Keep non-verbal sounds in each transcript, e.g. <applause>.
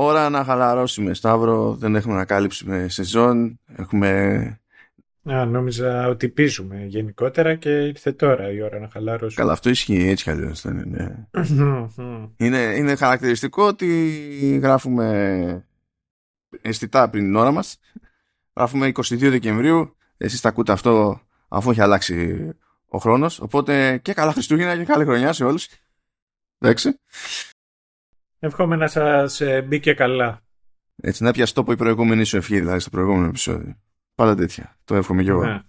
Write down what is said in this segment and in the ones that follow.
Ώρα να χαλαρώσουμε, Σταύρο. Δεν έχουμε να κάλυψουμε σεζόν. Έχουμε... Α, νόμιζα ότι πίζουμε γενικότερα και ήρθε τώρα η ώρα να χαλαρώσουμε. Καλά, αυτό ισχύει έτσι κι αλλιώς. είναι. είναι, είναι χαρακτηριστικό ότι γράφουμε αισθητά πριν την ώρα μας. Γράφουμε 22 Δεκεμβρίου. Εσείς τα ακούτε αυτό αφού έχει αλλάξει ο χρόνος. Οπότε και καλά Χριστούγεννα και καλή χρονιά σε όλους. Εντάξει. Εύχομαι να σας ε, μπήκε καλά. Έτσι, να πιαστώ από η προηγούμενη σου ευχή, δηλαδή στο προηγούμενο επεισόδιο. Πάντα τέτοια. Το εύχομαι κι εγώ. Ναι.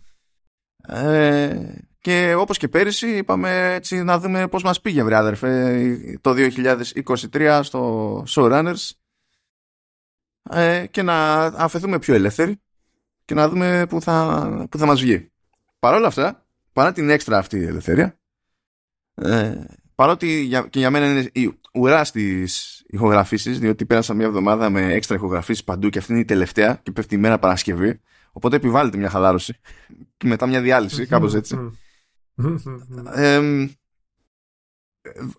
Ε, και όπως και πέρυσι είπαμε έτσι να δούμε πώς μας πήγε βρε αδερφέ το 2023 στο Showrunners ε, και να αφαιθούμε πιο ελεύθεροι και να δούμε που θα, που θα μας βγει. Παρ' όλα αυτά, παρά την έξτρα αυτή η ελευθερία, ε, παρότι για, και για μένα είναι η ουράς στι ηχογραφήσεις, διότι πέρασα μια εβδομάδα με έξτρα ηχογραφήσεις παντού και αυτή είναι η τελευταία και πέφτει η μέρα Παρασκευή. Οπότε επιβάλλεται μια χαλάρωση και μετά μια διάλυση, κάπως έτσι. ε,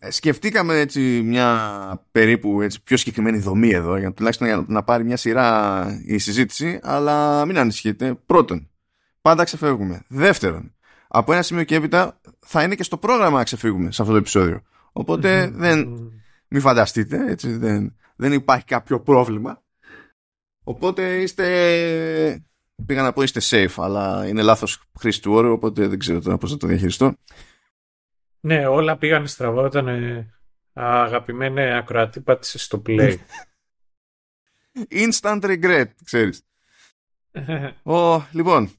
σκεφτήκαμε έτσι μια περίπου έτσι, πιο συγκεκριμένη δομή εδώ για τουλάχιστον για να πάρει μια σειρά η συζήτηση αλλά μην ανησυχείτε πρώτον πάντα ξεφεύγουμε δεύτερον από ένα σημείο και έπειτα θα είναι και στο πρόγραμμα να ξεφύγουμε σε αυτό το επεισόδιο. Οπότε δεν, μην φανταστείτε, έτσι, δεν, δεν υπάρχει κάποιο πρόβλημα. Οπότε είστε, πήγα να πω είστε safe, αλλά είναι λάθος χρήση του όρου, οπότε δεν ξέρω τώρα πώς θα το διαχειριστώ. Ναι, όλα πήγαν στραβά όταν ε, αγαπημένη ακροατή πάτησε στο play. <laughs> Instant regret, ξέρεις. <laughs> oh, λοιπόν,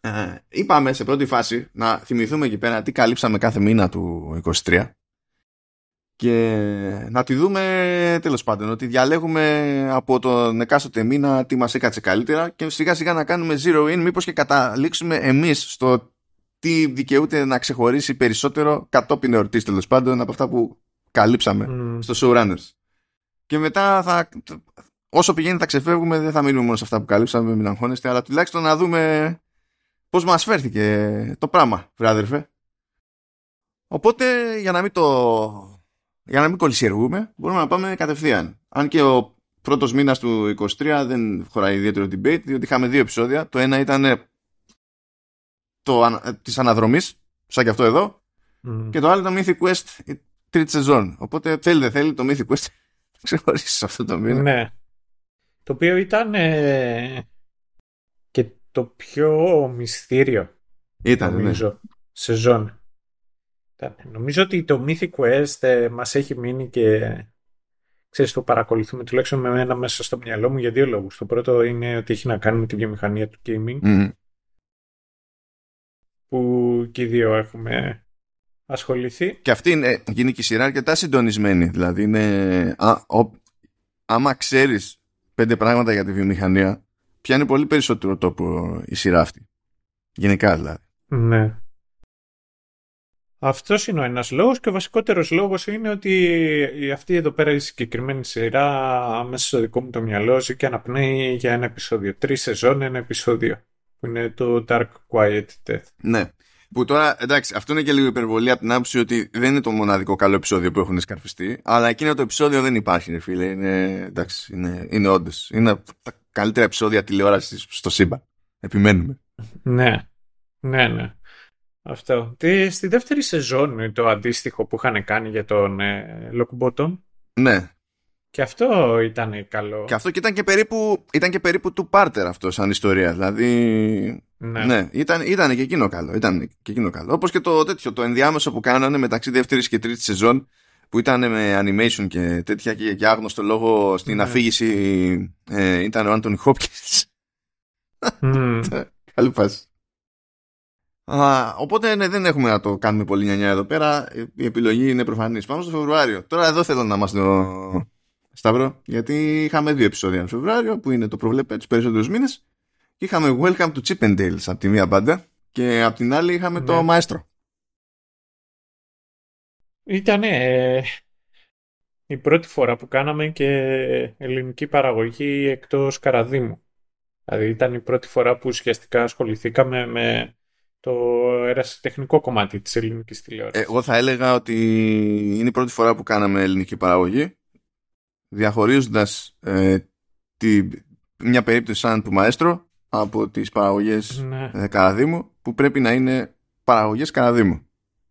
ε, είπαμε σε πρώτη φάση να θυμηθούμε εκεί πέρα τι καλύψαμε κάθε μήνα του 23 και να τη δούμε τέλος πάντων ότι διαλέγουμε από τον εκάστοτε μήνα τι μας έκατσε καλύτερα και σιγά σιγά να κάνουμε zero in μήπως και καταλήξουμε εμείς στο τι δικαιούται να ξεχωρίσει περισσότερο κατόπιν εορτής τέλος πάντων από αυτά που καλύψαμε mm. στο showrunners και μετά θα, όσο πηγαίνει θα ξεφεύγουμε δεν θα μείνουμε μόνο σε αυτά που καλύψαμε μην αγχώνεστε αλλά τουλάχιστον να δούμε πώς μας φέρθηκε το πράγμα, βράδερφε. Οπότε, για να μην το... Για να μην κολλησιεργούμε, μπορούμε να πάμε κατευθείαν. Αν και ο πρώτος μήνας του 23 δεν χωράει ιδιαίτερο debate, διότι είχαμε δύο επεισόδια. Το ένα ήταν το, της αναδρομής, σαν και αυτό εδώ, και το άλλο ήταν Mythic Quest η τρίτη σεζόν. Οπότε θέλει δεν θέλει το Mythic Quest <laughs> ξεχωρίσεις αυτό το μήνα. Ναι. Το οποίο ήταν ε, το πιο μυστήριο. Ήταν, ναι. νομίζω, ναι. σεζόν. Νομίζω ότι το Mythic Quest ε, μας έχει μείνει και ξέρεις το παρακολουθούμε τουλάχιστον με ένα μέσα στο μυαλό μου για δύο λόγους. Το πρώτο είναι ότι έχει να κάνει με τη βιομηχανία του gaming που και οι δύο έχουμε ασχοληθεί. Και αυτή είναι, γίνει και η σειρά αρκετά συντονισμένη. Δηλαδή είναι, α, άμα ξέρεις πέντε πράγματα για τη βιομηχανία πιάνει πολύ περισσότερο τόπο η σειρά αυτή. Γενικά δηλαδή. Ναι. Αυτός είναι ο ένας λόγος και ο βασικότερος λόγος είναι ότι αυτή εδώ πέρα η συγκεκριμένη σειρά μέσα στο δικό μου το μυαλό ζει και αναπνέει για ένα επεισόδιο. Τρεις σεζόν, ένα επεισόδιο. Που είναι το Dark Quiet Death. Ναι. Που τώρα, εντάξει, αυτό είναι και λίγο υπερβολή από την άποψη ότι δεν είναι το μοναδικό καλό επεισόδιο που έχουν σκαρφιστεί, αλλά εκείνο το επεισόδιο δεν υπάρχει, ρε φίλε. Είναι, εντάξει, είναι, είναι όντως. Είναι καλύτερα επεισόδια τηλεόρασης στο σύμπαν. Επιμένουμε. Ναι, ναι, ναι. Αυτό. Τι, στη δεύτερη σεζόν το αντίστοιχο που είχαν κάνει για τον ε, Lock Ναι. Και αυτό ήταν καλό. Και αυτό και ήταν και περίπου, ήταν και περίπου του Πάρτερ αυτό σαν ιστορία. Δηλαδή. Ναι, ναι ήταν, ήταν και εκείνο καλό. Ήταν και εκείνο καλό. Όπως και το τέτοιο, το ενδιάμεσο που κάνανε μεταξύ δεύτερης και τρίτης σεζόν που ήταν με animation και τέτοια και για άγνωστο λόγο στην ναι. αφήγηση ε, ήταν ο Άντων Χόπκινς. Mm. Καλή πάση. οπότε ναι, δεν έχουμε να το κάνουμε πολύ νιανιά εδώ πέρα. Η επιλογή είναι προφανής. Πάμε στο Φεβρουάριο. Τώρα εδώ θέλω να μας το Σταυρό, γιατί είχαμε δύο επεισόδια το Φεβρουάριο που είναι το προβλέπε τους περισσότερους μήνες και είχαμε Welcome to Chippendales από τη μία μπάντα και από την άλλη είχαμε το ναι. Maestro. Ήταν η πρώτη φορά που κάναμε και ελληνική παραγωγή εκτός Καραδίμου. Δηλαδή ήταν η πρώτη φορά που ουσιαστικά ασχοληθήκαμε με το ερασιτεχνικό κομμάτι της ελληνικής τηλεόρασης. Εγώ θα έλεγα ότι είναι η πρώτη φορά που κάναμε ελληνική παραγωγή διαχωρίζοντας ε, τη, μια περίπτωση σαν του Μαέστρο από τις παραγωγές ναι. ε, Καραδίμου που πρέπει να είναι παραγωγές Καραδίμου.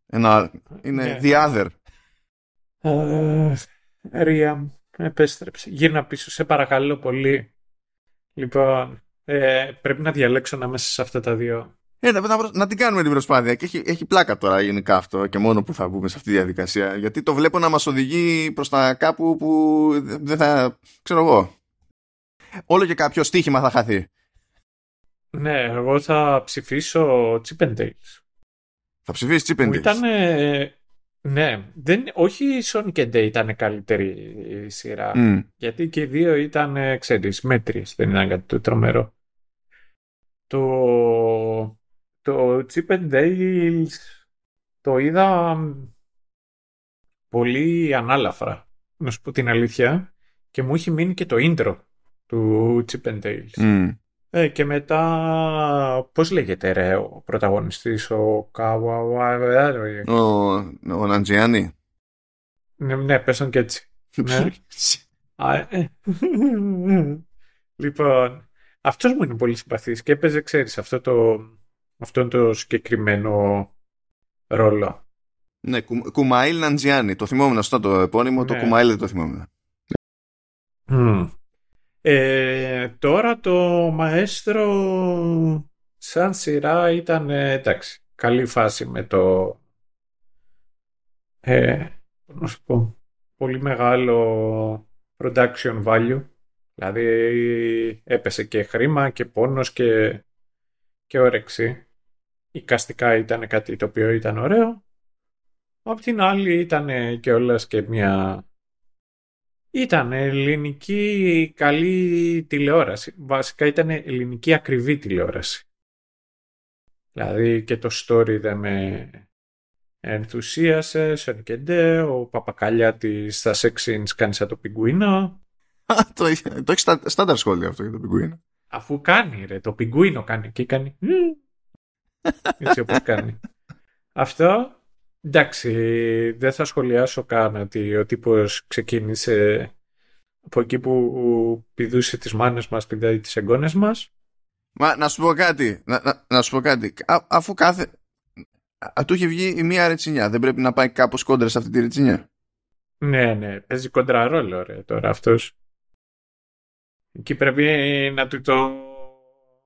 Ένα, είναι ναι. the other. Uh, Ρία, επέστρεψε. Γύρνα πίσω, σε παρακαλώ πολύ. Λοιπόν, ε, πρέπει να διαλέξω ανάμεσα σε αυτά τα δύο. Ε, να, να, την κάνουμε την προσπάθεια. Και έχει, έχει πλάκα τώρα γενικά αυτό και μόνο που θα μπούμε σε αυτή τη διαδικασία. Γιατί το βλέπω να μας οδηγεί προς τα κάπου που δεν θα. ξέρω εγώ. Όλο και κάποιο στοίχημα θα χαθεί. Ναι, εγώ θα ψηφίσω Chip and Dales. Θα ψηφίσεις Chip and Dales. Ήταν, ναι, δεν, όχι η Sonic and Day ήταν καλύτερη σειρά. Γιατί και οι δύο ήταν, ξέρεις, μέτριες. Δεν ήταν κάτι το τρομερό. Το, το Chip and Dale το είδα πολύ ανάλαφρα, να σου πω την αλήθεια. Και μου είχε μείνει και το intro του Chip and Dale. Ε, και μετά, πώς λέγεται ρε ο πρωταγωνιστής, ο Καουα... Ο, ο Ναντζιάννη. Ναι, ναι, πέσαν και έτσι. ναι. <laughs> Ε. λοιπόν, αυτός μου είναι πολύ συμπαθής και έπαιζε, ξέρεις, αυτό το, αυτόν το συγκεκριμένο ρόλο. Ναι, Κουμαήλ Ναντζιάννη. Το θυμόμουν αυτό το επώνυμο, το ναι. Κουμαήλ δεν το θυμόμουν. Mm. Ε, τώρα το Μαέστρο σαν σειρά ήταν εντάξει, καλή φάση με το ε, να σου πω, πολύ μεγάλο production value. Δηλαδή έπεσε και χρήμα και πόνος και, και όρεξη. Οικαστικά ήταν κάτι το οποίο ήταν ωραίο. Απ' την άλλη ήταν και όλας και μια ήταν ελληνική καλή τηλεόραση. Βασικά ήταν ελληνική ακριβή τηλεόραση. Δηλαδή και το story δεν με ενθουσίασε, σαν και ο Παπακαλιάτης στα sex scenes κάνει σαν το πιγκουίνο. το, το έχει στάνταρ σχόλιο αυτό για το πιγκουίνο. Αφού κάνει ρε, το πιγκουίνο κάνει και κάνει <laughs> έτσι όπως κάνει. Αυτό Εντάξει, δεν θα σχολιάσω καν ότι ο τύπος ξεκίνησε από εκεί που πηδούσε τις μάνες μας, πηδάει τις εγγόνες μας. Μα να σου πω κάτι, να, να, να σου πω κάτι. Α, αφού κάθε... Α, του είχε βγει η μία ρετσινιά, δεν πρέπει να πάει κάπως κόντρα σε αυτή τη ρετσινιά; Ναι, ναι, παίζει κόντρα ρόλο ρε τώρα αυτός. Εκεί πρέπει να του το...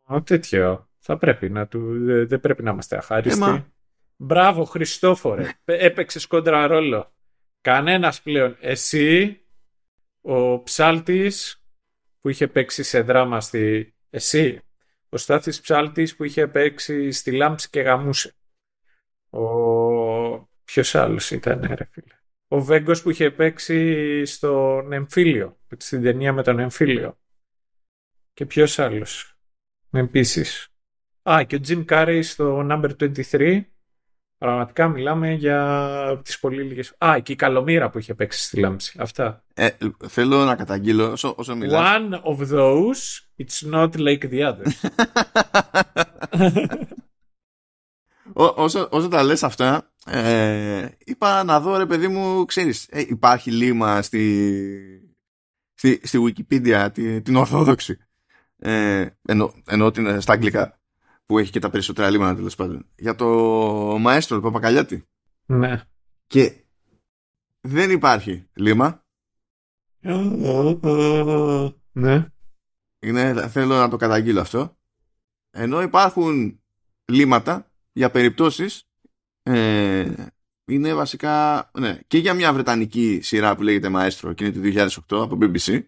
Ο, τέτοιο. Θα πρέπει να του... Δεν πρέπει να είμαστε αχάριστοι. Ε, Μπράβο, Χριστόφορε. Έπαιξες κόντρα ρόλο. Κανένας πλέον. Εσύ, ο ψάλτης που είχε παίξει σε δράμα στη. Εσύ, ο Στάθης ψάλτης που είχε παίξει στη Λάμψη και γαμούσε. Ο. Ποιος άλλος ήταν, ρε φίλε. Ο Βέγκος που είχε παίξει στον Εμφύλιο. Στην ταινία με τον Εμφύλιο. Και ποιος άλλος. Επίσης. Α, και ο Τζιμ Κάρεϊ στο Number 23 Πραγματικά μιλάμε για τις πολύ λίγες... Α, και η καλομήρα που είχε παίξει στη Λάμψη. Αυτά. Ε, θέλω να καταγγείλω όσο, όσο μιλάς. One of those, it's not like the other. <laughs> όσο, όσο τα λες αυτά, ε, είπα να δω ρε παιδί μου, ξέρεις, ε, υπάρχει λίμα στη, στη, στη Wikipedia, την, την Ορθόδοξη. Ε, ενώ, ενώ την, στα αγγλικά που έχει και τα περισσότερα λίμωνα τέλος πάντων. Για το μαέστρο, το Παπακαλιάτη. Ναι. Και δεν υπάρχει λίμα. Ναι. Είναι, θέλω να το καταγγείλω αυτό. Ενώ υπάρχουν λίματα για περιπτώσεις ε, είναι βασικά ναι, και για μια βρετανική σειρά που λέγεται Maestro και είναι του 2008 από BBC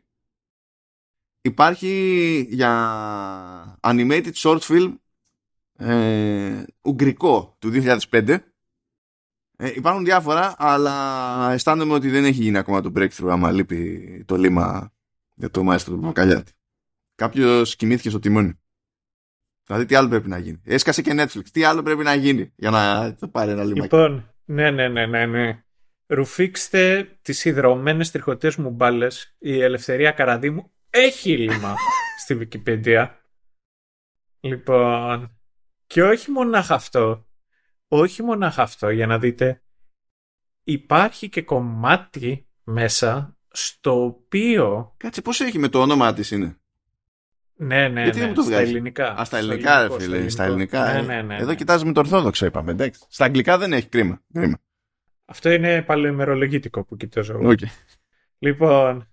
υπάρχει για animated short film ε, Ουγγρικό του 2005 ε, υπάρχουν διάφορα αλλά αισθάνομαι ότι δεν έχει γίνει ακόμα το breakthrough άμα λείπει το λίμα για το μάιστρο του Παπακαλιάτη Κάποιος κοιμήθηκε στο τιμόνι. Δηλαδή τι άλλο πρέπει να γίνει. Έσκασε και Netflix. Τι άλλο πρέπει να γίνει Για να το πάρει ένα λίμα Λοιπόν ναι ναι ναι ναι, ναι. Ρουφήξτε τις υδρωμένες τριχωτές μου μπάλες. Η Ελευθερία Καραδίμου έχει λίμα <laughs> στη Wikipedia. Λοιπόν και όχι μονάχα αυτό, όχι μονάχα αυτό, για να δείτε, υπάρχει και κομμάτι μέσα στο οποίο... Κάτσε, πώς έχει με το όνομά της είναι; Ναι, ναι, Γιατί ναι, δεν μου το στα βγάζει; ελληνικά. Α, στα Στο ελληνικά, ρε ελληνικό, φίλε. στο Στα ελληνικό. ελληνικά. Ναι, ε. ναι, ναι, Εδώ ναι. κοιτάζουμε το Ορθόδοξο, είπαμε. Εντάξει. Στα αγγλικά δεν έχει κρίμα. κρίμα. Αυτό είναι παλαιομερολογητικό που κοιτάζω εγώ. Οκ. Λοιπόν,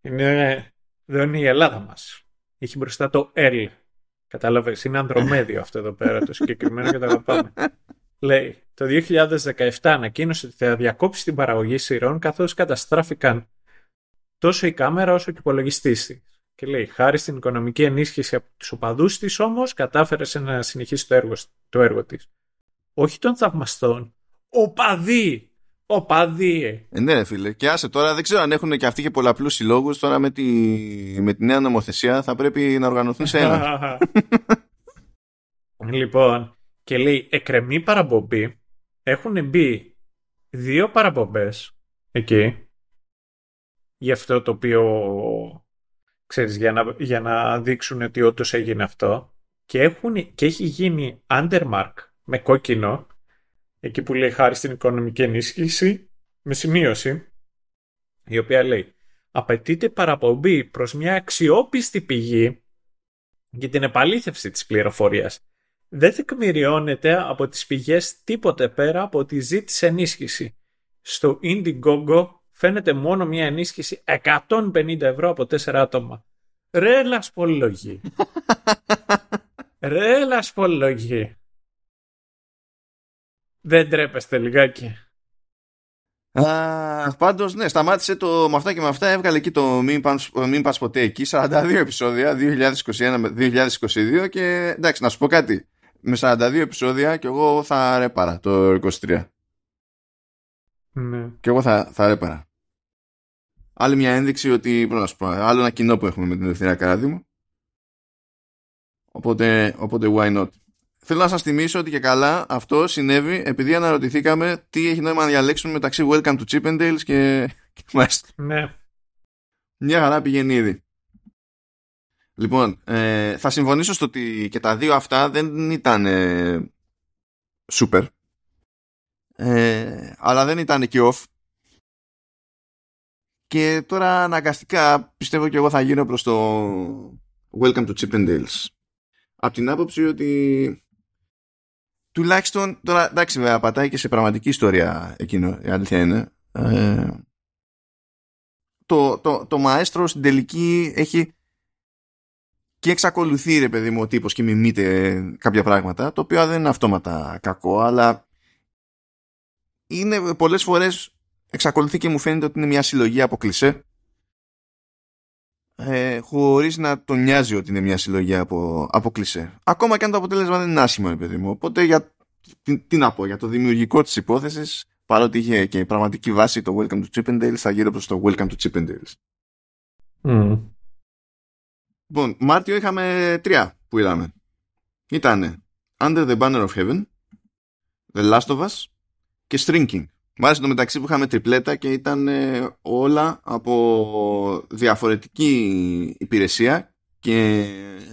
είναι, εδώ είναι η Ελλάδα μας. Έχει μπροστά το L. Κατάλαβες, είναι ανδρομέδιο αυτό εδώ πέρα το συγκεκριμένο και το αγαπάμε. Λέει, το 2017 ανακοίνωσε ότι θα διακόψει την παραγωγή σειρών καθώς καταστράφηκαν τόσο η κάμερα όσο και ο υπολογιστής της. Και λέει, χάρη στην οικονομική ενίσχυση από τους οπαδούς της όμως, κατάφερε σε να συνεχίσει το έργο, το έργο της. Όχι των θαυμαστών, οπαδοί! Οπαδοί! Ε, ναι, ρε φίλε. Και άσε τώρα, δεν ξέρω αν έχουν και αυτοί και πολλαπλούς συλλόγους. Τώρα με τη, με τη νέα νομοθεσία θα πρέπει να οργανωθούν σε ένα. <laughs> λοιπόν, και λέει εκρεμή παραπομπή. Έχουν μπει δύο παραπομπές εκεί για αυτό το οποίο ξέρεις, για να, για να δείξουν ότι όντως έγινε αυτό και, έχουν, και έχει γίνει undermark με κόκκινο εκεί που λέει χάρη στην οικονομική ενίσχυση με σημείωση η οποία λέει απαιτείται παραπομπή προς μια αξιόπιστη πηγή για την επαλήθευση της πληροφορίας. Δεν τεκμηριώνεται από τις πηγές τίποτε πέρα από τη ζήτηση ενίσχυση. Στο Indiegogo φαίνεται μόνο μια ενίσχυση 150 ευρώ από 4 άτομα. Ρε λασπολογή. <laughs> Ρε λασπολογή. Δεν τρέπεστε λιγάκι. Α, πάντως, ναι, σταμάτησε το με αυτά και με αυτά. Έβγαλε εκεί το Μην πας, μην πας ποτέ εκεί. 42 επεισόδια, 2021 με 2022. Και εντάξει, να σου πω κάτι. Με 42 επεισόδια και εγώ θα ρέπαρα το 23. Ναι. Και εγώ θα, θα ρέπαρα. Άλλη μια ένδειξη ότι, πώς να σου πω, άλλο ένα κοινό που έχουμε με την Ελευθερία Καράδημου. Οπότε, οπότε why not; Θέλω να σας θυμίσω ότι και καλά αυτό συνέβη επειδή αναρωτηθήκαμε τι έχει νόημα να διαλέξουμε μεταξύ Welcome to Chippendales και, και Maestro. Ναι. Μια χαρά πηγαίνει ήδη. Λοιπόν, ε, θα συμφωνήσω στο ότι και τα δύο αυτά δεν ήταν ε, super. Ε, αλλά δεν ήταν και off. Και τώρα αναγκαστικά πιστεύω και εγώ θα γίνω προς το Welcome to Chippendales. Από την άποψη ότι τουλάχιστον τώρα εντάξει βέβαια πατάει και σε πραγματική ιστορία εκείνο η αλήθεια είναι. Ε, το, το, το μαέστρο στην τελική έχει και εξακολουθεί ρε παιδί μου ο τύπος και μιμείται κάποια πράγματα το οποίο δεν είναι αυτόματα κακό αλλά είναι πολλές φορές εξακολουθεί και μου φαίνεται ότι είναι μια συλλογή από κλισέ ε, χωρίς να τον νοιάζει ότι είναι μια συλλογή από, από κλισέ. Ακόμα και αν το αποτέλεσμα δεν είναι άσχημο, ρε παιδί μου. Οπότε για, τι, τι να πω, για το δημιουργικό της υπόθεσης, παρότι είχε και η πραγματική βάση το Welcome to Chippendales, θα γύρω προς το Welcome to Chippendales. Mm. Λοιπόν, Μάρτιο είχαμε τρία που είδαμε. Ήτανε Under the Banner of Heaven, The Last of Us και Shrinking. Μ' άρεσε το μεταξύ που είχαμε τριπλέτα και ήταν ε, όλα από διαφορετική υπηρεσία και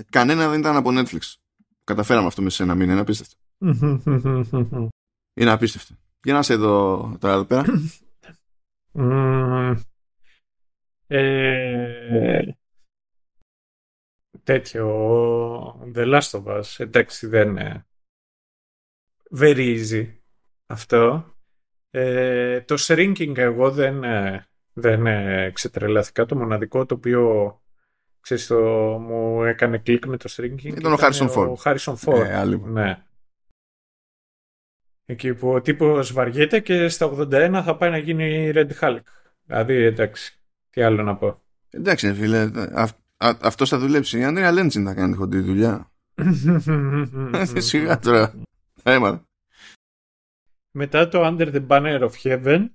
κανένα δεν ήταν από Netflix. Καταφέραμε αυτό μέσα σε ένα μήνα, είναι απίστευτο. Είναι απίστευτο. Για να σε δω τώρα εδώ πέρα. Mm. Ε, τέτοιο The Last of Us εντάξει δεν είναι very easy αυτό ε, το shrinking εγώ δεν ε, δεν ε, ξετρελάθηκα το μοναδικό το οποίο ξέρεις, το, μου έκανε κλικ με το shrinking Ήταν ο Harrison Ford. ο Harrison Ford Ε, άλλη μου. ναι εκεί που ο τύπος βαριέται και στα 81 θα πάει να γίνει Red Hulk δηλαδή εντάξει τι άλλο να πω Εντάξει, ρε φίλε, αυ, α, αυτός θα δουλέψει. Η Ανδρέα Λέντσιν θα κάνει χοντρή δουλειά. <laughs> Ε, Σιγά τώρα. Έμαθα. Μετά το Under the Banner of Heaven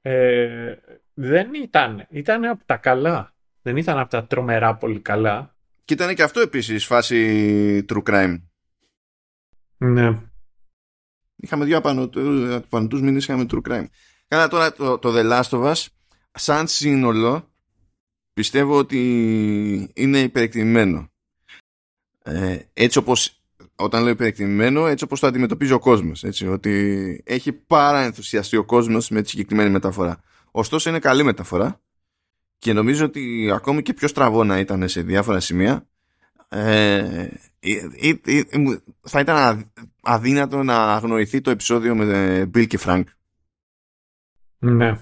ε, δεν ήταν. Ήταν από τα καλά. Δεν ήταν από τα τρομερά πολύ καλά. Και ήταν και αυτό επίσης φάση true crime. Ναι. Είχαμε δύο απανοτούς μήνες είχαμε true crime. Κάνα τώρα το, το The Last of Us σαν σύνολο πιστεύω ότι είναι υπερεκτιμημένο. Ε, έτσι όπως όταν λέω υπερεκτιμημένο, έτσι όπως το αντιμετωπίζει ο κόσμος. Έτσι, ότι έχει πάρα ενθουσιαστεί ο κόσμος με τη συγκεκριμένη μεταφορά. Ωστόσο είναι καλή μεταφορά και νομίζω ότι ακόμη και πιο στραβό να ήταν σε διάφορα σημεία ε, θα ήταν αδύνατο να αγνοηθεί το επεισόδιο με Bill και Frank. Ναι.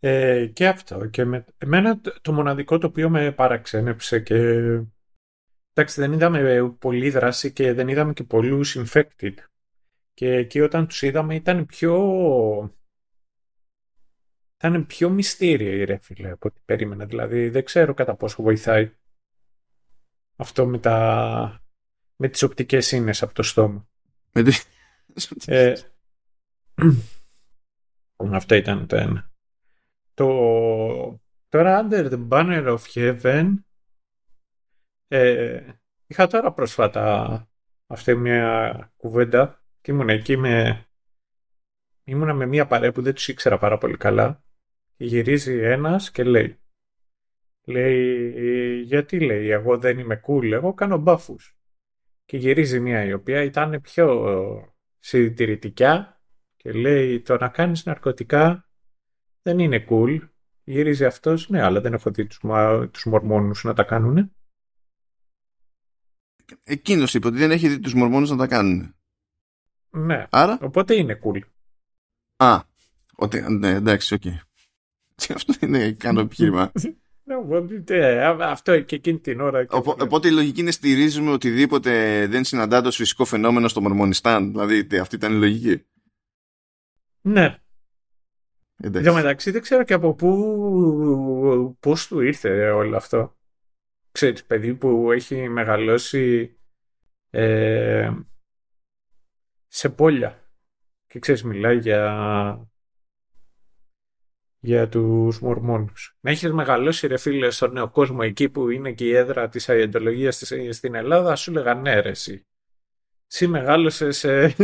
Ε, και αυτό. Και με, εμένα το μοναδικό το οποίο με παραξένεψε και εντάξει δεν είδαμε πολύ δράση και δεν είδαμε και πολλούς infected. Και εκεί όταν τους είδαμε ήταν πιο... Ήταν πιο μυστήρια ρε φίλε από ό,τι περίμενα. Δηλαδή δεν ξέρω κατά πόσο βοηθάει αυτό με, τα... με τις οπτικές σύνες από το στόμα. Με ε... <clears throat> αυτό ήταν το ένα. Το... Τώρα Under the Banner of Heaven ε... είχα τώρα πρόσφατα αυτή μια κουβέντα και ήμουν εκεί με ήμουνα με μια παρέα που δεν τους ήξερα πάρα πολύ καλά και γυρίζει ένας και λέει Λέει, γιατί λέει, εγώ δεν είμαι cool, εγώ κάνω μπάφους. Και γυρίζει μια η οποία ήταν πιο συντηρητικά και λέει, το να κάνεις ναρκωτικά δεν είναι cool. Γυρίζει αυτός, ναι, αλλά δεν έχω δει τους, τους μορμόνους να τα κάνουν. Εκείνος είπε ότι δεν έχει δει τους μορμόνους να τα κάνουν. Ναι, Άρα; οπότε είναι cool. Α, ότι, ναι, εντάξει, OK. Okay. <laughs> Αυτό είναι κάνω επιχείρημα. <laughs> Ναι, αυτό και εκείνη την ώρα. οπότε η λογική είναι στηρίζουμε οτιδήποτε δεν συναντά το φυσικό φαινόμενο στο Μορμονιστάν. Δηλαδή αυτή ήταν η λογική. Ναι. Για μεταξύ δεν ξέρω και από πού πώς του ήρθε όλο αυτό. Ξέρεις, παιδί που έχει μεγαλώσει ε, σε πόλια και ξέρεις μιλάει για για τους Μορμόνους. Να έχεις μεγαλώσει ρε φίλε στον νέο κόσμο εκεί που είναι και η έδρα της αιεντολογίας στην Ελλάδα, σου λέγανε ναι ρε εσύ. Εσύ μεγάλωσες... σε... <laughs>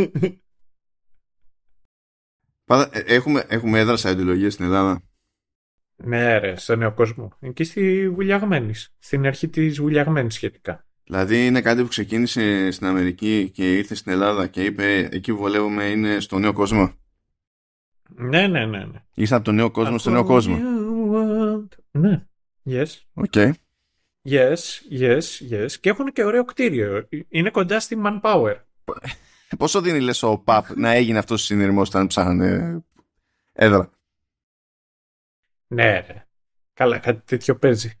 Πάντα, ε, έχουμε, έχουμε έδρα σε στην Ελλάδα. Ναι ρε, στον νέο κόσμο. Εκεί στη Βουλιαγμένης. Στην αρχή της Βουλιαγμένης σχετικά. Δηλαδή είναι κάτι που ξεκίνησε στην Αμερική και ήρθε στην Ελλάδα και είπε εκεί που βολεύουμε είναι στο νέο κόσμο. Ναι, ναι, ναι. ναι. Είσαι από τον νέο κόσμο στο νέο κόσμο. Ναι. Yes. Okay. Yes, yes, yes. Και έχουν και ωραίο κτίριο. Είναι κοντά στη Manpower. Πόσο δίνει λες ο ΠΑΠ να έγινε αυτός ο συνειρμός όταν ψάχνανε έδρα; Ναι, ρε. Καλά, κάτι τέτοιο παίζει.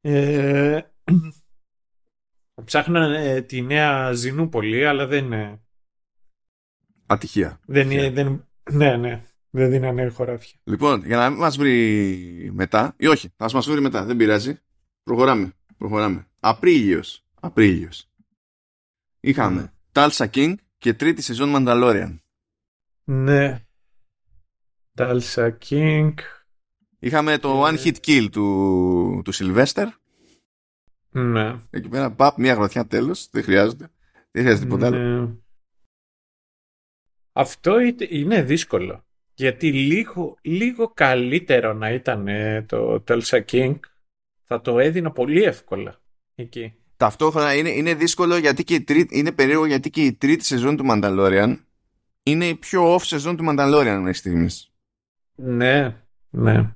Ε, <clears throat> ψάχνανε τη νέα Ζινούπολη, αλλά δεν είναι... Ατυχία. Δεν, είναι, δεν, ναι, ναι. Δεν δίνανε χωράφια. Λοιπόν, για να μην μας βρει μετά, ή όχι, θα μας βρει μετά, δεν πειράζει. Προχωράμε. Προχωράμε. Απρίλιος. Απρίλιος. Είχαμε mm. Tulsa King και τρίτη σεζόν Mandalorian. Ναι. Tulsa King. Είχαμε το One Hit Kill του, του Sylvester. Ναι. Εκεί πέρα, παπ, μία γροθιά τέλος. Δεν χρειάζεται. Δεν χρειάζεται τίποτα ναι. άλλο. Αυτό είναι δύσκολο. Γιατί λίγο, λίγο καλύτερο να ήταν το Tulsa King θα το έδινα πολύ εύκολα εκεί. Ταυτόχρονα είναι, είναι δύσκολο γιατί και η τρίτη, είναι περίεργο γιατί και η τρίτη σεζόν του Mandalorian είναι η πιο off σεζόν του Mandalorian μέχρι στιγμής. Ναι, ναι.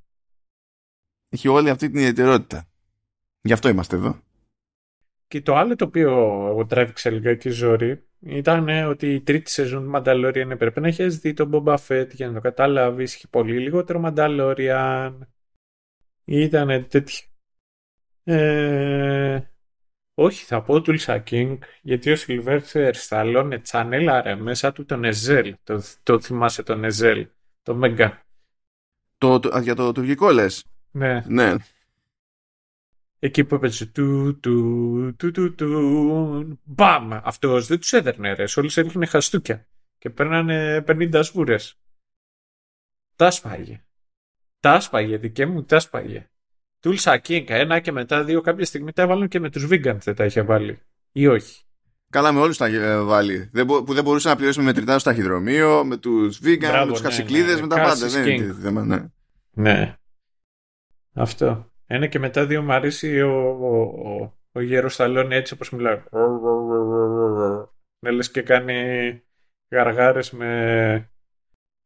Έχει όλη αυτή την ιδιαιτερότητα. Γι' αυτό είμαστε εδώ. Και το άλλο το οποίο εγώ τράβηξα λιγάκι ζόρι ήταν ότι η τρίτη σεζόν του Mandalorian έπρεπε να έχεις δει τον Boba Fett για να το καταλάβεις. Είχε πολύ λιγότερο Mandalorian. Ήταν τέτοιο. Ε, όχι, θα πω του King, γιατί ο Sylvester Stallone τσανέλαρε μέσα του τον Εζέλ. Το, το θυμάσαι τον Εζέλ, το Μέγκα. Το, το, για το τουρκικό λες. Ναι. ναι. Εκεί που έπαιζε του, του, του, του, του, μπαμ, αυτός δεν τους έδερνε ρε, όλους έριχνε χαστούκια και παίρνανε 50 σβούρες. Τα σπάγε. Τα σπάγε, δικέ μου τα σπάγε. Τούλσα Κίνκα, ένα και μετά δύο κάποια στιγμή τα έβαλαν και με τους Βίγκαντ δεν τα είχε βάλει. Ή όχι. Καλά, με όλους τα είχε βάλει. που δεν μπορούσε να πληρώσει με μετρητά στο ταχυδρομείο, με τους Βίγκαντ, με τους ναι, ναι, με τα πάντα. Δεν είναι θέμα, ναι. Ναι. Αυτό. Ένα και μετά δύο μου αρέσει ο, ο, ο, ο γέρος Σταλόνι έτσι όπως μιλάει. Ναι, λες και κάνει γαργάρες με,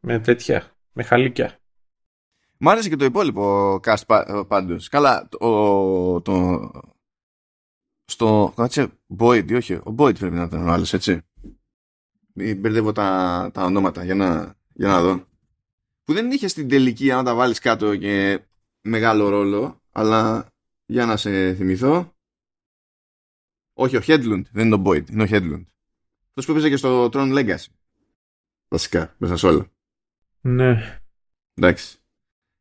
με τέτοια, με χαλίκια. Μ' άρεσε και το υπόλοιπο cast πάντως. Καλά, το, το, στο. Κάτσε, Boyd, όχι. Ο Boyd πρέπει να ήταν ο άλλος, έτσι. Μπερδεύω τα, τα ονόματα για να, για να δω. Που δεν είχε στην τελική, αν τα βάλεις κάτω και μεγάλο ρόλο, αλλά για να σε θυμηθώ. Όχι, ο Headlund, δεν είναι ο Boyd, είναι ο Headlund. Αυτός που έπαιζε και στο Tron Legacy. Βασικά, μέσα σε όλα. Ναι. Εντάξει.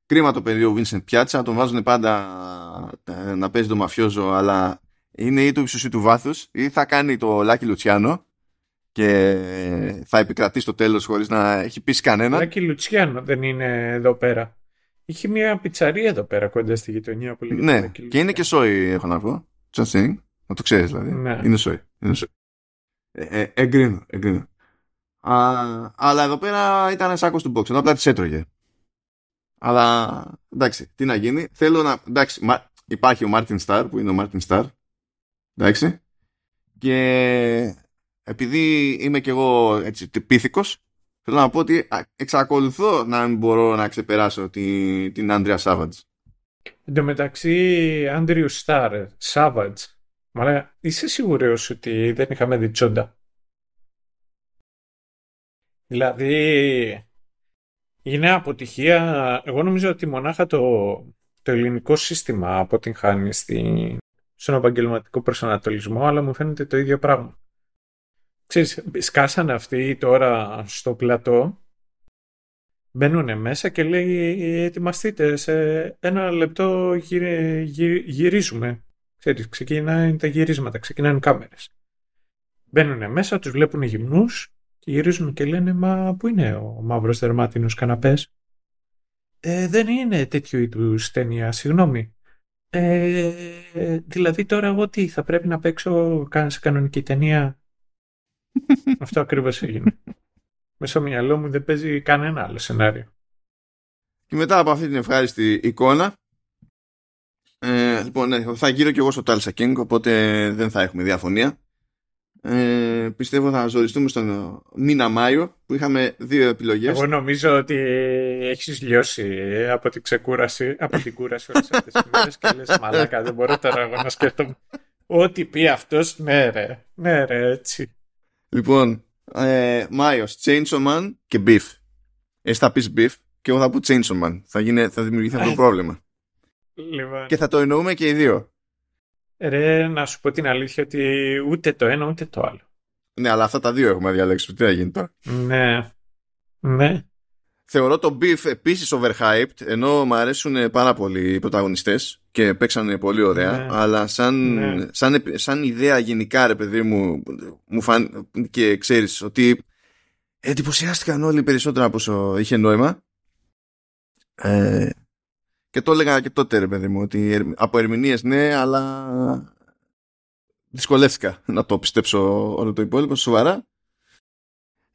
Κρίμα το παιδί ο Vincent Piazza, τον βάζουν πάντα ε, να παίζει το μαφιόζο, αλλά είναι ή του ύψους ή του βάθους, ή θα κάνει το Λάκη Λουτσιάνο και θα επικρατεί στο τέλος χωρίς να έχει πείσει κανένα. Λάκη Λουτσιάνο δεν είναι εδώ πέρα. Είχε μια πιτσαρία εδώ πέρα κοντά στη γειτονιά που λέγεται Ναι, και είναι και σόι έχω να πω. Just saying. Να το ξέρεις δηλαδή. Ναι. Είναι σόι. Είναι σόι. Ε, ε, εγκρίνω, εγκρίνω. Α, αλλά εδώ πέρα ήταν σάκο του box, ενώ απλά τη έτρωγε. Αλλά εντάξει, τι να γίνει. Θέλω να. Εντάξει, μα, υπάρχει ο Μάρτιν Σταρ που είναι ο Μάρτιν Σταρ. Εντάξει. Και επειδή είμαι κι εγώ έτσι πίθηκος, θέλω να πω ότι εξακολουθώ να μην μπορώ να ξεπεράσω την, την Άντρια Σάβατζ. Εν τω μεταξύ, Άντριου Σταρ, Σάβατζ, μα είσαι σίγουρος ότι δεν είχαμε δει τσόντα. Δηλαδή, είναι αποτυχία. Εγώ νομίζω ότι μονάχα το, το ελληνικό σύστημα αποτυγχάνει στη, στον επαγγελματικό προσανατολισμό, αλλά μου φαίνεται το ίδιο πράγμα. Ξέρεις, σκάσανε αυτοί τώρα στο πλατό, μπαίνουν μέσα και λέει ετοιμαστείτε, σε ένα λεπτό γυρίζουμε. Ξέρεις, ξεκινάνε τα γυρίσματα, ξεκινάνε κάμερες. Μπαίνουν μέσα, τους βλέπουν γυμνούς και γυρίζουν και λένε «Μα πού είναι ο μαύρος δερμάτινος καναπές» ε, «Δεν είναι τέτοιου είδους ταινία, συγγνώμη». Ε, δηλαδή τώρα εγώ τι, θα πρέπει να παίξω σε κανονική ταινία; Αυτό ακριβώς έγινε. Μέσα στο μυαλό μου δεν παίζει κανένα άλλο σενάριο. Και μετά από αυτή την ευχάριστη εικόνα, ε, λοιπόν, ναι, θα γύρω και εγώ στο Tulsa King, οπότε δεν θα έχουμε διαφωνία ε, πιστεύω θα ζοριστούμε στον μήνα Μάιο που είχαμε δύο επιλογές. Εγώ νομίζω ότι έχεις λιώσει από την ξεκούραση, από την κούραση όλες αυτές τις μέρες και λες μαλάκα δεν μπορώ τώρα εγώ να σκέφτομαι ό,τι πει αυτός, ναι ρε, ναι ρε έτσι. Λοιπόν, ε, Μάιος, Chainsaw Man και Beef. Εσύ θα πεις Beef και εγώ θα πω Chainsaw Man. Θα, γίνει, θα δημιουργηθεί αυτό το πρόβλημα. Λοιπόν. Και θα το εννοούμε και οι δύο. Ρε, να σου πω την αλήθεια ότι ούτε το ένα ούτε το άλλο. Ναι, αλλά αυτά τα δύο έχουμε διαλέξει. Τι θα γίνει τώρα; Ναι. Ναι. Θεωρώ το Beef επίσης overhyped, ενώ μου αρέσουν πάρα πολύ οι πρωταγωνιστές και παίξαν πολύ ωραία, ναι. αλλά σαν, ναι. σαν, σαν, ιδέα γενικά ρε παιδί μου, μου φαν, και ξέρεις ότι εντυπωσιάστηκαν όλοι περισσότερο από όσο είχε νόημα. Ε, και το έλεγα και τότε, ρε παιδί μου, ότι από ερμηνείες ναι, αλλά δυσκολεύτηκα να το πιστέψω όλο το υπόλοιπο, σοβαρά.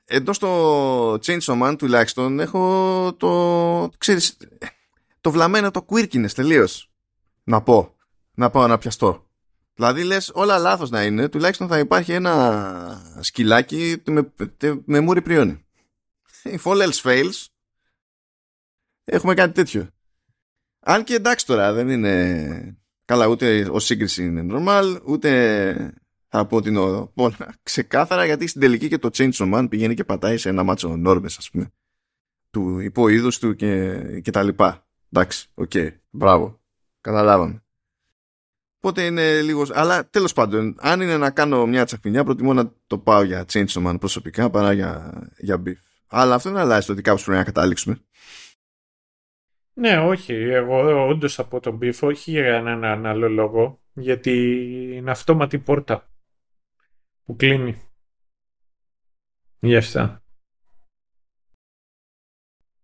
Εδώ στο Chainsaw Man τουλάχιστον έχω το, ξέρεις, το βλαμμένο το quirkiness τελείως. Να πω, να πάω να πιαστώ. Δηλαδή λες όλα λάθος να είναι, τουλάχιστον θα υπάρχει ένα σκυλάκι με, με μούρι πριόνι. If all else fails, έχουμε κάτι τέτοιο. Αν και εντάξει τώρα δεν είναι καλά ούτε ο σύγκριση είναι normal ούτε θα πω την όλα ξεκάθαρα γιατί στην τελική και το Chainsaw Man πηγαίνει και πατάει σε ένα μάτσο νόρμες ας πούμε του υποείδους του και, και τα λοιπά. Εντάξει, OK, okay, μπράβο, καταλάβαμε. Οπότε είναι λίγο. Αλλά τέλος πάντων, αν είναι να κάνω μια τσακμινιά, προτιμώ να το πάω για Chainsaw Man προσωπικά παρά για, για Beef. Αλλά αυτό δεν αλλάζει το ότι κάπως πρέπει να καταλήξουμε. Ναι, όχι. Εγώ όντως από τον Beef, όχι για έναν άλλο λόγο. Γιατί είναι αυτόματη πόρτα που κλείνει. Γι' αυτά.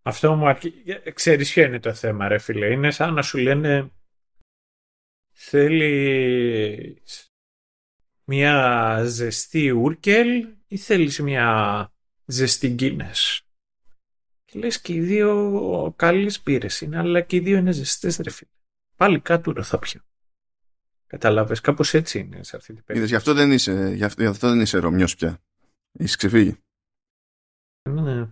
Αυτό μου αρκεί. Ξέρεις ποιο είναι το θέμα ρε φίλε. Είναι σαν να σου λένε θέλεις μια ζεστή ούρκελ ή θέλεις μια ζεστή γκίνες. Και λες και οι δύο καλές πύρε είναι, αλλά και οι δύο είναι ζεστές ρε φίλε. Πάλι κάτω θα πιω. Καταλάβες, κάπως έτσι είναι σε αυτή την περίπτωση. γι' αυτό δεν είσαι, γι αυτό δεν είσαι Ρωμιός πια. Είσαι ξεφύγει. Ναι.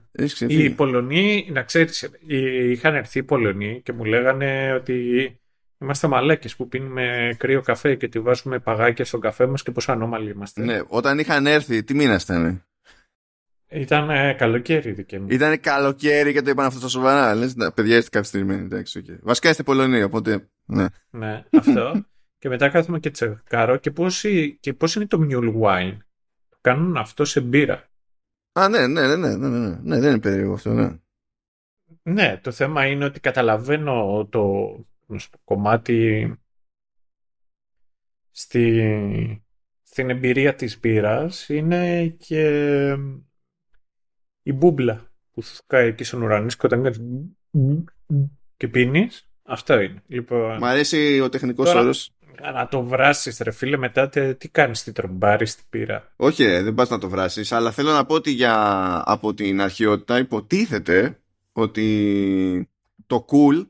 Οι Πολωνοί, να ξέρεις, είχαν έρθει οι Πολωνοί και μου λέγανε ότι είμαστε μαλάκες που πίνουμε κρύο καφέ και τη βάζουμε παγάκια στον καφέ μας και πόσο ανώμαλοι είμαστε. Ναι, όταν είχαν έρθει, τι μήνα ήταν. Ήταν ε, καλοκαίρι δικαί μου. Ήταν καλοκαίρι και το είπαν αυτό στα σοβαρά. Λες, να, παιδιά είστε καθυστερημένοι. Εντάξει, okay. Βασικά είστε Πολωνία, οπότε. Ναι, ναι αυτό. και μετά κάθομαι και τσεκάρω και πώς και πώς είναι το mule wine. Το κάνουν αυτό σε μπύρα. Α, ναι, ναι, ναι, ναι, ναι, ναι, ναι δεν είναι περίεργο αυτό, ναι. Ναι, το θέμα είναι ότι καταλαβαίνω το, το κομμάτι στη, στην εμπειρία της μπύρας είναι και η μπούμπλα που σου κάνει εκεί στον ουρανό και όταν κάνεις και πίνεις, αυτό είναι. Λοιπόν, Μ' αρέσει ο τεχνικός όρος. Να το βράσεις ρε φίλε, μετά τι κάνεις, τι τρομπάρεις, τι πήρα. Όχι, δεν πας να το βράσεις, αλλά θέλω να πω ότι για, από την αρχαιότητα υποτίθεται ότι το cool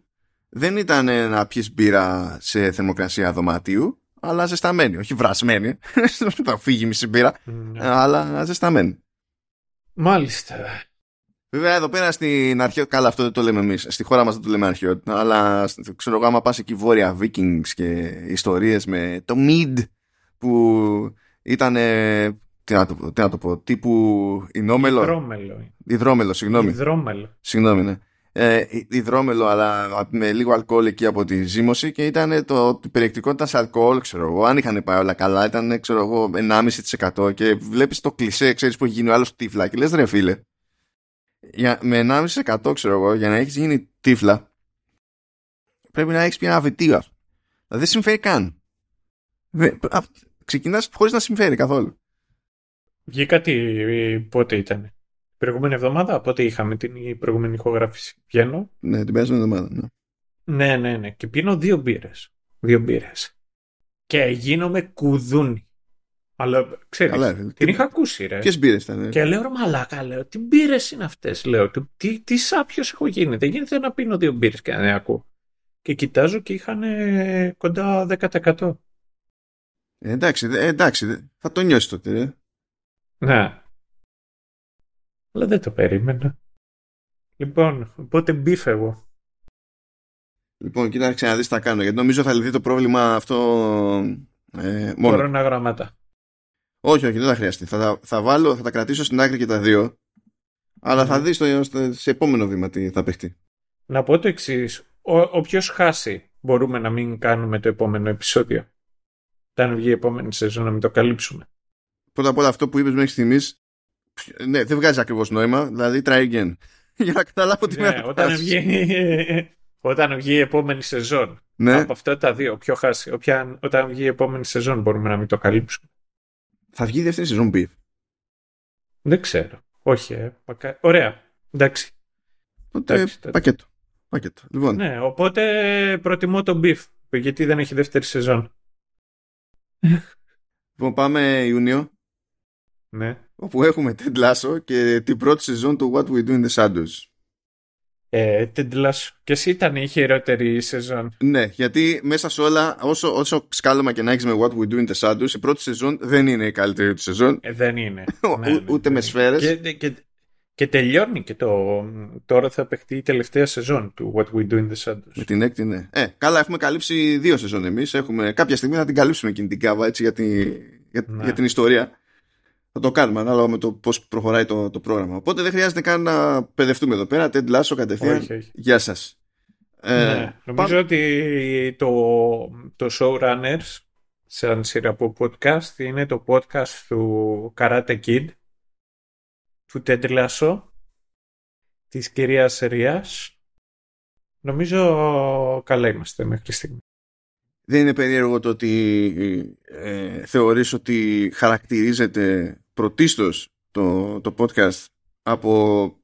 δεν ήταν να πιεις μπύρα σε θερμοκρασία δωματίου, αλλά ζεσταμένη, όχι βρασμένη. <laughs> θα φύγει μισή μπύρα, ναι. αλλά ζεσταμένη. Μάλιστα. Βέβαια εδώ πέρα στην αρχαιότητα, καλά αυτό δεν το λέμε εμείς. Στη χώρα μας δεν το λέμε αρχαιότητα, αλλά ξέρω εγώ, άμα πας εκεί βόρεια Vikings και ιστορίες με το Mid που ήταν. Τι να, το πω, τι να το πω, τύπου Ινόμελο. Υδρόμελο. Υδρόμελο, συγγνώμη. Υδρόμελο. Συγγνώμη, ναι. Ε, υδρόμελο, αλλά με λίγο αλκοόλ εκεί από τη ζύμωση και ήταν το, η περιεκτικότητα σε αλκοόλ, ξέρω εγώ. Αν είχαν πάει όλα καλά, ήταν, ξέρω εγώ, 1,5% και βλέπεις το κλισέ, ξέρεις που έχει γίνει ο άλλος τύφλα και λες ρε φίλε, για, με 1,5% ξέρω εγώ, για να έχεις γίνει τύφλα, πρέπει να έχεις πει ένα βετίο. Δηλαδή δεν συμφέρει καν. Ξεκινάς χωρίς να συμφέρει καθόλου. Βγήκα τι, πότε ήταν. Προηγούμενη εβδομάδα, πότε είχαμε την προηγούμενη ηχογράφηση. Βγαίνω. Ναι, την περασμένη εβδομάδα, ναι. Ναι, ναι, ναι. Και πίνω δύο μπύρες. Δύο μπύρες. Και γίνομαι κουδούνι. Αλλά ξέρεις, Καλά, την τι... είχα ακούσει ρε. Ποιες μπύρες ήταν. Και λέω ρε μαλάκα, λέω, τι μπύρες είναι αυτές, λέω, τι, τι σάπιος έχω γίνει, δεν γίνεται να πίνω δύο μπύρες και να δεν ακούω. Και κοιτάζω και είχαν κοντά 10%. Ε, εντάξει, εντάξει, θα το νιώσεις τότε, ρε. Ναι. Αλλά δεν το περίμενα. Λοιπόν, οπότε μπήφε εγώ. Λοιπόν, κοίταξε να δεις τι θα κάνω, γιατί νομίζω θα λυθεί το πρόβλημα αυτό ε, μόνο. Κορώνα γραμμάτα. Όχι, όχι, δεν θα χρειαστεί. Θα, θα, βάλω, θα τα κρατήσω στην άκρη και τα δύο. Αλλά θα δεις το, σε επόμενο βήμα τι θα παιχτεί. Να πω το εξής. Όποιος χάσει, μπορούμε να μην κάνουμε το επόμενο επεισόδιο. Όταν βγει η επόμενη σεζόν, να μην το καλύψουμε. Πρώτα απ' όλα αυτό που είπες μέχρι στιγμής. Ναι, δεν βγάζει ακριβώς νόημα. Δηλαδή, try again. <laughs> Για να καταλάβω τι ναι, όταν βγει, <laughs> όταν βγει η επόμενη σεζόν. Ναι. Από αυτά τα δύο, ποιο χάσει. Όποια, όταν βγει η επόμενη σεζόν, μπορούμε να μην το καλύψουμε. Θα βγει η δεύτερη σεζόν Beef. Δεν ξέρω. Όχι, ε. Ωραία. Εντάξει. Οπότε Εντάξει, πακέτο. πακέτο. Λοιπόν. Ναι, οπότε προτιμώ το Beef. Γιατί δεν έχει δεύτερη σεζόν. Λοιπόν, πάμε Ιούνιο. Ναι. Όπου έχουμε Ted Lasso και την πρώτη σεζόν του What We Do in the Shadows. Ε, Και εσύ ήταν η χειρότερη σεζόν. Ναι, γιατί μέσα σε όλα, όσο, όσο σκάλωμα και να έχεις με What We Do in the Shadows, η πρώτη σεζόν δεν είναι η καλύτερη του σεζόν. Ε, δεν είναι. <laughs> ναι, ναι, ούτε με σφαίρες. Και, και, και, τελειώνει και το. Τώρα θα παιχτεί η τελευταία σεζόν του What We Do in the Shadows. Με την έκτη, ναι. Ε, καλά, έχουμε καλύψει δύο σεζόν εμείς. Κάποια στιγμή θα την καλύψουμε εκείνη την κάβα έτσι, για, τη, για, ναι. για την ιστορία θα το κάνουμε ανάλογα με το πώς προχωράει το, το πρόγραμμα. Οπότε δεν χρειάζεται καν να παιδευτούμε εδώ πέρα. Ted Lasso κατευθείαν. Όχι, όχι. Γεια σας. Ε, ναι, νομίζω ότι το, το Showrunners σαν σειρά από podcast είναι το podcast του Karate Kid του Ted Lasso της κυρίας Ρίας νομίζω καλά είμαστε μέχρι στιγμή δεν είναι περίεργο το ότι ε, θεωρείς ότι χαρακτηρίζεται πρωτίστως το, το podcast από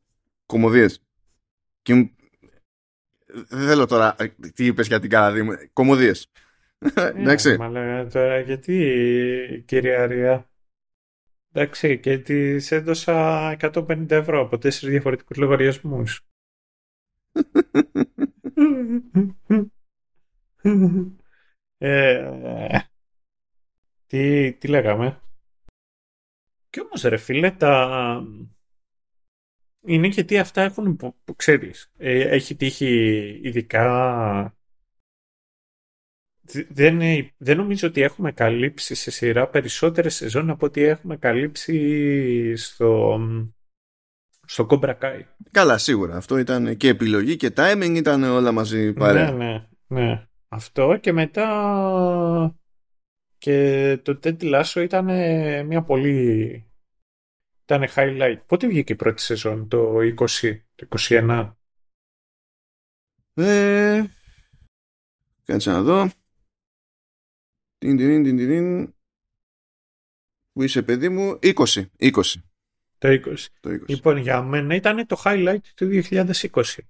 κομμωδίες. Και δεν θέλω τώρα ε, τι είπες για την Καναδί μου. Κομμωδίες. Ε, Εντάξει. Μα λέγα τώρα γιατί κυρία Ρία. Εντάξει και τη έδωσα 150 ευρώ από τέσσερις διαφορετικούς λογαριασμούς. <laughs> ε, τι, τι λέγαμε; Και όμως ρε φίλε, τα... είναι γιατί αυτά έχουν, που, που ξέρεις, ε, έχει τύχει ειδικά... Δεν, δεν νομίζω ότι έχουμε καλύψει σε σειρά περισσότερες σεζόν από ότι έχουμε καλύψει στο, στο Cobra Kai. Καλά, σίγουρα. Αυτό ήταν και επιλογή και timing ήταν όλα μαζί παρέα. Ναι, ναι, ναι. Αυτό και μετά και το Ted Lasso ήταν μια πολύ ήταν highlight. Πότε βγήκε η πρώτη σεζόν, το 20, το 21. Ε, κάτσε να δω. Την, την, την, την, Που είσαι παιδί μου, 20. 20. Το 20. το 20. Λοιπόν, για μένα ήταν το highlight του 2020,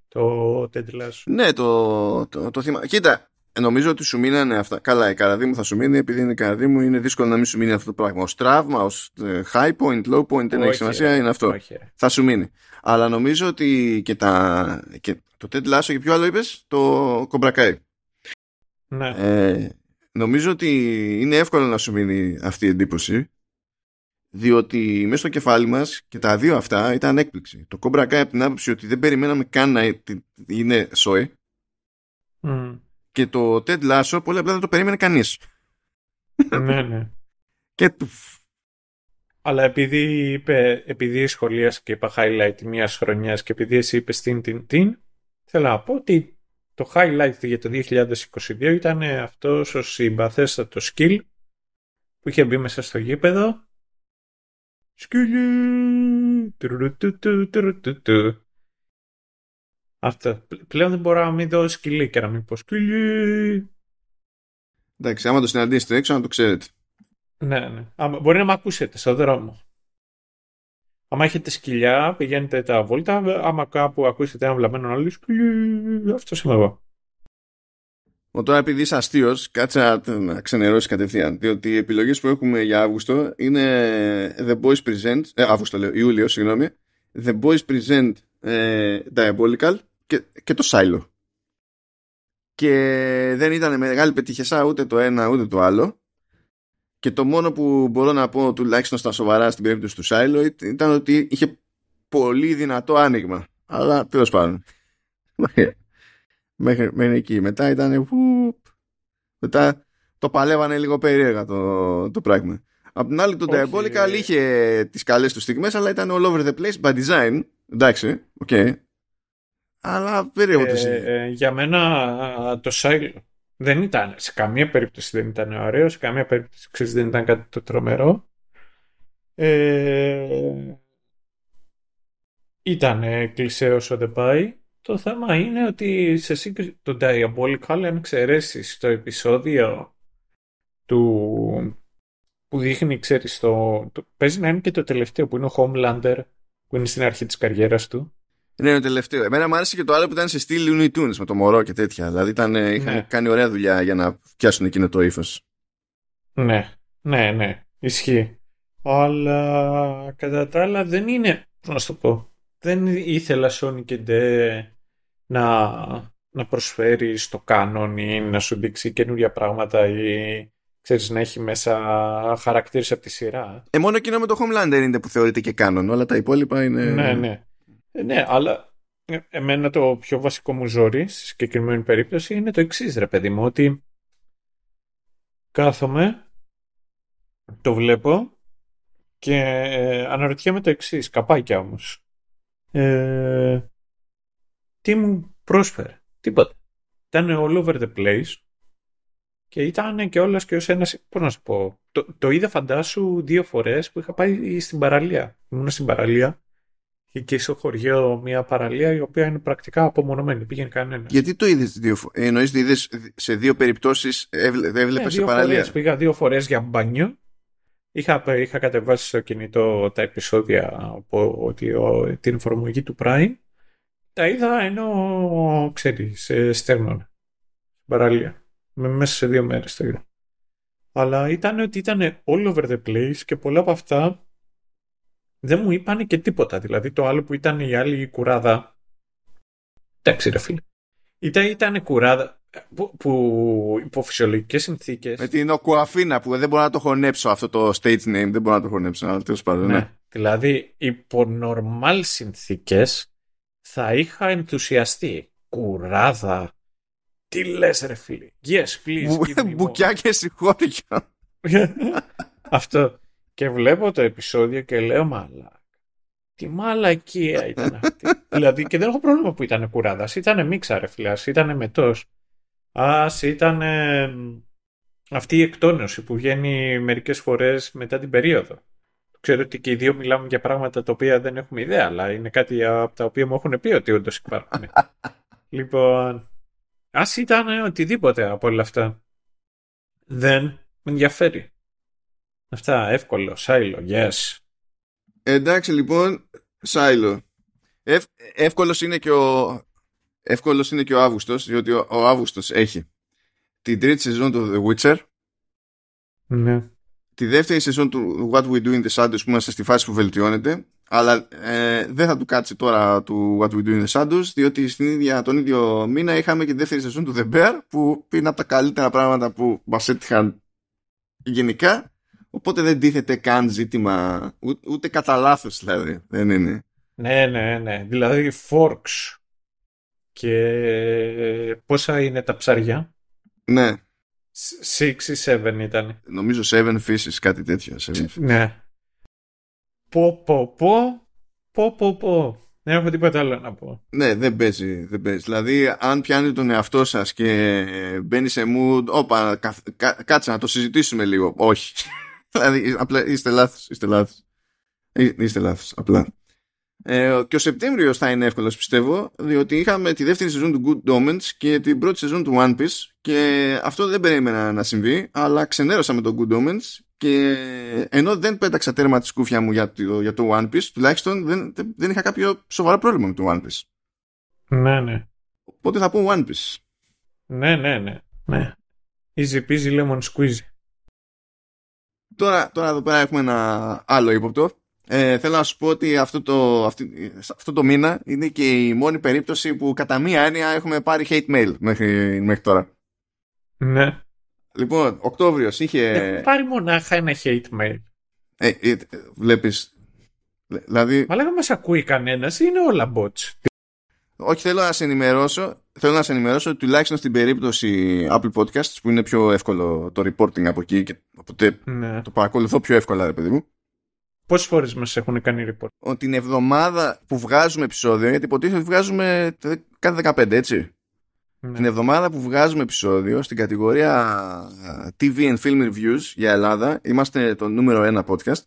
το Ted Lasso. Ναι, το, το, το θυμάμαι. Κοίτα, νομίζω ότι σου μείνανε αυτά. Καλά, η καραδί μου θα σου μείνει, επειδή είναι η καραδί μου, είναι δύσκολο να μην σου μείνει αυτό το πράγμα. Ω τραύμα, ως high point, low point, δεν έχει σημασία, είναι αυτό. Όχι. Θα σου μείνει. Αλλά νομίζω ότι και, τα, και το Ted Lasso και ποιο άλλο είπες, το Cobra Kai. Ναι. Ε, νομίζω ότι είναι εύκολο να σου μείνει αυτή η εντύπωση διότι μέσα στο κεφάλι μας και τα δύο αυτά ήταν έκπληξη. Το Cobra Kai από την άποψη ότι δεν περιμέναμε καν να είναι σόι Mm. Και το Ted Lasso πολύ απλά δεν το περίμενε κανείς. ναι, ναι. Και του- Αλλά επειδή, είπε, επειδή σχολίασα και είπα highlight μιας χρονιάς και επειδή εσύ είπες την την την, θέλω να πω ότι το highlight για το 2022 ήταν αυτός ο συμπαθέστατος skill που είχε μπει μέσα στο γήπεδο. Σκυλί! Τουρουρούτουτου, τουρουρούτουτου. Αυτό. Πλέον δεν μπορώ να μην δω σκυλί και να μην πω σκυλί. εντάξει, άμα το συναντήσετε έξω να το ξέρετε. Ναι, ναι. Άμα- μπορεί να με ακούσετε στον δρόμο. Άμα έχετε σκυλιά, πηγαίνετε τα βόλτα. Άμα κάπου ακούσετε ένα βλαμμένο να λέει σκυλί, αυτό είμαι εγώ. Ο τώρα επειδή είσαι αστείος, κάτσε να, να ξενερώσεις κατευθείαν. Διότι οι επιλογές που έχουμε για Αύγουστο είναι The Boys Present. Ε, Αύγουστο λέω, Ιούλιο, συγγνώμη. The Boys Present ε, Diabolical και, και το Silo. Και δεν ήταν μεγάλη πετυχεσά ούτε το ένα ούτε το άλλο. Και το μόνο που μπορώ να πω τουλάχιστον στα σοβαρά στην περίπτωση του Silo ήταν ότι είχε πολύ δυνατό άνοιγμα. Αλλά τέλος πάντων. μέχρι, μέχρι εκεί. Μετά ήταν. Φουπ. Μετά το παλεύανε λίγο περίεργα το, το πράγμα. Απ' την άλλη, το Όχι. Diabolical είχε τις καλές του στιγμές, αλλά ήταν all over the place by design. Εντάξει, οκ. Αλλά περίεργο το Ε, σύστημα. ε, για μένα α, το Silo δεν ήταν, σε καμία περίπτωση δεν ήταν ωραίο, σε καμία περίπτωση ξέρεις, δεν ήταν κάτι το τρομερό. Ε, ήταν ε, κλισέ όσο δεν πάει. Το θέμα είναι ότι σε σύγκριση το Diabolical, αν εξαιρέσεις το επεισόδιο του που δείχνει, ξέρεις, το, το, παίζει να είναι και το τελευταίο που είναι ο Homelander, που είναι στην αρχή της καριέρας του. Ναι, το τελευταίο. Εμένα μου άρεσε και το άλλο που ήταν σε στυλ Looney Tunes με το μωρό και τέτοια. Δηλαδή ήταν, ε, είχαν Ναι. κάνει ωραία δουλειά για να πιάσουν εκείνο το ύφος. Ναι, ναι, ναι, ισχύει. Αλλά κατά τα άλλα δεν είναι, πώς να σου το πω, δεν ήθελα Sony και Nde να, να προσφέρει στο κάνον ή να σου δείξει καινούργια πράγματα ή ξέρεις να έχει μέσα χαρακτήρες από τη σειρά. Ε, μόνο εκείνο με το Homelander είναι που θεωρείται και κάνον. Όλα τα υπόλοιπα είναι. Ναι, ναι. Ε, Ναι, αλλά ε, εμένα το πιο βασικό μου ζόρι στη συγκεκριμένη περίπτωση είναι το εξής, ρε παιδί μου, ότι κάθομαι, το βλέπω και ε, αναρωτιέμαι το εξής, καπάκια όμως. Ε, τι μου πρόσφερε, τίποτα. Ήταν all over the place και ήταν και όλας και ως ένας, πώς να σου πω, το, το είδα φαντάσου δύο φορές που είχα πάει στην παραλία. Ήμουν στην παραλία και στο χωριό μια παραλία η οποία είναι πρακτικά απομονωμένη. Πήγαινε κανένας. Γιατί το είδες δύο φορέ. Εννοείς ότι είδες σε δύο περιπτώσεις έβλεπες Ναι, σε δύο παραλία; φορές, πήγα δύο φορές για μπάνιο. Είχα, είχα κατεβάσει στο κινητό τα επεισόδια από ότι, ο, την εφαρμογή του Prime. Τα είδα ενώ, ξέρεις, ε, στέρνων. Στην παραλία. Με, μέσα σε δύο μέρες το είδα. Αλλά ήταν ότι ήταν all over the place και πολλά από αυτά δεν μου είπαν και τίποτα. Δηλαδή το άλλο που ήταν η άλλη κουράδα. Εντάξει, ρε φίλε. Ήταν, ήταν κουράδα που, που υπό φυσιολογικές συνθήκες Με την Οκουαφίνα που δεν μπορώ να το χωνέψω αυτό το stage name, δεν μπορώ να το χωνέψω. Αλλά τέλος πάντων, ναι. Ναι. Δηλαδή, υπό νορμάλ συνθήκες θα είχα ενθουσιαστεί. Κουράδα. Τι λες ρε φίλε. Yes, please. Μπουκιά και συγχώρια. <laughs> Αυτό. Και βλέπω το επεισόδιο και λέω μαλά. Τι μαλακία ήταν αυτή. <laughs> δηλαδή και δεν έχω πρόβλημα που ήταν κουράδας. Ήταν μίξα ρε φίλε. Ήταν μετός. Ας ήταν αυτή η εκτόνωση που βγαίνει μερικές φορές μετά την περίοδο. Ξέρω ότι και οι δύο μιλάμε για πράγματα τα οποία δεν έχουμε ιδέα, αλλά είναι κάτι από τα οποία μου έχουν πει ότι όντως υπάρχουν. <laughs> λοιπόν, ας ήταν οτιδήποτε από όλα αυτά. Δεν με ενδιαφέρει. Αυτά, εύκολο, σάιλο, yes. Εντάξει λοιπόν, σάιλο. Ευ, εύκολος είναι και ο, εύκολος είναι και ο Αύγουστος, διότι ο, ο Αύγουστος έχει την τρίτη σεζόν του The Witcher. Ναι τη δεύτερη σεζόν του What We Do in the Shadows που είμαστε στη φάση που βελτιώνεται αλλά ε, δεν θα του κάτσει τώρα του What We Do in the Shadows διότι στην ίδια, τον ίδιο μήνα είχαμε και τη δεύτερη σεζόν του The Bear που είναι από τα καλύτερα πράγματα που μας έτυχαν γενικά οπότε δεν τίθεται καν ζήτημα ούτε, ούτε κατά λάθος δηλαδή δεν είναι ναι ναι ναι δηλαδή Forks και πόσα είναι τα ψαριά ναι 6 ή 7 ήταν. Νομίζω 7 φύσεις, κάτι τέτοιο. Ναι. Πω, πω, πω. Πω, πω, πω. Δεν έχω τίποτα άλλο να πω. Ναι, δεν παίζει, δεν παίζει. Δηλαδή, αν πιάνει τον εαυτό σας και μπαίνει σε mood, όπα, κάτσε να το συζητήσουμε λίγο. Όχι. <laughs> δηλαδή, απλά είστε λάθος. Είστε λάθος. Είστε λάθος, απλά. Ε, και ο Σεπτέμβριο θα είναι εύκολος πιστεύω, διότι είχαμε τη δεύτερη σεζόν του Good Omens και την πρώτη σεζόν του One Piece και αυτό δεν περίμενα να συμβεί, αλλά ξενέρωσα με το Good Omens και ενώ δεν πέταξα τέρμα τη σκούφια μου για το, για το One Piece, τουλάχιστον δεν, δεν είχα κάποιο σοβαρό πρόβλημα με το One Piece. Ναι, ναι. Οπότε θα πω One Piece. Ναι, ναι, ναι. ναι. Easy peasy lemon squeeze. Τώρα, τώρα εδώ πέρα έχουμε ένα άλλο ύποπτο ε, θέλω να σου πω ότι αυτό το, αυτή, αυτό το μήνα είναι και η μόνη περίπτωση που κατά μία έννοια έχουμε πάρει hate mail μέχρι, μέχρι τώρα. Ναι. Λοιπόν, Οκτώβριος είχε... Έχουμε πάρει μονάχα ένα hate mail. Ε, ε, βλέπεις... Δηλαδή... Μα λέγαμε μας ακούει κανένας ή είναι όλα bots. Όχι, θέλω να σε ενημερώσω. Θέλω να σε ενημερώσω ότι τουλάχιστον στην περίπτωση Apple Podcasts που είναι πιο εύκολο το reporting από εκεί και οπότε ναι. το παρακολουθώ πιο εύκολα, ρε παιδί μου. Πόσες φορές μας έχουν κάνει report; Ότι την εβδομάδα που βγάζουμε επεισόδιο, γιατί υποτίθεται ότι βγάζουμε κάθε 15, έτσι. Ναι. Την εβδομάδα που βγάζουμε επεισόδιο στην κατηγορία TV and Film Reviews για Ελλάδα, είμαστε το νούμερο ένα podcast.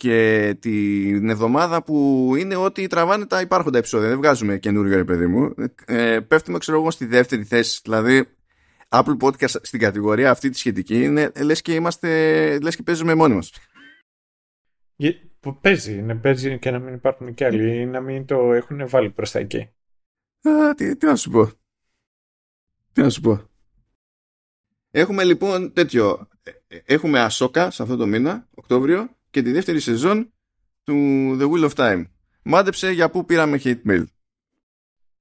Και την εβδομάδα που είναι ότι τραβάνε τα υπάρχοντα επεισόδια, δεν βγάζουμε καινούριο ρε παιδί μου, ε, πέφτουμε ξέρω εγώ στη δεύτερη θέση. Δηλαδή, Apple Podcast στην κατηγορία αυτή τη σχετική είναι λες και, είμαστε, λες και παίζουμε μόνοι μας. Παίζει, είναι, παίζει και να μην υπάρχουν κι άλλοι ή να μην το έχουν βάλει προς τα εκεί. Α, τι, τι να σου πω. Τι να σου πω. Έχουμε λοιπόν τέτοιο. Ε, ε, έχουμε Ασόκα σε αυτό το μήνα, Οκτώβριο, και τη δεύτερη σεζόν του The Wheel of Time. Μάντεψε για πού πήραμε hate mail.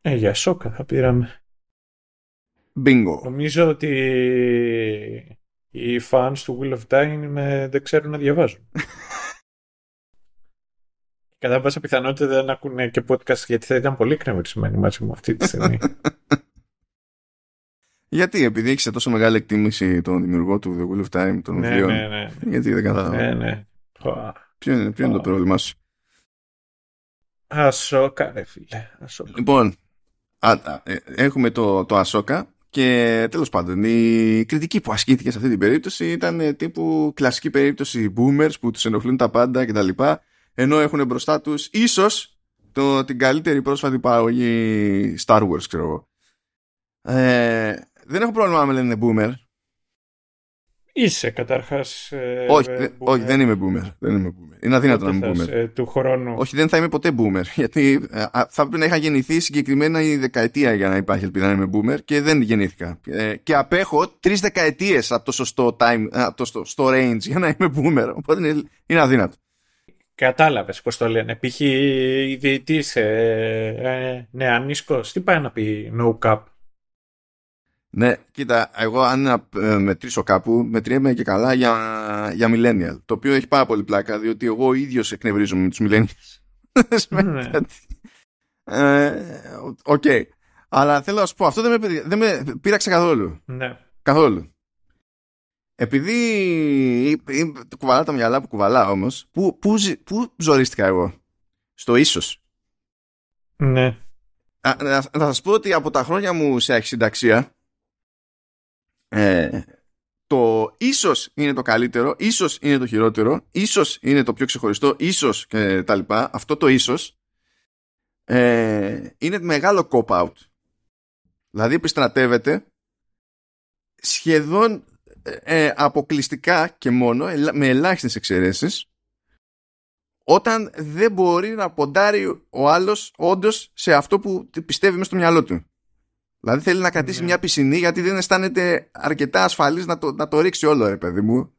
Ε, για Ασόκα θα πήραμε. Bingo. Νομίζω ότι οι fans του Wheel of Time δεν ξέρουν να διαβάζουν. <laughs> Κατά πάσα πιθανότητα δεν ακούνε και podcast γιατί θα ήταν πολύ εκνευρισμένοι μαζί μου αυτή τη στιγμή. <laughs> γιατί, επειδή έχεις τόσο μεγάλη εκτίμηση τον δημιουργό του The Wheel of Time, τον ναι, ναι, ναι. Γιατί δεν κατάλαβα. Ναι, ναι. Ποιο είναι, ποιο είναι το πρόβλημά σου; Ασόκα, ρε φίλε. Ασόκα. Λοιπόν, α, α, ε, έχουμε το, το Ασόκα και τέλος πάντων η κριτική που ασκήθηκε σε αυτή την περίπτωση ήταν τύπου κλασική περίπτωση boomers που τους ενοχλούν τα πάντα κτλ ενώ έχουν μπροστά τους ίσως το, την καλύτερη πρόσφατη παραγωγή Star Wars ξέρω εγώ. Ε, δεν έχω πρόβλημα με λένε boomer. Είσαι καταρχάς ε, όχι, όχι, δεν είμαι boomer. Δεν είμαι boomer. Είναι αδύνατο να είμαι boomer. Ε, του χρόνου. Όχι, δεν θα είμαι ποτέ boomer. <laughs> Γιατί ε, θα πρέπει να είχα γεννηθεί συγκεκριμένα η δεκαετία για να υπάρχει ελπίδα να είμαι boomer και δεν γεννήθηκα. Ε, και απέχω τρεις δεκαετίες από το σωστό time, από το στο, range για να είμαι boomer. Οπότε είναι, είναι αδύνατο. Κατάλαβες πώς το λένε. Π.χ. η διαιτής ε, ε, νεανίσκος, τι πάει να πει no cap; Ναι, κοίτα, εγώ αν να ε, μετρήσω κάπου, μετριέμαι και καλά για, για millennial. Το οποίο έχει πάρα πολύ πλάκα, διότι εγώ ο ίδιος εκνευρίζομαι με τους millennials. <laughs> ναι. Ε, OK. Okay. Αλλά θέλω να σου πω, αυτό δεν με, δεν με πείραξε καθόλου. Ναι. Καθόλου. Επειδή κουβαλά τα μυαλά που κουβαλά όμως, πού, πού, πού ζορίστηκα εγώ; Στο ίσως. Ναι. να, να σας πω ότι από τα χρόνια μου σε αρχισυνταξία ε, το ίσως είναι το καλύτερο, ίσως είναι το χειρότερο, ίσως είναι το πιο ξεχωριστό, ίσως και τα λοιπά. Αυτό το ίσως ε, είναι μεγάλο cop-out. Δηλαδή επιστρατεύεται σχεδόν ε, αποκλειστικά και μόνο, με ελάχιστες εξαιρέσεις, όταν δεν μπορεί να ποντάρει ο άλλος όντως σε αυτό που πιστεύει μέσα στο μυαλό του. Δηλαδή θέλει να κρατήσει ναι. μια πισινή γιατί δεν αισθάνεται αρκετά ασφαλής να το, να το ρίξει όλο ρε παιδί μου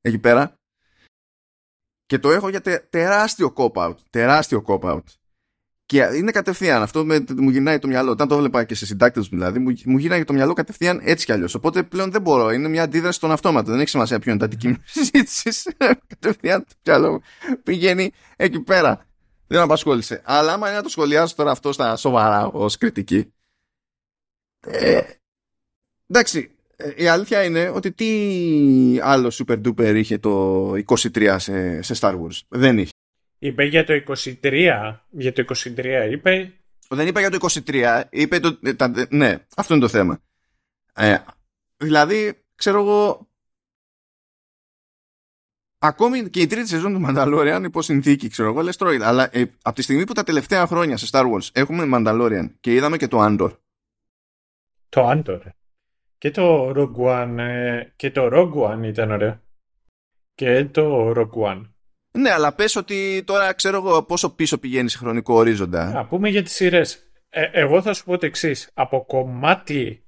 εκεί πέρα. Και το έχω για τεράστιο cop-out. Τεράστιο cop-out. Και είναι κατευθείαν. Αυτό με, μου γυρνάει το μυαλό. Όταν το βλέπα και σε συντάκτες δηλαδή, μου, μου γυρνάει το μυαλό κατευθείαν έτσι κι αλλιώς. Οπότε πλέον δεν μπορώ. Είναι μια αντίδραση στον αυτόματο. Δεν έχει σημασία ποιο είναι το αντικείμενο συζήτησης. <laughs> κατευθείαν το μυαλό πηγαίνει εκεί πέρα. Δεν με απασχόλησε. Αλλά άμα είναι να το σχολιάσω τώρα αυτό στα σοβαρά ως κριτική. Ε, εντάξει, ε, η αλήθεια είναι ότι τι άλλο super duper είχε το 23 σε, σε Star Wars; Δεν είχε. Είπε για το 23. Για το 23 είπε. Δεν είπε για το 23. Είπε το. Τα, ναι, αυτό είναι το θέμα. Ε, δηλαδή, ξέρω εγώ. Ακόμη και η τρίτη σεζόν του Mandalorian υπό συνθήκη, ξέρω εγώ, λες τρώει. Αλλά ε, από τη στιγμή που τα τελευταία χρόνια σε Star Wars έχουμε Mandalorian και είδαμε και το Andor. Το Andor. Και το Rogue One. Ε, και το Rogue One ήταν ωραίο. Και το Rogue One. Ναι, αλλά πες ότι τώρα ξέρω εγώ πόσο πίσω πηγαίνει σε χρονικό ορίζοντα. Να πούμε για τις σειρές. Ε, εγώ θα σου πω το εξής. Από κομμάτι,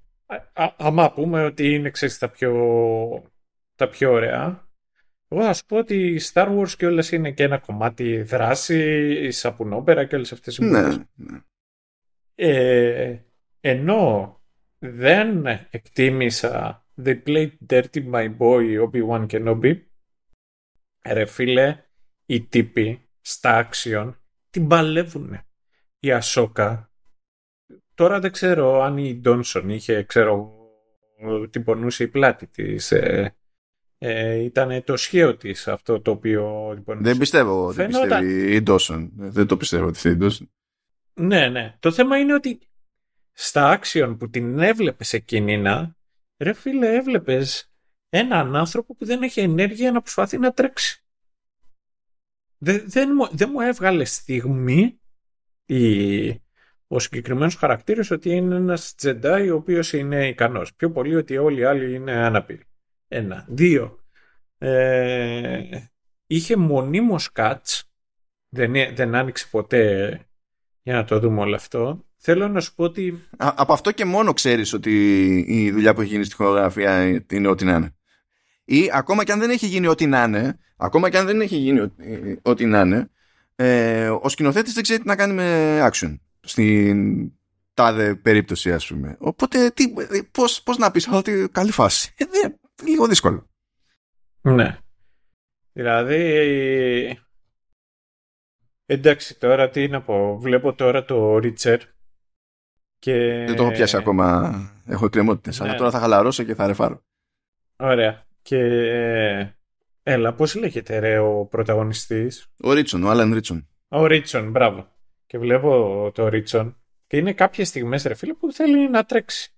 άμα πούμε ότι είναι ξέρεις, τα, πιο, τα πιο ωραία, εγώ θα σου πω ότι η Star Wars και όλες είναι και ένα κομμάτι δράση, η σαπουνόπερα και όλες αυτές οι ναι, ναι. Ε, ενώ δεν εκτίμησα They played dirty my boy Obi-Wan Kenobi Ρε φίλε, οι τύποι στα action την παλεύουν. Η Ασόκα, τώρα δεν ξέρω αν η Ντόνσον είχε, ξέρω, την πονούσε η πλάτη της. Ε, ε, ήταν το σχέδιο της αυτό το οποίο λοιπόν, Δεν πιστεύω ότι πιστεύει η Ντόσον. Δεν το πιστεύω ότι θέλει η Ντόσον. Ναι, ναι. Το θέμα είναι ότι στα action που την έβλεπες εκείνη να, ρε φίλε έβλεπες έναν άνθρωπο που δεν έχει ενέργεια να προσπαθεί να τρέξει. Δεν, δεν, μου έβγαλε στιγμή η, ο συγκεκριμένος χαρακτήρας ότι είναι ένας τζεντάι ο οποίος είναι ικανός. Πιο πολύ ότι όλοι οι άλλοι είναι αναπήροι. Ένα. Δύο. Ε, είχε μονίμως κάτ. Δεν, δεν άνοιξε ποτέ για να το δούμε όλο αυτό. Θέλω να σου πω ότι. από αυτό και μόνο ξέρεις ότι η δουλειά που έχει γίνει στη χορογραφία είναι ό,τι να είναι ή ακόμα και αν δεν έχει γίνει ό,τι να είναι, ακόμα και αν δεν έχει γίνει ό,τι να είναι, ε, ο σκηνοθέτης δεν ξέρει τι να κάνει με action στην τάδε περίπτωση, ας πούμε. Οπότε, τι, πώς, πώς να πεις ότι καλή φάση. Ε, λίγο δύσκολο. Ναι. Δηλαδή, εντάξει τώρα τι να πω, βλέπω τώρα το Ρίτσερ και... Δεν το έχω πιάσει ακόμα, έχω κρεμότητες, ναι. αλλά τώρα θα χαλαρώσω και θα ρεφάρω. Ωραία. Και έλα, πώς λέγεται ρε ο πρωταγωνιστής; Ο Ρίτσον, ο Άλαν Ρίτσον. Ο Ρίτσον, μπράβο. Και βλέπω το Ρίτσον και είναι κάποιες στιγμές ρε φίλε που θέλει να τρέξει.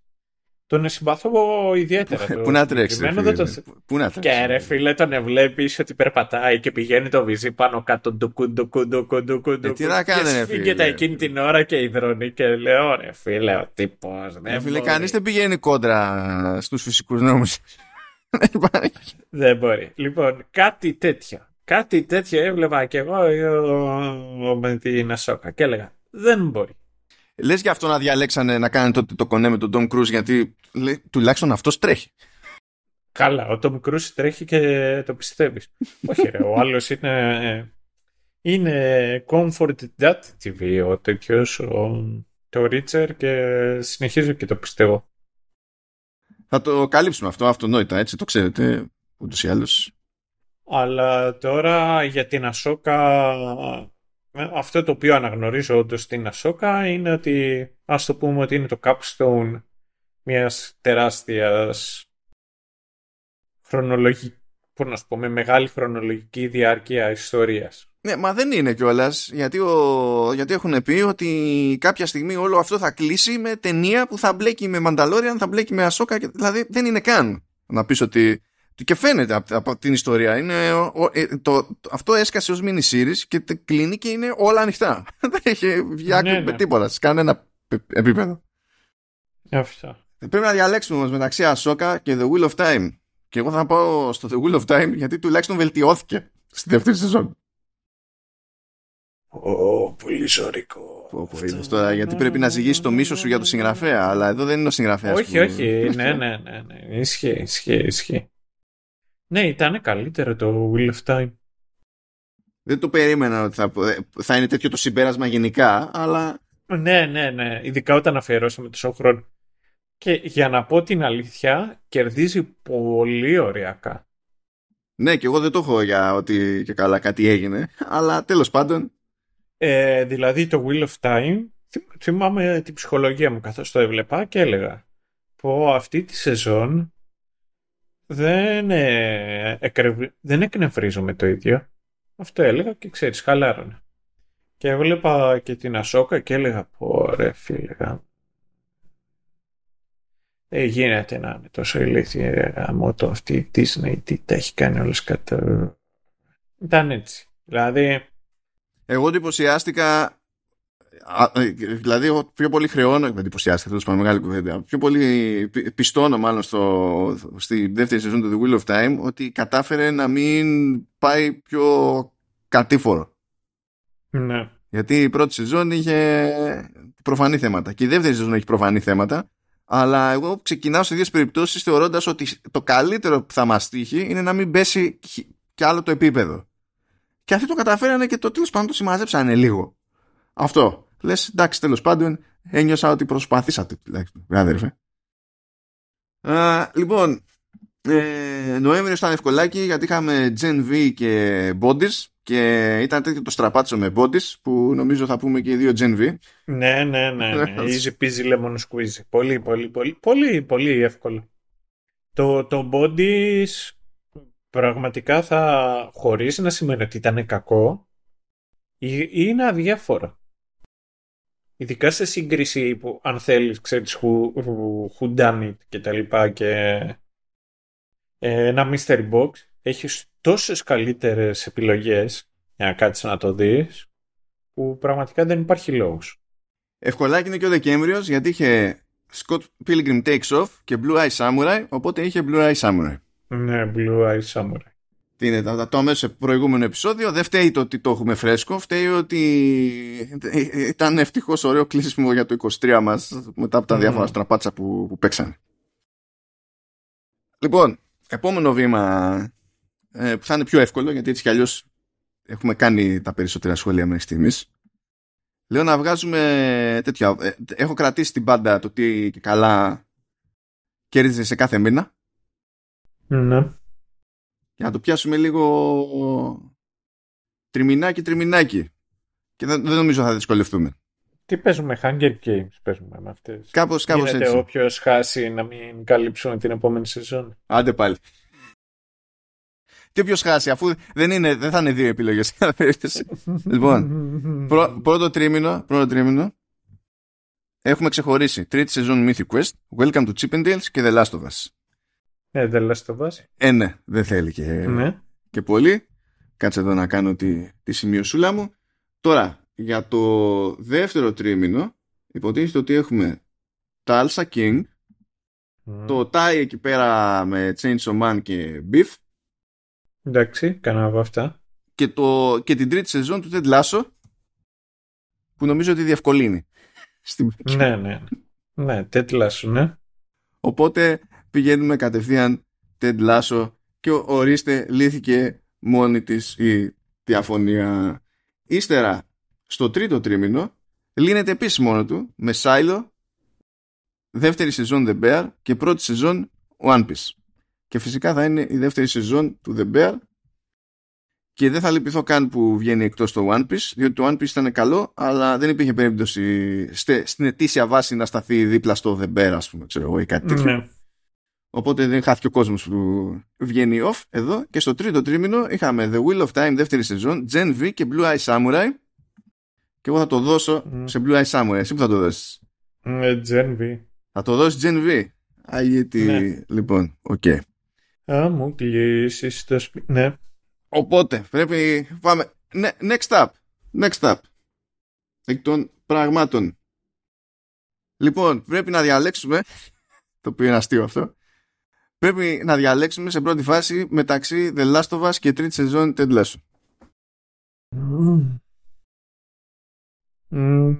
Τον συμπαθώ ιδιαίτερα. Πού να τρέξει. Πού να τρέξει. Και ρε φίλε τον βλέπει ότι περπατάει και πηγαίνει το βυζί πάνω κάτω ντουκου ντουκου ντουκου ντουκου ε, Τι να κάνει ρε φίλε. Και εκείνη την ώρα και υδρώνει και λέω ρε φίλε ο τύπος. Ρε φίλε κανείς δεν πηγαίνει κόντρα στους φυσικούς νόμους. Δεν μπορεί. Λοιπόν, κάτι τέτοιο. Κάτι τέτοιο έβλεπα και εγώ με την Ασόκα και έλεγα δεν μπορεί. Λες για αυτό να διαλέξανε να κάνουν το, το κονέ με τον Tom Cruise γιατί λέει, τουλάχιστον αυτός τρέχει. Καλά, ο Tom Cruise τρέχει και το πιστεύεις. <laughs> Όχι ρε, ο άλλος είναι, είναι comfort that TV ο τέτοιος, ο, το Ρίτσερ και συνεχίζω και το πιστεύω. Θα το καλύψουμε αυτό αυτονόητα, έτσι το ξέρετε ούτως ή άλλως. Αλλά τώρα για την Ασόκα, αυτό το οποίο αναγνωρίζω όντως στην Ασόκα είναι ότι ας το πούμε ότι είναι το capstone μιας τεράστιας χρονολογική, πώς να σου πω, με μεγάλη χρονολογική διάρκεια ιστορίας. Ναι, μα δεν είναι κιόλας. Γιατί, ο... γιατί έχουν πει ότι κάποια στιγμή όλο αυτό θα κλείσει με ταινία που θα μπλέκει με Μανταλόριαν, θα μπλέκει με Ασόκα. Δηλαδή δεν είναι καν να πεις ότι. Και φαίνεται από, την ιστορία. Είναι, ε, το, αυτό έσκασε ως mini series και κλείνει και είναι όλα ανοιχτά. <laughs> δεν έχει βγει ναι, ναι. τίποτα σε κανένα επίπεδο. Αυτό. Πρέπει να διαλέξουμε όμως μεταξύ Ασόκα και The Wheel of Time. Και εγώ θα πάω στο The Wheel of Time γιατί τουλάχιστον βελτιώθηκε στη δεύτερη σεζόν. Ω, πολύ ζωρικό. τώρα, γιατί πρέπει να ζυγίσει το μίσο σου για το συγγραφέα, αλλά εδώ δεν είναι ο συγγραφέας. Όχι, όχι. ναι, ναι, ναι, ναι. Ισχύει, ισχύει, ισχύει. Ναι, ήταν καλύτερο το Wheel of Time. Δεν το περίμενα ότι θα, θα είναι τέτοιο το συμπέρασμα γενικά, αλλά. Ναι, ναι, ναι. Ειδικά όταν αφιερώσαμε τόσο χρόνο. Και για να πω την αλήθεια, κερδίζει πολύ ωριακά. Ναι, και εγώ δεν το έχω για ότι και καλά κάτι έγινε, αλλά τέλος πάντων ε, δηλαδή το Wheel of Time, θυμάμαι την ψυχολογία μου καθώς το έβλεπα και έλεγα πω αυτή τη σεζόν δεν, ε, δεν εκνευρίζομαι το ίδιο. Αυτό έλεγα και ξέρεις, χαλάρωνε. Και έβλεπα και την Ασόκα και έλεγα πω ρε φίλε, ε, γίνεται να είναι τόσο ηλίθεια γάμο το αυτή η Disney, τι τα έχει κάνει όλες κατά... Ήταν έτσι. Δηλαδή, εγώ εντυπωσιάστηκα. Ε, δηλαδή, εγώ πιο πολύ χρεώνω. Εντυπωσιάστηκα, τέλος πάντων, μεγάλη κουβέντα. Πιο πολύ πιστώνω, μάλλον, στο, στη δεύτερη σεζόν του The Wheel of Time ότι κατάφερε να μην πάει πιο κατήφορο. Ναι. Γιατί η πρώτη σεζόν είχε προφανή θέματα. Και η δεύτερη σεζόν έχει προφανή θέματα. Αλλά εγώ ξεκινάω σε δύο περιπτώσεις θεωρώντας ότι το καλύτερο που θα μας τύχει είναι να μην πέσει κι άλλο το επίπεδο. Και αυτοί το καταφέρανε και το τέλος πάντων το συμμαζέψανε λίγο. Αυτό. Λες, εντάξει, τέλος πάντων, ένιωσα ότι προσπαθήσατε τουλάχιστον. Αδερφέ. λοιπόν, ε, Νοέμβριο ήταν ευκολάκι γιατί είχαμε Gen V και Bodies και ήταν τέτοιο το στραπάτσο με Bodies που νομίζω θα πούμε και οι δύο Gen V. Ναι, ναι, ναι. ναι. <laughs> Easy peasy lemon squeeze. Πολύ, πολύ, πολύ, πολύ, πολύ εύκολο. Το, το Bodies πραγματικά θα χωρίσει να σημαίνει ότι ήταν κακό ή είναι αδιάφορο. Ειδικά σε σύγκριση που αν θέλεις ξέρεις who, who done it και τα λοιπά και ε, ένα mystery box έχεις τόσες καλύτερες επιλογές για να κάτσεις να το δεις που πραγματικά δεν υπάρχει λόγος. Ευκολάκι είναι και ο Δεκέμβριος γιατί είχε Scott Pilgrim Takes Off και Blue Eye Samurai οπότε είχε Blue Eye Samurai. Ναι, Blue Eye Samurai. Τι είναι, θα το αμέσως σε προηγούμενο επεισόδιο. Δεν φταίει το ότι το έχουμε φρέσκο. Φταίει ότι ήταν ευτυχώς ωραίο κλείσιμο για το 23 μας μετά από τα διάφορα στραπάτσα που, που παίξανε. Λοιπόν, επόμενο βήμα ε, που θα είναι πιο εύκολο γιατί έτσι κι αλλιώς έχουμε κάνει τα περισσότερα σχόλια μέχρι στιγμής. Λέω να βγάζουμε τέτοια. Ε, έχω κρατήσει την πάντα το τι καλά κέρδιζε σε κάθε μήνα. Ναι. Για να το πιάσουμε λίγο τριμινάκι τριμινάκι. Και δεν, δεν νομίζω θα δυσκολευτούμε. Τι παίζουμε, Hunger Games παίζουμε με αυτές. Κάπως, κάπως Γίνεται έτσι. όποιος χάσει να μην καλύψουμε την επόμενη σεζόν. Άντε πάλι. Τι όποιος χάσει, αφού δεν, είναι, δεν θα είναι δύο επιλογές. <laughs> λοιπόν, πρώτο τρίμηνο, πρώτο τρίμηνο, έχουμε ξεχωρίσει τρίτη σεζόν Mythic Quest, Welcome to Chippendales και The Last of Us. Ε, δεν λες το βάζει. Ε, ναι, δεν θέλει και, ναι. και πολύ. Κάτσε εδώ να κάνω τη, τη σημειωσούλα μου. Τώρα, για το δεύτερο τρίμηνο, υποτίθεται ότι έχουμε τα Alsa King, το Tai εκεί πέρα με Chainsaw Man και Beef. Εντάξει, κανένα από αυτά. Και, το, και την τρίτη σεζόν του Ted Lasso, που νομίζω ότι διευκολύνει. <laughs> Ναι, ναι. Ναι, Ted Lasso, ναι. Οπότε πηγαίνουμε κατευθείαν Ted Lasso και ορίστε λύθηκε μόνη της η διαφωνία. Ύστερα στο τρίτο τρίμηνο λύνεται επίσης μόνο του με Silo, δεύτερη σεζόν The Bear και πρώτη σεζόν One Piece. Και φυσικά θα είναι η δεύτερη σεζόν του The Bear και δεν θα λυπηθώ καν που βγαίνει εκτός το One Piece διότι το One Piece ήταν καλό αλλά δεν υπήρχε περίπτωση στην ετήσια βάση να σταθεί δίπλα στο The Bear ας πούμε ξέρω εγώ ή κάτι τέτοιο. Ναι. Οπότε δεν χάθηκε ο κόσμος που βγαίνει off εδώ και στο τρίτο τρίμηνο είχαμε The Wheel of Time δεύτερη σεζόν Gen V και Blue Eye Samurai και εγώ θα το δώσω σε Blue Eye Samurai. Εσύ που θα το δώσεις; Mm, Gen V. Θα το δώσεις Gen V; Α, γιατί... Ναι. Λοιπόν, OK. Okay. Α, μου κλείσεις το σπίτι. Ναι. Οπότε πρέπει πάμε. Ναι, next up. Next up. Εκ των πραγμάτων. Λοιπόν, πρέπει να διαλέξουμε. <laughs> Το οποίο είναι αστείο αυτό. Πρέπει να διαλέξουμε σε πρώτη φάση μεταξύ The Last of Us και τρίτη σεζόν Ted Lasso. Mm.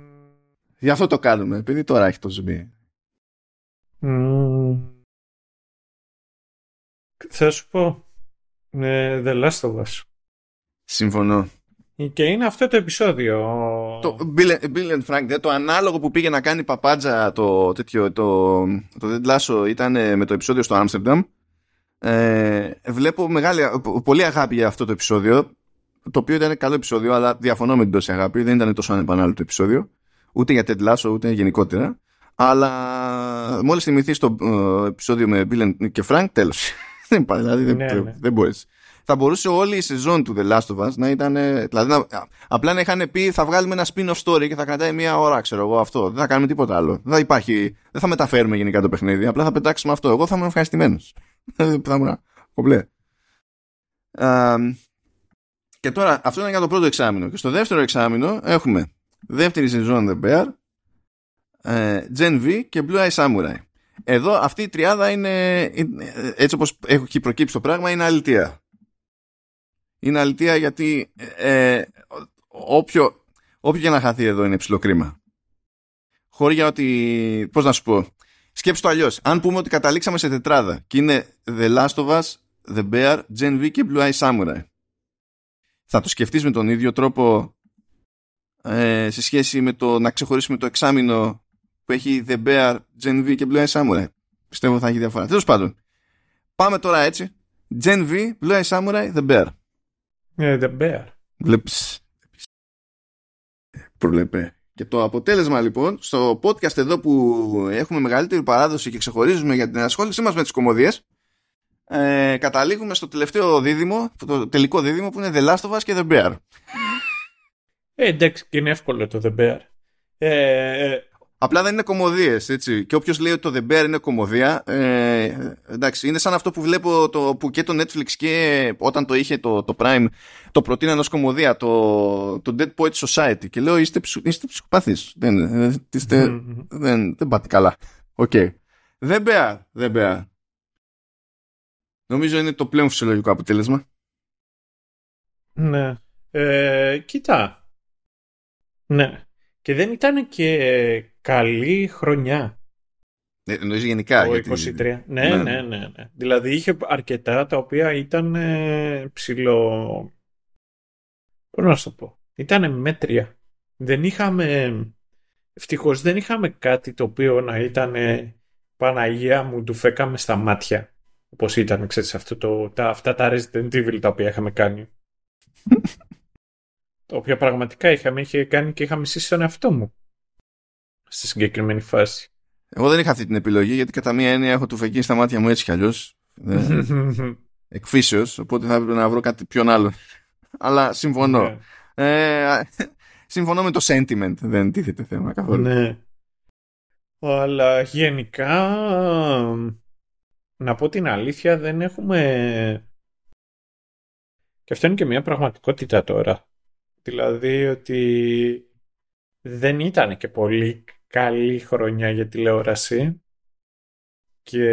Γι' αυτό το κάνουμε, επειδή τώρα έχει το ζουμί. Mm. Θα σου πω. Ε, The Last of Us. Συμφωνώ. Και είναι αυτό το επεισόδιο. Το Bill and Frank, το ανάλογο που πήγε να κάνει παπάντζα το, τέτοιο, το, το Dead Lasso ήταν με το επεισόδιο στο Amsterdam. Ε, βλέπω μεγάλη, πολύ αγάπη για αυτό το επεισόδιο. Το οποίο ήταν καλό επεισόδιο, αλλά διαφωνώ με την τόση αγάπη. Δεν ήταν τόσο ανεπανάληπτο επεισόδιο. Ούτε για Ted Lasso, ούτε γενικότερα. Αλλά μόλις θυμηθείς το ε, επεισόδιο με Bill και Frank, τέλος. <laughs> δεν πάει, δηλαδή δεν, ναι, ναι. δεν μπορείς. Θα μπορούσε όλη η σεζόν του The Last of Us να ήταν. Δηλαδή, να, απλά να είχαν πει θα βγάλουμε ένα spin-off story και θα κρατάει μία ώρα, ξέρω εγώ αυτό. Δεν θα κάνουμε τίποτα άλλο. Δεν θα υπάρχει. Δεν θα μεταφέρουμε γενικά το παιχνίδι. Απλά θα πετάξουμε αυτό. Εγώ θα ήμουν ευχαριστημένος. <laughs> θα ήμουν κομπλέ. Και τώρα, αυτό είναι για το πρώτο εξάμεινο. Και στο δεύτερο εξάμεινο έχουμε δεύτερη σεζόν The Bear, ε, Gen V και Blue Eye Samurai. Εδώ αυτή η τριάδα είναι, έτσι όπως έχει προκύψει το πράγμα, είναι αλητία. Είναι αλητία γιατί ε, όποιο, όποιο και να χαθεί εδώ είναι ψηλό κρίμα. Χώρια ότι, πώς να σου πω, σκέψου το αλλιώς. Αν πούμε ότι καταλήξαμε σε τετράδα και είναι The Last of Us, The Bear, Gen V και Blue Eye Samurai. Θα το σκεφτείς με τον ίδιο τρόπο ε, σε σχέση με το να ξεχωρίσουμε το εξάμεινο που έχει The Bear, Gen V και Blue Eye Samurai. Πιστεύω θα έχει διαφορά. Τέλος πάντων. Πάμε τώρα έτσι. Gen V, Blue Eye Samurai, The Bear. Yeah, the Bear. Βλέπεις. Προβλέπε. Και το αποτέλεσμα λοιπόν, στο podcast εδώ που έχουμε μεγαλύτερη παράδοση και ξεχωρίζουμε για την ασχόλησή μας με τις κομμωδίες, ε, καταλήγουμε στο τελευταίο δίδυμο, το τελικό δίδυμο που είναι The Last of Us και The Bear. Ε, εντάξει, και είναι εύκολο το The Bear. Ε, ε Απλά δεν είναι κομμωδίες, έτσι. Και όποιος λέει ότι το The Bear είναι κομμωδία, ε, εντάξει, είναι σαν αυτό που βλέπω το, που και το Netflix και όταν το είχε το, το Prime το προτείναν ως κωμωδία, το, το Dead Poet Society. Και λέω είστε, είστε ψυχοπαθείς. Δεν, είστε, δεν, δεν πάτε καλά. OK. Okay. The Bear, The Bear. Νομίζω είναι το πλέον φυσιολογικό αποτέλεσμα. Ναι. Ε, κοίτα. Ναι. Και δεν ήταν και καλή χρονιά. Ε, εννοείς γενικά. Το 23. Ναι, ναι, ναι, ναι, ναι. Δηλαδή είχε αρκετά τα οποία ήταν ε, ψηλό... Πώς να σου το πω; Ήταν μέτρια. Δεν είχαμε... Ευτυχώς δεν είχαμε κάτι το οποίο να ήταν Παναγία μου του φέκαμε στα μάτια. Όπως ήταν, ξέρεις, αυτό το, τα, αυτά τα Resident Evil τα οποία είχαμε κάνει. <laughs> τα οποία πραγματικά είχαμε, είχε κάνει και είχαμε μισήσει τον εαυτό μου στη συγκεκριμένη φάση. Εγώ δεν είχα αυτή την επιλογή γιατί κατά μία έννοια έχω του φεκεί στα μάτια μου έτσι κι αλλιώς. <laughs> Εκφύσεως, οπότε θα έπρεπε να βρω κάτι πιο άλλο. Αλλά συμφωνώ. Ναι. Ε, συμφωνώ με το sentiment, δεν τίθεται θέμα καθόλου. Ναι. Αλλά γενικά, να πω την αλήθεια, δεν έχουμε... Και αυτό είναι και μια πραγματικότητα τώρα. Δηλαδή ότι δεν ήταν και πολύ καλή χρονιά για τηλεόραση. Και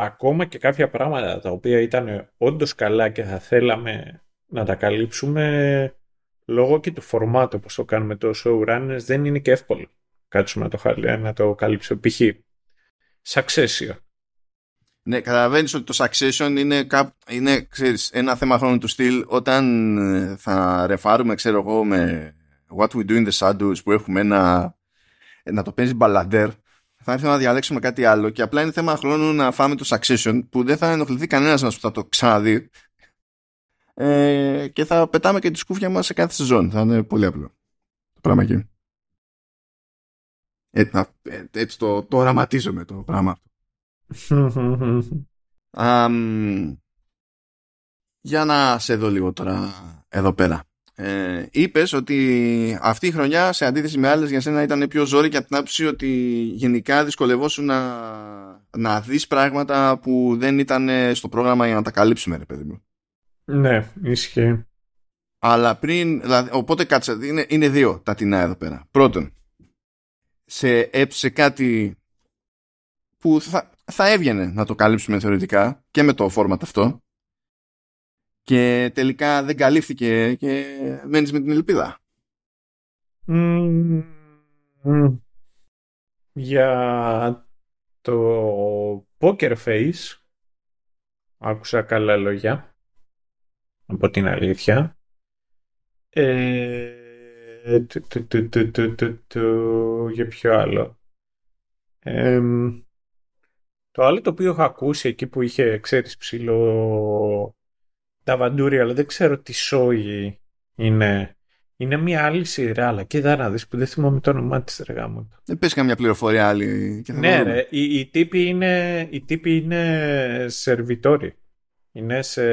ακόμα και κάποια πράγματα τα οποία ήταν όντως καλά και θα θέλαμε να τα καλύψουμε λόγω και του φορμάτου όπως το κάνουμε το showrunners δεν είναι και εύκολο. Κάτσουμε να το, να το καλύψουμε π.χ. Succession. Ναι, καταλαβαίνεις ότι το Succession είναι, είναι ξέρεις, ένα θέμα χρόνου του στυλ. Όταν ε, θα ρεφάρουμε, ξέρω εγώ, με What We Do in the Shadows που έχουμε ένα να το παίζεις μπαλαντέρ θα έρθει να διαλέξουμε κάτι άλλο και απλά είναι θέμα χρόνου να φάμε το Succession που δεν θα ενοχληθεί κανένας μας που θα το ξαναδεί ε, και θα πετάμε και τη σκούφια μας σε κάθε σεζόν. Θα είναι πολύ απλό το πράγμα εκεί. Ε, ε, έτσι το, το οραματίζομαι το πράγμα αυτό. <laughs> για να σε δω λίγο τώρα εδώ πέρα. Ε, Είπες ότι αυτή η χρονιά σε αντίθεση με άλλες για σένα ήταν πιο ζόρι και από την άποψη ότι γενικά δυσκολευόσουν να, να δεις πράγματα που δεν ήταν στο πρόγραμμα για να τα καλύψουμε ρε παιδί μου. Ναι, ισχύει. Αλλά πριν, δηλαδή, οπότε κάτσε, είναι, είναι δύο τα τεινά εδώ πέρα. Πρώτον, σε έψε κάτι που θα, θα έβγαινε να το καλύψουμε θεωρητικά και με το φόρματ αυτό και τελικά δεν καλύφθηκε και μένεις με την ελπίδα. Για το Poker Face άκουσα καλά λόγια από την αλήθεια. Ε, για ποιο άλλο. το άλλο το οποίο έχω ακούσει εκεί που είχε, ξέρεις, ψηλό τα βαντούρια, αλλά δεν ξέρω τι σόγι είναι. Είναι μια άλλη σειρά, αλλά και να δεις που δεν θυμάμαι το όνομά της ρε γάμο. Δεν πες καμιά πληροφορία άλλη. Και θα ναι ρε, οι, οι, τύποι είναι, οι τύποι είναι σερβιτόροι. Είναι σε...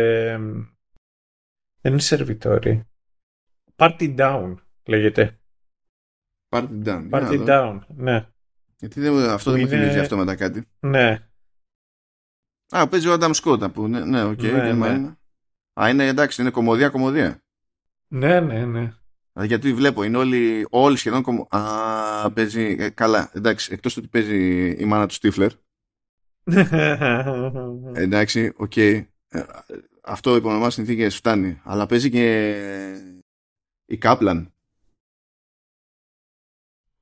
Δεν είναι σερβιτόροι. Party Down λέγεται. Party Down. Party Down, ναι. Γιατί δεν, αυτό δεν είναι... μου θυμίζει αυτό μετά κάτι. Ναι. Α, παίζει ο Adam Scott που ναι, ναι, OK. Okay, ναι, ναι. Α, είναι εντάξει, είναι κωμωδία, κωμωδία. Ναι, ναι, ναι. Γιατί βλέπω, είναι όλοι, όλοι σχεδόν κωμω... Α, παίζει, ε, καλά, εντάξει, εκτός ότι παίζει η μάνα του Stifler. <laughs> εντάξει, OK. Okay. Ε, αυτό υπό νορμάλ συνθήκες φτάνει. Αλλά παίζει και η Κάπλαν.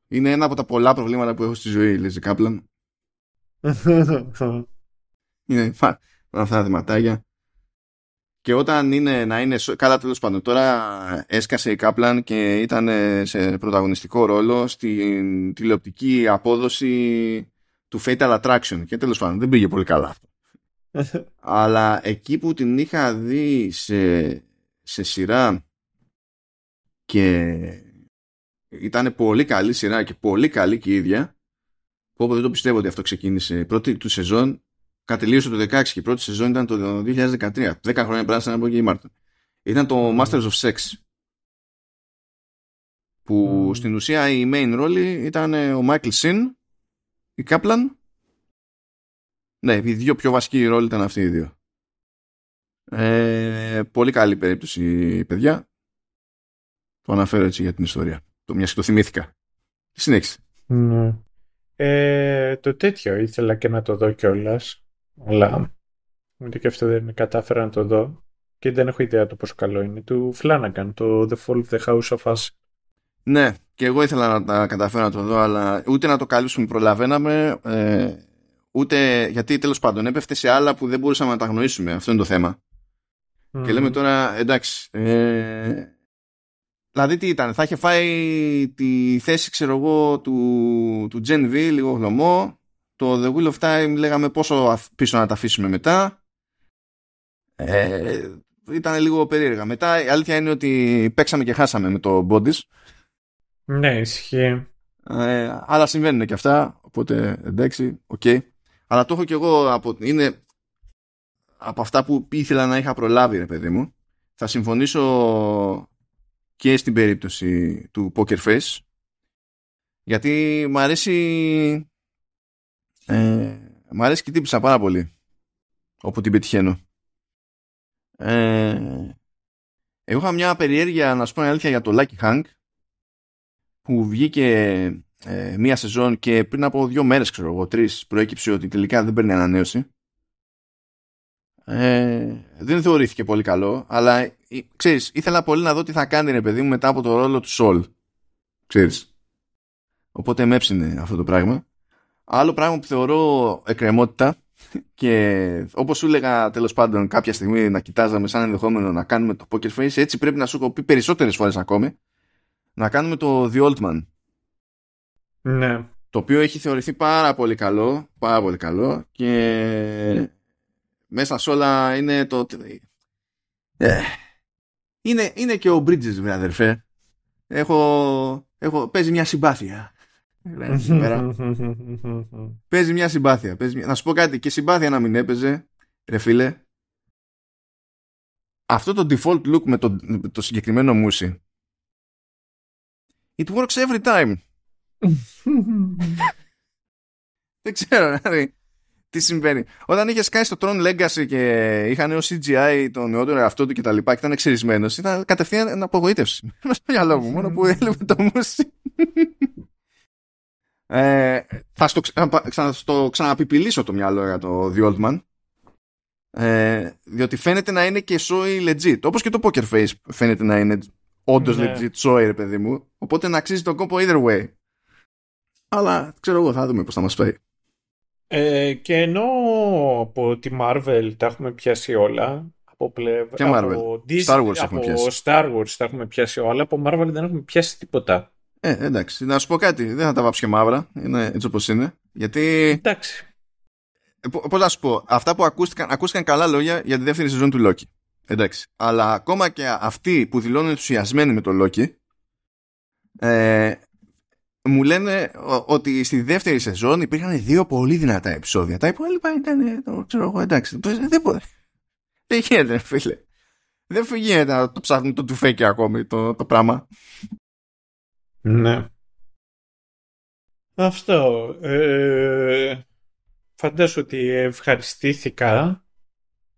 Είναι ένα από τα πολλά προβλήματα που έχω στη ζωή, λέει η Κάπλαν. <laughs> είναι αυτά τα θεματάκια. Και όταν είναι να είναι. Καλά, τέλος πάντων. Τώρα έσκασε η Κάπλαν και ήταν σε πρωταγωνιστικό ρόλο στην τηλεοπτική απόδοση του Fatal Attraction. Και τέλος πάντων δεν πήγε πολύ καλά αυτό. <laughs> Αλλά εκεί που την είχα δει σε, σε σειρά και ήταν πολύ καλή σειρά και πολύ καλή και η ίδια. Που δεν το πιστεύω ότι αυτό ξεκίνησε. Η πρώτη του σεζόν κατελείωσε το 16 και η πρώτη σεζόν ήταν το 2013. 10 χρόνια πράσινα από εκεί η Μάρτιν. Ήταν το Masters of Sex. Που στην ουσία η main ρόλη ήταν ο Michael Sin, η Kaplan. Ναι, οι δύο πιο βασικοί ρόλοι ήταν αυτοί οι δύο. Ε, πολύ καλή περίπτωση, παιδιά. Το αναφέρω έτσι για την ιστορία. Το μιας και το θυμήθηκα. Συνέχισε. Ναι. Ε, το τέτοιο ήθελα και να το δω κιόλας. Αλλά ούτε και αυτό δεν κατάφερα να το δω. Και δεν έχω ιδέα το πόσο καλό είναι. Του Flanagan, το The Fall of the House of Us. Ναι, και εγώ ήθελα να τα καταφέρω να το δω, αλλά ούτε να το καλύψουμε προλαβαίναμε, ε, ούτε γιατί τέλος πάντων έπεφτε σε άλλα που δεν μπορούσαμε να τα γνωρίσουμε. Αυτό είναι το θέμα. Και λέμε τώρα, εντάξει, ε, Δηλαδή τι ήταν, θα είχε φάει τη θέση ξέρω εγώ του, του Gen V λίγο χλωμό το The Wheel of Time λέγαμε πόσο πίσω να τα αφήσουμε μετά. Ε, ήταν λίγο περίεργα. Μετά η αλήθεια είναι ότι παίξαμε και χάσαμε με το Bodies. Ναι ισχύει. Ε, αλλά συμβαίνουν και αυτά οπότε εντάξει, OK. Okay. αλλά το έχω και εγώ από, είναι από αυτά που ήθελα να είχα προλάβει ρε παιδί μου. Θα συμφωνήσω και στην περίπτωση του Poker Face γιατί μου αρέσει ε, μου αρέσει και η τύπισσα πάρα πολύ όπου την πετυχαίνω ε, εγώ είχα μια περιέργεια να σου πω αλήθεια για το Lucky Hank που βγήκε ε, μία σεζόν και πριν από δύο μέρες ξέρω εγώ τρεις προέκυψε ότι τελικά δεν παίρνει ανανέωση ε, δεν θεωρήθηκε πολύ καλό, αλλά ξέρεις, ήθελα πολύ να δω τι θα κάνει ρε παιδί μου μετά από το ρόλο του Σολ. Ξέρεις. Οπότε με έψινε αυτό το πράγμα. Άλλο πράγμα που θεωρώ εκκρεμότητα και όπως σου έλεγα τέλος πάντων κάποια στιγμή να κοιτάζαμε σαν ενδεχόμενο να κάνουμε το Poker Face έτσι πρέπει να σου έχω πει περισσότερες φορές ακόμη να κάνουμε το The Old Man. Ναι. το οποίο έχει θεωρηθεί πάρα πολύ καλό, πάρα πολύ καλό και μέσα σε όλα είναι το... Ε, είναι, είναι και ο Bridges, βρε αδερφέ. Έχω, έχω, παίζει μια συμπάθεια. Παίζει μια συμπάθεια. Παίζει μια... Να σου πω κάτι, και συμπάθεια να μην έπαιζε, ρε φίλε. Αυτό το default look με το, με το συγκεκριμένο μουσι It works every time. <laughs> Δεν ξέρω, δηλαδή, τι συμβαίνει. Όταν είχε σκάσει στο Tron Legacy και είχαν νέο CGI τον νεότερο αυτό του και τα λοιπά και ήταν εξαιρισμένο, ήταν κατευθείαν να απογοήτευση. <laughs> Μέσα στο μυαλό μου, μόνο που έλειπε το μουσι. Ε, θα στο, ξα, στο ξαναπιπιλήσω το μυαλό για το The Old Man. Ε, διότι φαίνεται να είναι και σόι legit. Όπως και το Poker Face φαίνεται να είναι όντως ναι. legit σόι, ρε παιδί μου. Οπότε να αξίζει τον κόπο either way. Αλλά ξέρω εγώ, θα δούμε πώς θα μας φέρει. Ε, και ενώ από τη Marvel τα έχουμε πιάσει όλα, από πλευρά. Και Marvel. Από Star Wars από πιάσει. Star Wars τα έχουμε πιάσει όλα, από Marvel δεν έχουμε πιάσει τίποτα. Ε, εντάξει. Να σου πω κάτι. Δεν θα τα βάψω και μαύρα. Είναι έτσι όπως είναι. Γιατί. Εντάξει. Ε, Πώς να σου πω, αυτά που ακούστηκαν, ακούστηκαν καλά λόγια για τη δεύτερη σεζόν του Loki. Εντάξει. Αλλά ακόμα και αυτοί που δηλώνουν ενθουσιασμένοι με το Loki, ε, μου λένε ότι στη δεύτερη σεζόν υπήρχαν δύο πολύ δυνατά επεισόδια. Τα υπόλοιπα ήταν, το ξέρω εγώ, εντάξει. Δεν, μπορεί. δεν γίνεται, φίλε. Δεν γίνεται να το ψάχνουν το τουφέκι ακόμη το, το πράγμα. Ναι. Αυτό. Ε, φαντάζομαι ότι ευχαριστήθηκα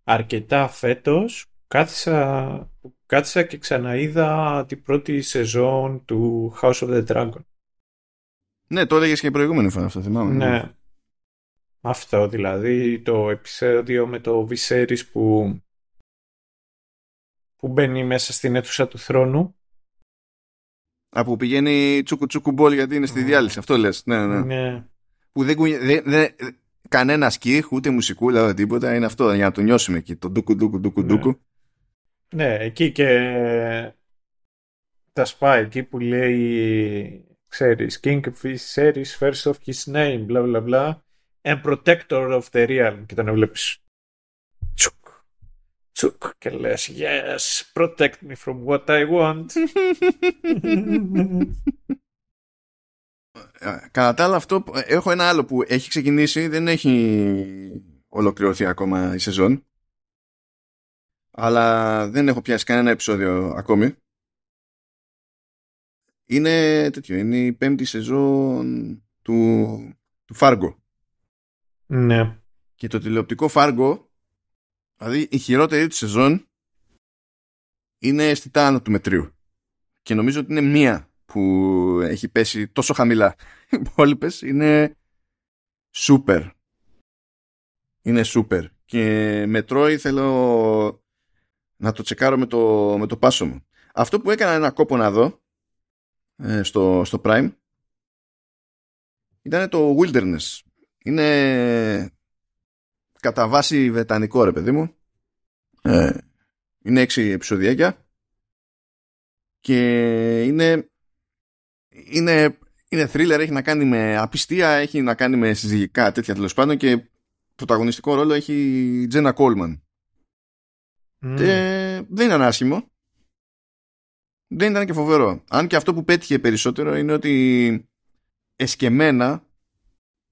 αρκετά φέτος. Κάθισα, κάθισα και ξαναείδα την πρώτη σεζόν του House of the Dragon. Ναι, το έλεγες και προηγούμενη φορά αυτό, θυμάμαι. Ναι. Αυτό δηλαδή, το επεισόδιο με το Viserys που, που μπαίνει μέσα στην αίθουσα του θρόνου. Από πηγαίνει τσούκου τσούκου μπολ γιατί είναι στη διάλυση. Αυτό λες. Ναι, ναι. ναι. Που δεν, δεν, δεν, κανένα σκίχ, ούτε μουσικούλα, ούτε τίποτα. Είναι αυτό για να το νιώσουμε εκεί. Το ντούκου ντούκου ντούκου Ναι. ντούκου. Ναι, εκεί και τα σπάει εκεί που λέει ξέρεις, King of Viserys, first of his name, bla bla bla, and protector of the realm. Και τον βλέπεις τσουκ, τσουκ και λες yes, protect me from what I want. Ε, Κατά τα άλλα αυτό, ε, έχω ένα άλλο που έχει ξεκινήσει, δεν έχει ολοκληρωθεί ακόμα η σεζόν. Αλλά δεν έχω πιάσει κανένα επεισόδιο ακόμη. Είναι τέτοιο, είναι η πέμπτη σεζόν του, του Fargo. ναι. Και το τηλεοπτικό Fargo, δηλαδή η χειρότερη του σεζόν, είναι αισθητά άνω του μετρίου. Και νομίζω ότι είναι μία που έχει πέσει τόσο χαμηλά. <laughs> Οι υπόλοιπες είναι super. Είναι super. Και με τρώει θέλω να το τσεκάρω με το, με το πάσο μου. Αυτό που έκανα ένα κόπο να δω ε, στο, στο Prime ήταν το Wilderness. Είναι κατά βάση βρετανικό ρε παιδί μου. Ε, είναι έξι επεισοδιάκια και είναι είναι, είναι thriller, έχει να κάνει με απιστία, έχει να κάνει με συζυγικά τέτοια τέλος πάντων και πρωταγωνιστικό ρόλο έχει η Τζένα Κόλμαν. Μμ. Ε, δεν ήταν άσχημο. Δεν ήταν και φοβερό. Αν και αυτό που πέτυχε περισσότερο είναι ότι εσκεμένα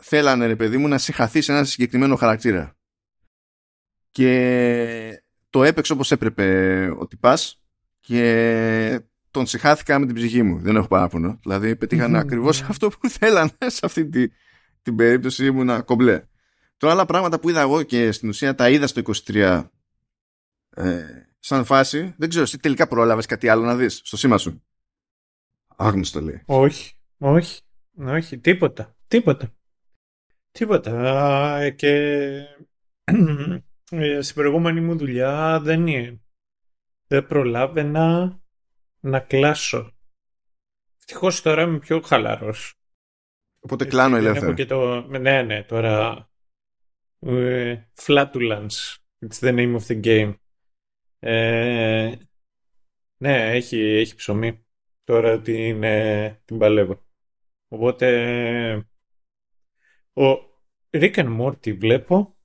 θέλανε ρε παιδί μου να συγχαθεί σε ένα συγκεκριμένο χαρακτήρα. Και το έπαιξε όπως έπρεπε ο τυπάς και τον συγχάθηκα με την ψυχή μου. Δεν έχω παράπονο. Δηλαδή πετύχανε ακριβώς αυτό που θέλανε σε αυτή τη, την περίπτωση ήμουνα κομπλέ. Τώρα άλλα πράγματα που είδα εγώ και στην ουσία τα είδα στο 23 ε, σαν φάση, δεν ξέρω, εσύ τελικά πρόλαβες κάτι άλλο να δεις στο σήμα σου; Άγνωστο λέει. Όχι, όχι, όχι, τίποτα, τίποτα. Τίποτα. Α, Και <clears throat> ε, στην προηγούμενη μου δουλειά δεν είναι. Δεν προλάβαινα να κλάσω. Ευτυχώς τώρα είμαι πιο χαλαρός. Οπότε κλάνω Δεν ελεύθερα. έχω και το... Ναι, ναι, τώρα... ε, Flatulence. It's the name of the game. Ε, ναι, έχει, έχει ψωμί. Τώρα την, ε, την παλεύω. Οπότε Ο Rick and Morty βλέπω.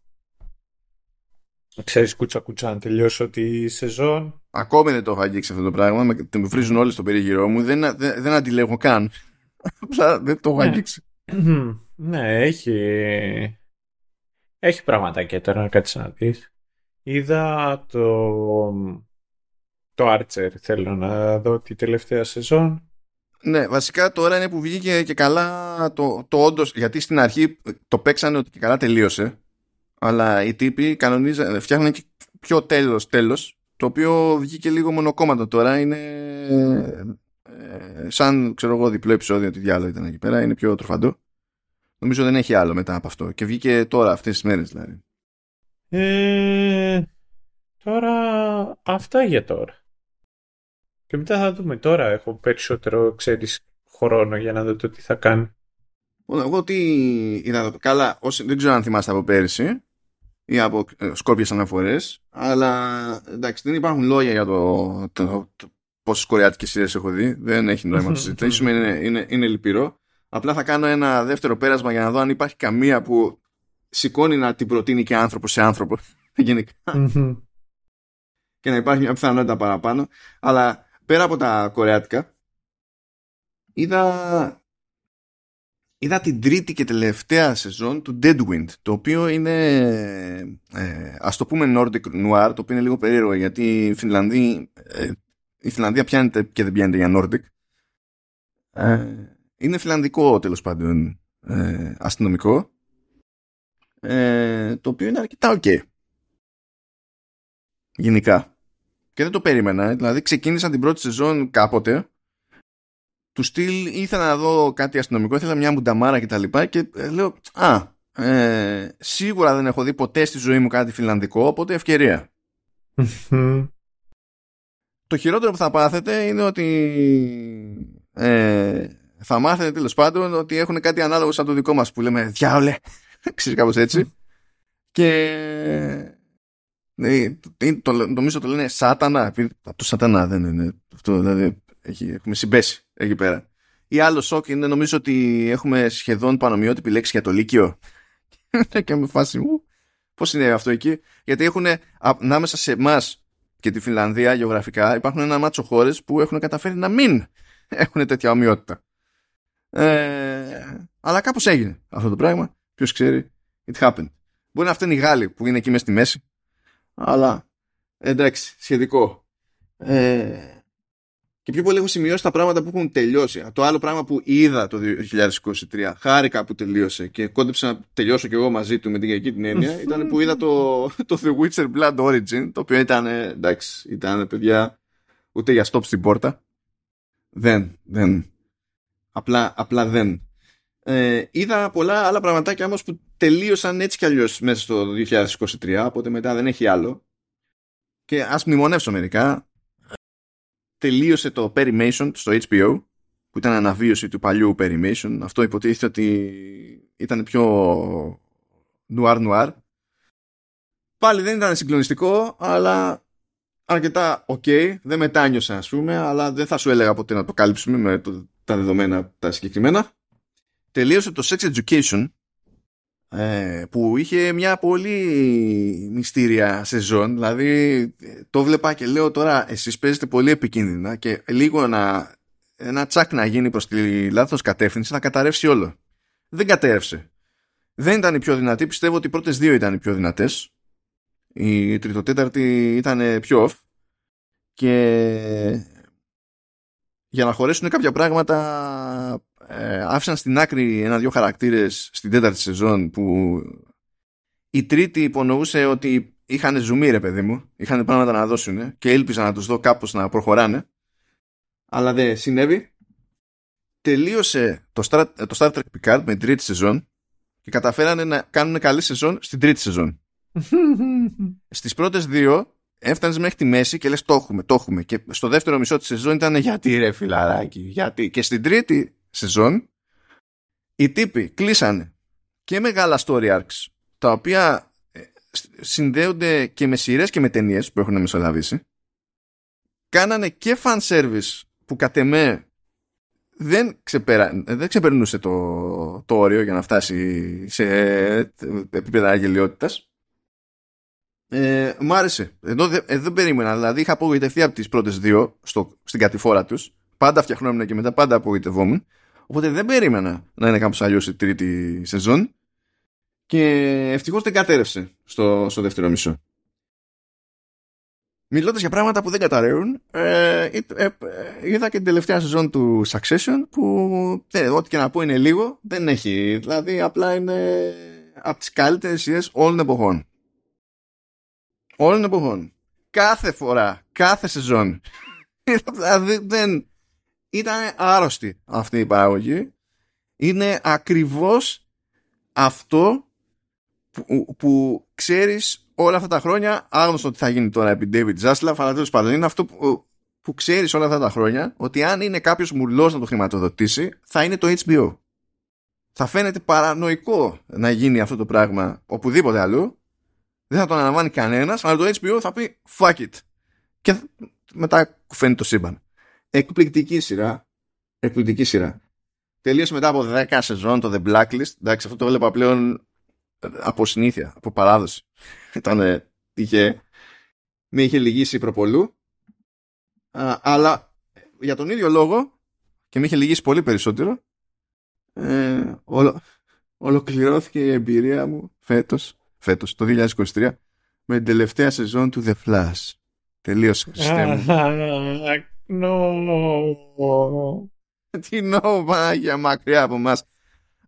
Ξέρεις κούτσα κούτσα αν τελειώσω τη σεζόν. Ακόμη δεν το έχω αγγίξει αυτό το πράγμα. Με βρίζουν όλοι στο περίγυρό μου. Δεν, δεν, δεν αντιλέγω καν. <laughs> δεν το έχω ναι. αγγίξει. <clears throat> ναι, έχει... Έχει πραγματάκια τώρα να κάτσεις να δεις. Είδα το... Το Archer θέλω να δω τη τελευταία σεζόν. Ναι, βασικά τώρα είναι που βγήκε και καλά το, το όντως. Γιατί στην αρχή το παίξανε ότι και καλά τελείωσε. Αλλά οι τύποι κανονίζαν, φτιάχνουν και πιο τέλος τέλος το οποίο βγήκε λίγο μονοκόμματο τώρα. Είναι ε, σαν ξέρω εγώ διπλό επεισόδιο τι διάλογο ήταν εκεί πέρα. Είναι πιο τροφαντό. Νομίζω δεν έχει άλλο μετά από αυτό. Και βγήκε τώρα αυτές τις μέρες δηλαδή. Ε, τώρα αυτά για τώρα. Και μετά θα δούμε τώρα. Έχω περισσότερο, ξέρεις, χρόνο για να δω το τι θα κάνει. Εγώ τι είδα Καλά, όσοι, δεν ξέρω αν θυμάστε από πέρυσι ή από ε, σκόπιες αναφορές, αλλά εντάξει, δεν υπάρχουν λόγια για το, το, το πόσες κορεάτικες σειρές έχω δει. Δεν έχει νόημα να το συζητήσουμε, <laughs> είναι, είναι, είναι λυπηρό. Απλά θα κάνω ένα δεύτερο πέρασμα για να δω αν υπάρχει καμία που σηκώνει να την προτείνει και άνθρωπο σε άνθρωπο. <laughs> Γενικά. και να υπάρχει μια πιθανότητα παραπάνω. Αλλά πέρα από τα κορεάτικα, είδα, είδα την τρίτη και τελευταία σεζόν του Deadwind, το οποίο είναι, ε, ας το πούμε Nordic Noir, το οποίο είναι λίγο περίεργο, γιατί η Φινλανδία, ε, η Φινλανδία πιάνεται και δεν πιάνεται για Nordic. Ε, είναι φιλανδικό τέλος πάντων ε, αστυνομικό, ε, το οποίο είναι αρκετά ok. Γενικά και δεν το περίμενα. Δηλαδή ξεκίνησα την πρώτη σεζόν κάποτε του στυλ ήθελα να δω κάτι αστυνομικό, ήθελα μια μουνταμάρα κτλ. Και, και ε, λέω, α, ε, σίγουρα δεν έχω δει ποτέ στη ζωή μου κάτι φιλανδικό, οπότε ευκαιρία. το χειρότερο που θα πάθετε είναι ότι ε, θα μάθετε τέλος πάντων ότι έχουν κάτι ανάλογο σαν το δικό μας που λέμε διάολε, <laughs> ξέρεις κάπως έτσι. και ναι, το, νομίζω το λένε σάτανα. Το σατανά δεν είναι αυτό. Δηλαδή έχει, έχουμε συμπέσει εκεί πέρα. Ή άλλο σοκ είναι νομίζω ότι έχουμε σχεδόν πανομοιότυπη λέξη για το Λύκειο. <laughs> και με φάση μου. Πώς είναι αυτό εκεί, Γιατί έχουν ανάμεσα σε εμάς και τη Φινλανδία γεωγραφικά υπάρχουν ένα μάτσο χώρες που έχουν καταφέρει να μην <laughs> έχουν τέτοια ομοιότητα. Ε, αλλά κάπως έγινε αυτό το πράγμα. Ποιος ξέρει, it happened. Μπορεί να αυτό είναι οι Γάλλοι που είναι εκεί μέσα στη μέση αλλά εντάξει, σχετικό. Ε, και πιο πολύ έχω σημειώσει τα πράγματα που έχουν τελειώσει. Το άλλο πράγμα που είδα το 2023, χάρηκα που τελείωσε και κόντεψα να τελειώσω κι εγώ μαζί του με την κακή την έννοια, ήταν που είδα το, το The Witcher Blood Origin, το οποίο ήταν, εντάξει, ήταν παιδιά ούτε για stop στην πόρτα. Δεν, δεν. Απλά, απλά δεν. Ε, είδα πολλά άλλα πραγματάκια όμως που τελείωσαν έτσι κι αλλιώς μέσα στο 2023, οπότε μετά δεν έχει άλλο. Και ας μνημονεύσω μερικά. Τελείωσε το Perimation στο HBO, που ήταν αναβίωση του παλιού Perimation. Αυτό υποτίθεται ότι ήταν πιο νουάρ-νουάρ. Πάλι δεν ήταν συγκλονιστικό, αλλά αρκετά ok. Δεν μετάνιωσα, ας πούμε, αλλά δεν θα σου έλεγα ποτέ να το κάλυψουμε με τα δεδομένα τα συγκεκριμένα τελείωσε το Sex Education ε, που είχε μια πολύ μυστήρια σεζόν δηλαδή το βλέπα και λέω τώρα εσείς παίζετε πολύ επικίνδυνα και λίγο να, ένα τσάκ να γίνει προς τη λάθος κατεύθυνση θα καταρρεύσει όλο. Δεν κατέρευσε. Δεν ήταν η πιο δυνατή πιστεύω ότι οι πρώτες δύο ήταν οι πιο δυνατές. Η τριτοτέταρτη ήταν πιο off. Και για να χωρέσουν κάποια πράγματα ε, άφησαν στην άκρη ένα-δυο χαρακτήρες στην τέταρτη σεζόν που η τρίτη υπονοούσε ότι είχαν ζουμί ρε παιδί μου, είχαν πράγματα να δώσουν και ήλπιζα να τους δω κάπως να προχωράνε αλλά δεν συνέβη. Τελείωσε το Star, το Star Trek Picard με την τρίτη σεζόν και καταφέρανε να κάνουν καλή σεζόν στην τρίτη σεζόν. <laughs> Στις πρώτες δύο έφτανες μέχρι τη μέση και λες το έχουμε, το έχουμε. Και στο δεύτερο μισό της σεζόν ήταν γιατί ρε φιλαράκι, γιατί. Και στην τρίτη σεζόν οι τύποι κλείσανε και μεγάλα story arcs τα οποία ε, συνδέονται και με σειρές και με ταινίες που έχουν μεσολαβήσει κάνανε και fan service που κατ' εμέ δεν, ξεπερα... δεν ξεπερνούσε το, το όριο για να φτάσει σε επίπεδα αγγελιότητας. Ε, μ' άρεσε. Εδώ, εδώ δεν περίμενα. Δηλαδή είχα απογοητευτεί από τις πρώτες δύο στο, στην κατηφόρα τους. Πάντα φτιαχνόμουν και μετά πάντα απογοητευόμουν. Οπότε δεν περίμενα να είναι κάπως αλλιώς η τρίτη σεζόν. Και ευτυχώς δεν κατέρευσε στο, στο δεύτερο μισό. Μιλώντας για πράγματα που δεν καταραίουν, ε, ε, ε, είδα και την τελευταία σεζόν του Succession που ε, ό,τι και να πω είναι λίγο, δεν έχει. Δηλαδή απλά είναι από τις καλύτερες σειρές όλων των εποχών. Όλων των εποχών. Κάθε φορά, κάθε σεζόν. <laughs> δηλαδή δεν. Ήταν άρρωστη αυτή η παραγωγή. Είναι ακριβώς αυτό που, που ξέρεις όλα αυτά τα χρόνια, άγνωστο ότι θα γίνει τώρα επί David Zaslav, αλλά τέλος πάντων είναι αυτό που, που ξέρεις όλα αυτά τα χρόνια, ότι αν είναι κάποιος μουρλό να το χρηματοδοτήσει, θα είναι το HBO. Θα φαίνεται παρανοϊκό να γίνει αυτό το πράγμα οπουδήποτε αλλού. Δεν θα το αναλαμβάνει κανένας, αλλά το HBO θα πει fuck it. Και μετά κουφαίνει το σύμπαν. Εκπληκτική σειρά. Εκπληκτική σειρά. Τελείωσε μετά από 10 σεζόν το The Blacklist. Εντάξει, αυτό το έβλεπα πλέον από συνήθεια, από παράδοση. <laughs> Ήταν, είχε, με είχε λυγίσει προπολού, αλλά για τον ίδιο λόγο και με είχε λυγίσει πολύ περισσότερο, ε, ολο, ολοκληρώθηκε η εμπειρία μου φέτος, φέτος, το 2023, με την τελευταία σεζόν του The Flash. Τελείωσε, χριστέ μου. No. Τι νο, για μακριά από μας.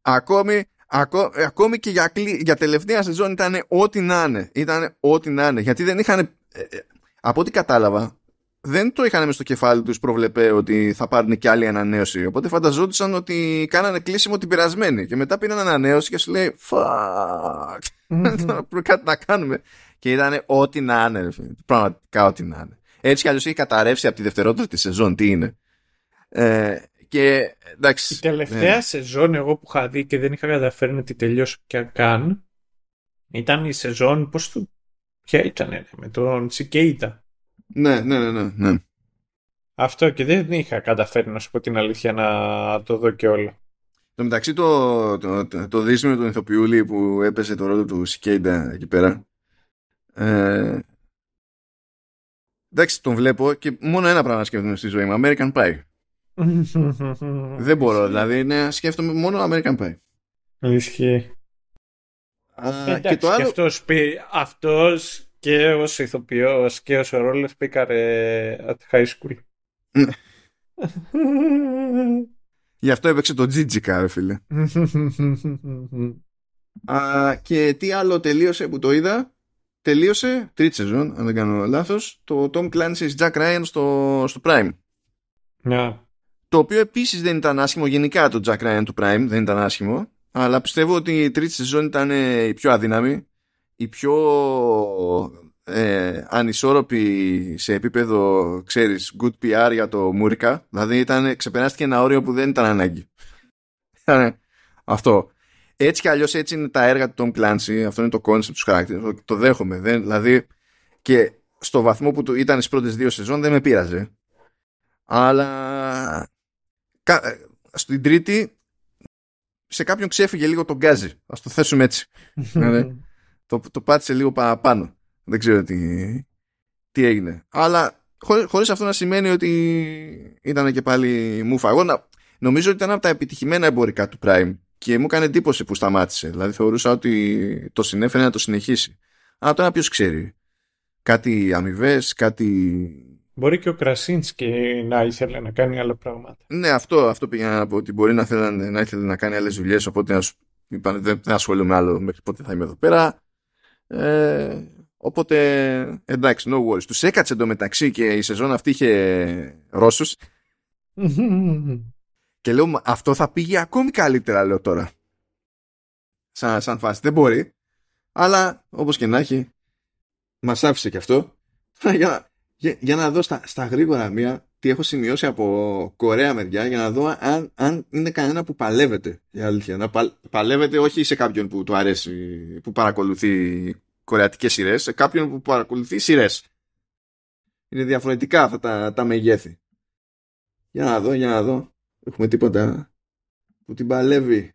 Ακόμη Ακό, ε, ακόμη και για, για τελευταία σεζόν ήταν ό,τι να είναι. Ήταν ό,τι να είναι. Γιατί δεν είχαν. Ε, ε, από ό,τι κατάλαβα, δεν το είχαν μες στο κεφάλι τους προβλεπέ ότι θα πάρουν και άλλη ανανέωση. Οπότε φανταζόντουσαν ότι κάνανε κλείσιμο την περασμένη. Και μετά πήραν ανανέωση και σου λέει Fuck. Πρέπει κάτι να κάνουμε. Και ήταν ό,τι να είναι. Πραγματικά ό,τι να είναι. Έτσι κι αλλιώς έχει καταρρεύσει από τη δευτερότερη σεζόν. Τι είναι. Ε, και, εντάξει, η τελευταία ναι. σεζόν εγώ που είχα δει και δεν είχα καταφέρει να τη τελειώσω και καν ήταν η σεζόν, πώς το... Ποια ήταν, με τον Τσικέιτα. Ναι, ναι, ναι, ναι, ναι. Αυτό και δεν είχα καταφέρει να σου πω την αλήθεια να το δω και όλα. Το μεταξύ το, το, το, το δίσμιο του ηθοποιούλη που έπεσε το ρόλο του Σικέιντα εκεί πέρα. Ε, εντάξει, τον βλέπω και μόνο ένα πράγμα σκέφτομαι στη ζωή μου. American Pie. <laughs> Δεν μπορώ, δηλαδή ναι, σκέφτομαι μόνο American Pie. Ισχύει. και, το άλλο... και αυτός, αυτός και ως ηθοποιός και ως ο ρόλος πήκαρε at high school. Γι' αυτό έπαιξε το Τζίτζικα, ρε φίλε. <laughs> Α, και τι άλλο τελείωσε που το είδα; Τελείωσε, τρίτη σεζόν, αν δεν κάνω λάθος, το Tom Clancy's Jack Ryan στο, στο Prime. Ναι. Το οποίο επίσης δεν ήταν άσχημο. Γενικά το Jack Ryan του Prime δεν ήταν άσχημο. Αλλά πιστεύω ότι η τρίτη σεζόν ήταν ε, η πιο αδύναμη. Η πιο ε, ανισόρροπη σε επίπεδο, ξέρεις, good PR για το Μούρικα. Δηλαδή ήταν, ξεπεράστηκε ένα όριο που δεν ήταν ανάγκη. αυτό. Έτσι κι αλλιώς έτσι είναι τα έργα του Tom Clancy. Αυτό είναι το concept του χαρακτήρα. Το δέχομαι. Δεν, δηλαδή και στο βαθμό που ήταν στις πρώτες δύο σεζόν δεν με πείραζε. Αλλά ε, στην τρίτη σε κάποιον ξέφυγε λίγο τον γκάζι. Α το θέσουμε έτσι. δηλαδή, <laughs> το, το πάτησε λίγο παραπάνω. Δεν ξέρω τι, τι έγινε. Αλλά χωρί χωρίς αυτό να σημαίνει ότι ήταν και πάλι μουφα. Εγώ να, νομίζω ότι ήταν από τα επιτυχημένα εμπορικά του Prime και μου έκανε εντύπωση που σταμάτησε. Δηλαδή θεωρούσα ότι το συνέφερε να το συνεχίσει. Αλλά τώρα ποιος ξέρει. Κάτι αμοιβές, κάτι Μπορεί και ο Κρασίνσκι να ήθελε να κάνει άλλα πράγματα. Ναι, αυτό, αυτό πήγα να πω ότι μπορεί να, θέλει, να ήθελε να κάνει άλλες δουλειές. Οπότε είπαν, δεν, δεν ασχολούμαι άλλο μέχρι πότε θα είμαι εδώ πέρα. Ε, οπότε εντάξει, no worries. Τους έκατσε εντωμεταξύ και η σεζόν αυτή είχε Ρώσους. <laughs> και λέω, αυτό θα πήγε ακόμη καλύτερα, λέω τώρα. Σαν, σαν φάση. Δεν μπορεί. Αλλά όπως και να έχει, μας άφησε και αυτό. <laughs> για, για, για να δω στα, στα γρήγορα μία τι έχω σημειώσει από Κορέα μεριά για να δω αν, αν είναι κανένα που παλεύεται. Για αλήθεια. Να παλεύεται όχι σε κάποιον που του αρέσει, που παρακολουθεί κορεατικές σειρές, σε κάποιον που παρακολουθεί σειρές. Είναι διαφορετικά αυτά τα, τα μεγέθη. Για να δω, για να δω. Έχουμε τίποτα που την παλεύει.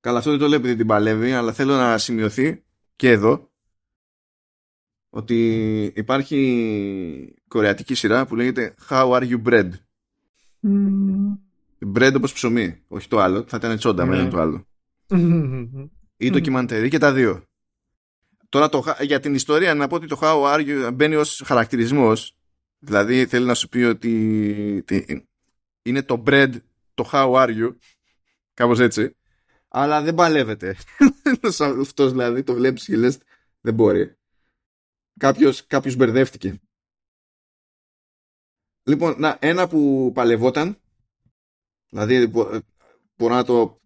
Καλά, αυτό δεν το λέω επειδή την παλεύει, αλλά θέλω να σημειωθεί και εδώ ότι υπάρχει κορεατική σειρά που λέγεται How are you bread; Mm. Bread όπως ψωμί, όχι το άλλο. Θα ήταν τσόντα με το άλλο. Ή το κυμαντερί και τα δύο. Τώρα το, για την ιστορία να πω ότι το How are you μπαίνει ως χαρακτηρισμός. Δηλαδή θέλει να σου πει ότι είναι το bread το How are you. Κάπως έτσι. Αλλά δεν παλεύεται. <laughs> Αυτός δηλαδή το βλέπεις και λες δεν μπορεί. Κάποιος, κάποιος μπερδεύτηκε. Λοιπόν, να, ένα που παλευόταν, δηλαδή μπορώ να το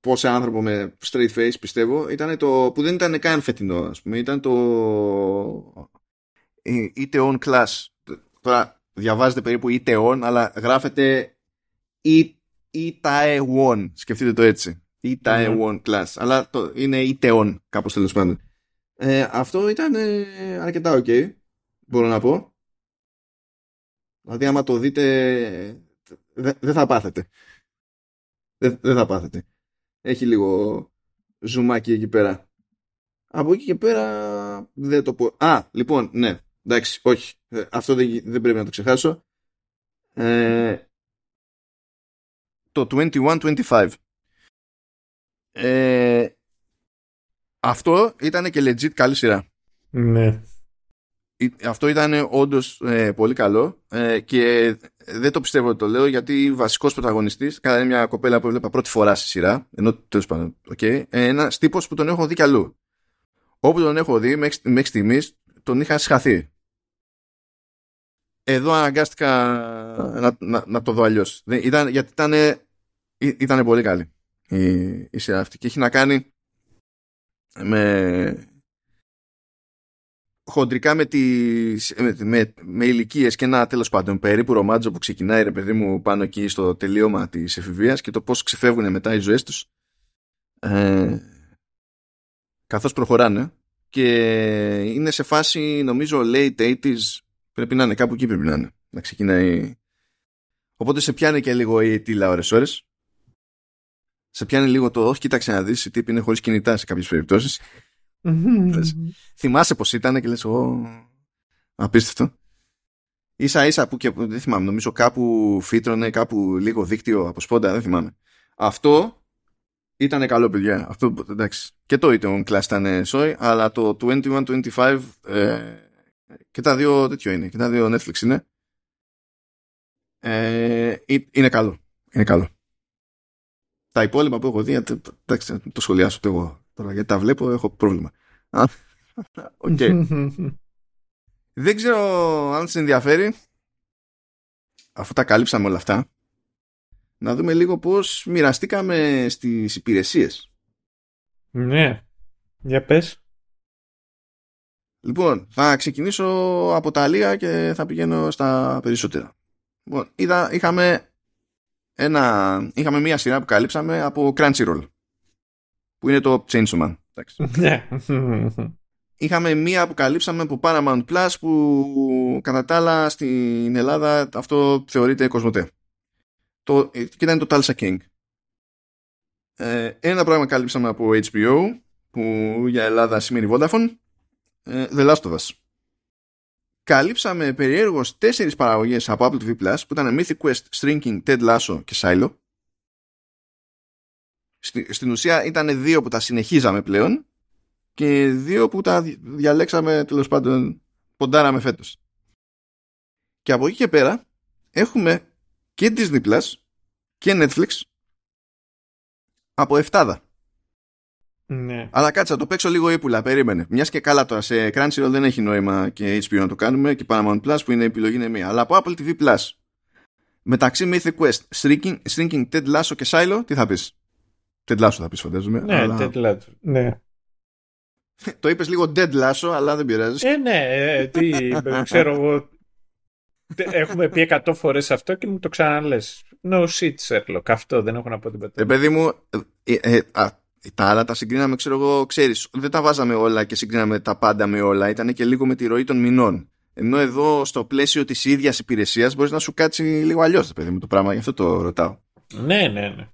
πω σε άνθρωπο με straight face πιστεύω, ήταν το που δεν ήταν καν φετινό, ας πούμε, ήταν το είτε on class. Τώρα διαβάζετε περίπου είτε on, αλλά γράφεται Itaewon, σκεφτείτε το έτσι. Itaewon class, αλλά το, είναι iteon κάπως τέλος πάντων. Ε, αυτό ήταν ε, αρκετά ok, μπορώ να πω. Δηλαδή άμα το δείτε δεν θα πάθετε. Δεν θα πάθετε. Έχει λίγο ζουμάκι εκεί πέρα. Από εκεί και πέρα δεν το πω. Α, λοιπόν, ναι. Εντάξει, όχι. Ε, αυτό δεν, δεν πρέπει να το ξεχάσω. Ε, το 21-25. Ε, αυτό ήταν και legit καλή σειρά. Ναι. Αυτό ήταν όντως ε, πολύ καλό ε, και δεν το πιστεύω ότι το λέω γιατί βασικός πρωταγωνιστής, κατά είναι μια κοπέλα που έβλεπα πρώτη φορά στη σειρά, ενώ τέλος πάντων, okay, ένα τύπος που τον έχω δει κι αλλού. Όπου τον έχω δει μέχρι, μέχρι στιγμής τον είχα σχαθεί. Εδώ αναγκάστηκα να, να, να το δω αλλιώς. Γιατί ήταν, ήταν πολύ καλή η, η σειρά αυτή και έχει να κάνει με χοντρικά με, τις, με, με, με ηλικίες και ένα τέλος πάντων περίπου ρομάτζο που ξεκινάει ρε παιδί μου πάνω εκεί στο τελείωμα της εφηβείας και το πώς ξεφεύγουν μετά οι ζωές τους. Ε, καθώς προχωράνε και είναι σε φάση νομίζω late 80s πρέπει να είναι κάπου εκεί πρέπει να είναι να ξεκινάει. Οπότε σε πιάνει και λίγο η τίλα ώρες ώρες σε πιάνει λίγο το όχι κοίταξε να δεις η τύπη είναι χωρίς κινητά σε κάποιες περιπτώσεις θυμάσαι πως ήταν και λες ο, απίστευτο ίσα ίσα που και δεν θυμάμαι νομίζω κάπου φύτρωνε κάπου λίγο δίκτυο από σπόντα δεν θυμάμαι. Αυτό ήταν καλό παιδιά. Αυτό εντάξει και το ήταν class ήταν σόι αλλά το 21-25 ε, και τα δύο τέτοιο είναι και τα δύο Netflix είναι ε, είναι καλό είναι καλό τα υπόλοιπα που έχω δει εντάξει το σχολιάσω εγώ Τώρα γιατί τα βλέπω έχω πρόβλημα. Okay. <laughs> <laughs> Δεν ξέρω αν σε ενδιαφέρει αφού τα καλύψαμε όλα αυτά να δούμε λίγο πώς μοιραστήκαμε στις υπηρεσίες. Ναι. Για πες. Λοιπόν, θα ξεκινήσω από τα λίγα και θα πηγαίνω στα περισσότερα. Λοιπόν, είδα, είχαμε, ένα, είχαμε μία σειρά που καλύψαμε από Crunchyroll που είναι το Chainsaw Man. Ναι. Είχαμε μία που καλύψαμε από Paramount Plus που κατά τα άλλα στην Ελλάδα αυτό θεωρείται κοσμοτέ. Το, και ήταν το Tulsa King. Ε, ένα πράγμα καλύψαμε από HBO που για Ελλάδα σημαίνει Vodafone. Ε, The Last of Us. Καλύψαμε περιέργως τέσσερις παραγωγές από Apple TV Plus που ήταν Mythic Quest, Shrinking, Ted Lasso και Silo στην ουσία ήταν δύο που τα συνεχίζαμε πλέον και δύο που τα διαλέξαμε τέλος πάντων ποντάραμε φέτος. Και από εκεί και πέρα έχουμε και Disney Plus και Netflix από εφτάδα. Ναι. Αλλά κάτσα, το παίξω λίγο ύπουλα, περίμενε. Μιας και καλά τώρα σε Crunchyroll δεν έχει νόημα και HBO να το κάνουμε και Paramount Plus που είναι επιλογή είναι μία. Αλλά από Apple TV Plus μεταξύ Mythic Quest, Shrinking, Shrinking Ted Lasso και Silo, τι θα πεις; Ted Lasso θα πεις φαντάζομαι. Ναι, αλλά... Ted Lasso. Ναι. το είπες λίγο Dead Lasso, αλλά δεν πειράζει. Ε, ναι, ε, τι, ξέρω εγώ. Έχουμε πει 100 φορές αυτό και μου το ξαναλες. No shit, Sherlock. Αυτό δεν έχω να πω τίποτα. Ε, παιδί μου, ε, ε, α, τα άλλα τα συγκρίναμε, ξέρω εγώ, ξέρεις, δεν τα βάζαμε όλα και συγκρίναμε τα πάντα με όλα. Ήταν και λίγο με τη ροή των μηνών. Ενώ εδώ στο πλαίσιο της ίδιας υπηρεσίας μπορείς να σου κάτσει λίγο αλλιώς παιδί μου το πράγμα, γι' αυτό το ρωτάω. Ναι, ναι, ναι.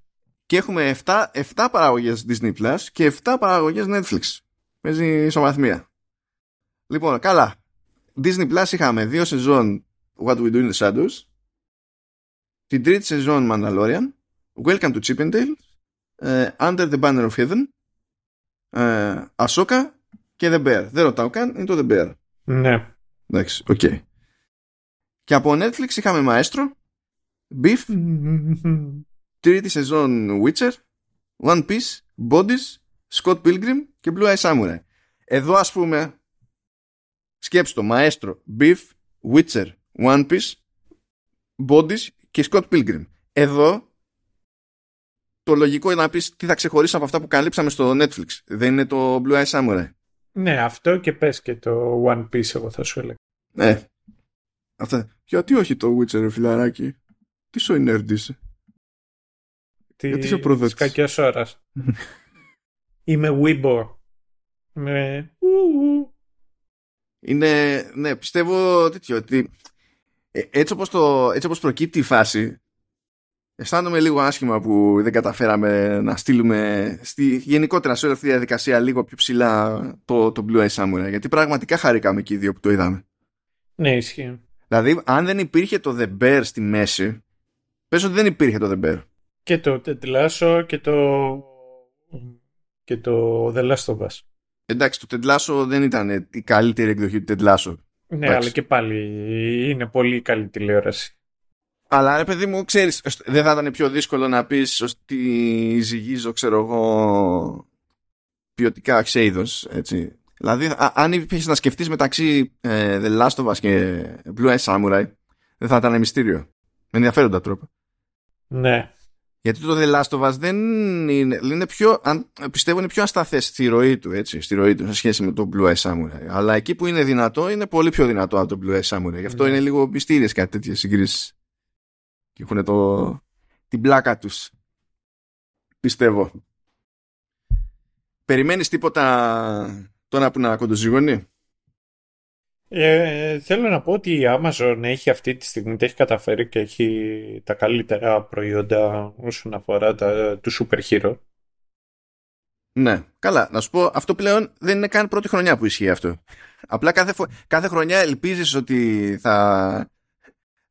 Και έχουμε 7, 7 παραγωγές Disney Plus και 7 παραγωγές Netflix. Παίζει ισομαθμία. Λοιπόν, καλά. Disney Plus είχαμε δύο σεζόν What We Do in the Shadows, την τρίτη σεζόν Mandalorian, Welcome to Chippendale, uh, Under the Banner of Heaven, uh, Ahsoka και The Bear. Δεν ρωτάω καν, είναι το The Bear. Ναι. Εντάξει, οκ. Okay. Και από Netflix είχαμε Maestro, Beef, τρίτη σεζόν Witcher, One Piece, Bodies, Scott Pilgrim και Blue Eye Samurai. Εδώ ας πούμε σκέψτε το Maestro, Beef, Witcher, One Piece, Bodies και Scott Pilgrim. Εδώ το λογικό είναι να πεις τι θα ξεχωρίσω από αυτά που καλύψαμε στο Netflix; Δεν είναι το Blue Eye Samurai. Ναι, αυτό και πες και το One Piece εγώ θα σου έλεγα. Ναι. Αυτά. Γιατί όχι το Witcher, φιλαράκι; Τι σου nerd είσαι. Τι... Γιατί είσαι προδότης; κακιάς ώρας. <laughs> Είμαι Weibo. Είμαι... Είναι, ναι, πιστεύω τέτοιο, ότι ε, έτσι όπως, το, έτσι όπως προκύπτει η φάση, αισθάνομαι λίγο άσχημα που δεν καταφέραμε να στείλουμε στη, γενικότερα σε όλη αυτή τη διαδικασία λίγο πιο ψηλά το, το Blue Eye Samurai, γιατί πραγματικά χαρήκαμε και οι δύο που το είδαμε. Ναι, ισχύει. Δηλαδή, αν δεν υπήρχε το The Bear στη μέση, πες ότι δεν υπήρχε το The Bear. Και το Τετλάσο και το και το The Last of Us. Εντάξει, το Τεντλάσο δεν ήταν η καλύτερη εκδοχή του Τεντλάσο. Ναι, αλλά και πάλι είναι πολύ καλή τηλεόραση. Αλλά ρε παιδί μου, ξέρεις, δεν θα ήταν πιο δύσκολο να πεις ότι ζυγίζω, ξέρω εγώ, ποιοτικά ξέιδος, έτσι. Δηλαδή, αν υπήρχε να σκεφτείς μεταξύ ε, The Last of Us και Blue Eye Samurai, δεν θα ήταν μυστήριο. Με ενδιαφέροντα τρόπο. Ναι. Γιατί το The Last of Us δεν είναι, είναι πιο, αν, πιστεύω είναι πιο ασταθές στη ροή του, έτσι, στη ροή του σε σχέση με το Blue Eye Samurai. Αλλά εκεί που είναι δυνατό είναι πολύ πιο δυνατό από το Blue Eye Samurai. Γι' αυτό ναι. είναι λίγο μυστήριες κάτι τέτοιες συγκρίσεις. Και έχουν το, την πλάκα τους. Πιστεύω. Περιμένεις τίποτα τώρα που να κοντοζυγώνει; Ε, θέλω να πω ότι η Amazon έχει αυτή τη στιγμή, έχει καταφέρει και έχει τα καλύτερα προϊόντα όσον αφορά τα, του super hero. Ναι, καλά. Να σου πω, αυτό πλέον δεν είναι καν πρώτη χρονιά που ισχύει αυτό. Απλά κάθε, κάθε χρονιά ελπίζεις ότι θα,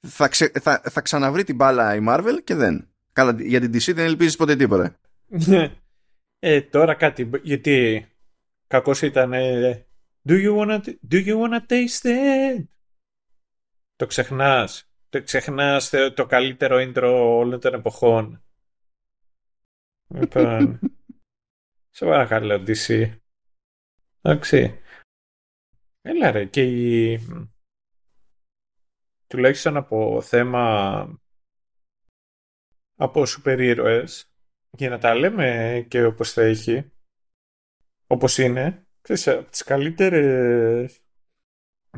θα, θα, θα ξαναβρει την μπάλα η Marvel και δεν. Καλά, για την DC δεν ελπίζεις ποτέ τίποτα. ε, τώρα κάτι, γιατί κακός ήταν Do you wanna, do you wanna taste it? Το ξεχνάς. Το ξεχνάς το καλύτερο intro όλων των εποχών. Λοιπόν. σε παρακαλώ, DC. Εντάξει. Έλα ρε, και η... Τουλάχιστον από θέμα από σούπερ ήρωες για να τα λέμε και όπως θα έχει όπως είναι Ξέρεις, από τις καλύτερες...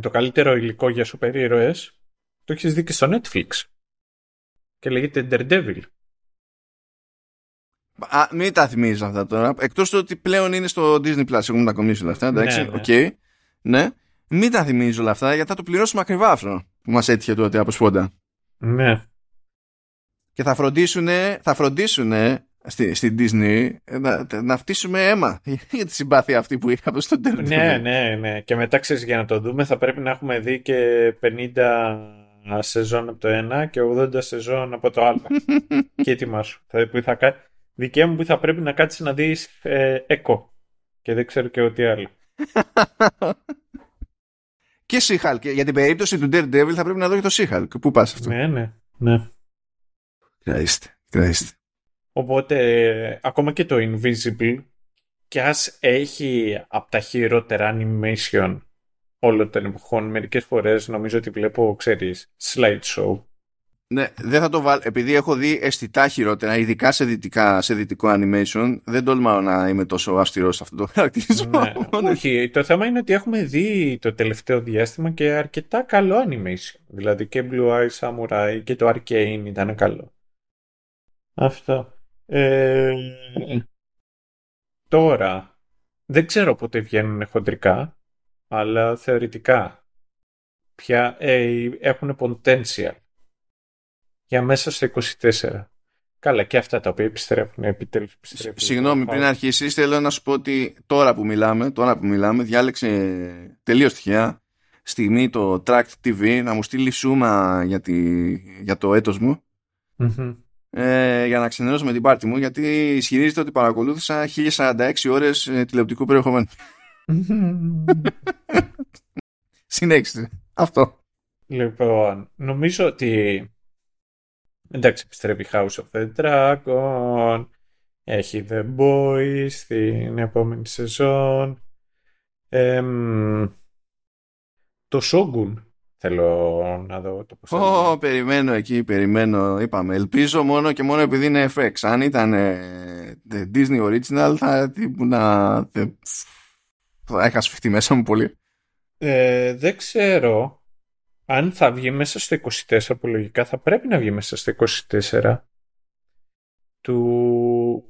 Το καλύτερο υλικό για σούπερ ήρωες το έχεις δει και στο Netflix. Και λέγεται Daredevil. Α, μην τα θυμίζεις αυτά τώρα. Εκτός του ότι πλέον είναι στο Disney Plus. Έχουμε τα κομίσει όλα αυτά. Εντάξει, ναι, ναι. Okay. ναι. Μην τα θυμίζεις όλα αυτά γιατί θα το πληρώσουμε ακριβά αυτό που μας έτυχε τότε από σπόντα. Ναι. Και θα φροντίσουνε, θα φροντίσουνε στη, στη Disney να, να φτύσουμε αίμα <laughs> για τη συμπάθεια αυτή που είχαμε στο τέλος. Ναι, ναι, ναι. Και μετά ξέρεις για να το δούμε θα πρέπει να έχουμε δει και 50 σεζόν από το ένα και 80 σεζόν από το άλλο. <laughs> και ετοιμάσου. Θα, που θα, δικαία μου που θα πρέπει να κάτσεις να δεις ε, Echo. Και δεν ξέρω και ό,τι άλλο. <laughs> και Seahulk. Για την περίπτωση του Daredevil θα πρέπει να δω και το Seahulk. Πού πας αυτό; Ναι, ναι. ναι. Κράιστε, κράιστε. Οπότε ακόμα και το Invisible κι ας έχει από τα χειρότερα animation όλων των εποχών, μερικές φορές νομίζω ότι βλέπω, ξέρεις, slideshow. Ναι, δεν θα το βάλω. Επειδή έχω δει αισθητά χειρότερα, ειδικά σε, δυτικά, σε δυτικό animation, δεν τολμάω να είμαι τόσο αυστηρός σε αυτό το χαρακτηρισμό. Ναι, <laughs> όχι. Το θέμα είναι ότι έχουμε δει το τελευταίο διάστημα και αρκετά καλό animation. Δηλαδή και Blue Eye Samurai και το Arcane ήταν καλό. Αυτό. Ε, τώρα, δεν ξέρω πότε βγαίνουν χοντρικά, αλλά θεωρητικά, κάποια ε, έχουν potential για μέσα στο 24. Καλά, και αυτά τα οποία επιστρέφουν, επιτέλους επιστρέφουν. Συγγνώμη, πριν αρχίσεις, θέλω να σου πω ότι τώρα που μιλάμε, τώρα που μιλάμε, διάλεξε τελείως τυχαία στιγμή το Track TV να μου στείλει σούμα για, για το έτος μου ε, για να ξενερώσω με την πάρτη μου γιατί ισχυρίζεται ότι παρακολούθησα 1046 ώρες ε, τηλεοπτικού περιεχομένου. <laughs> Συνέχισε. Αυτό. Λοιπόν, νομίζω ότι εντάξει επιστρέφει House of the Dragon έχει The Boys στην επόμενη σεζόν το Shogun θέλω να δω το πώς oh, περιμένω εκεί, περιμένω. Είπαμε, ελπίζω μόνο και μόνο επειδή είναι FX. Αν ήταν ε, Disney Original θα να... θα είχα σφιχτεί μέσα μου πολύ. Ε, δεν ξέρω αν θα βγει μέσα στο 24 που λογικά θα πρέπει να βγει μέσα στο 24 του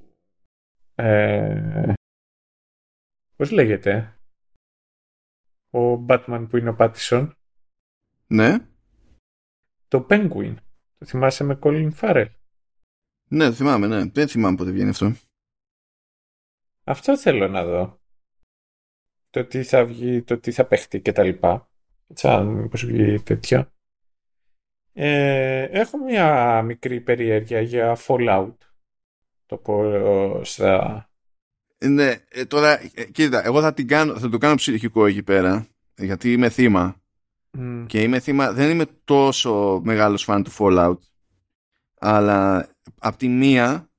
ε, πώς λέγεται ο Batman που είναι ο Πάτισον. Ναι. Το Penguin. Το θυμάσαι με Colin Farrell; Ναι, το θυμάμαι, ναι. Δεν θυμάμαι πότε βγαίνει αυτό. Αυτό θέλω να δω. Το τι θα βγει, το τι θα παιχτεί και τα λοιπά. Σαν μήπως βγει τέτοιο. Ε, έχω μια μικρή περιέργεια για Fallout. Το πώς θα ναι, ε, τώρα, ε, κοίτα, εγώ θα, την κάνω, θα το κάνω ψυχικό εκεί πέρα, γιατί είμαι θύμα. Και είμαι θύμα, δεν είμαι τόσο μεγάλος φαν του Fallout, αλλά απ' τη μία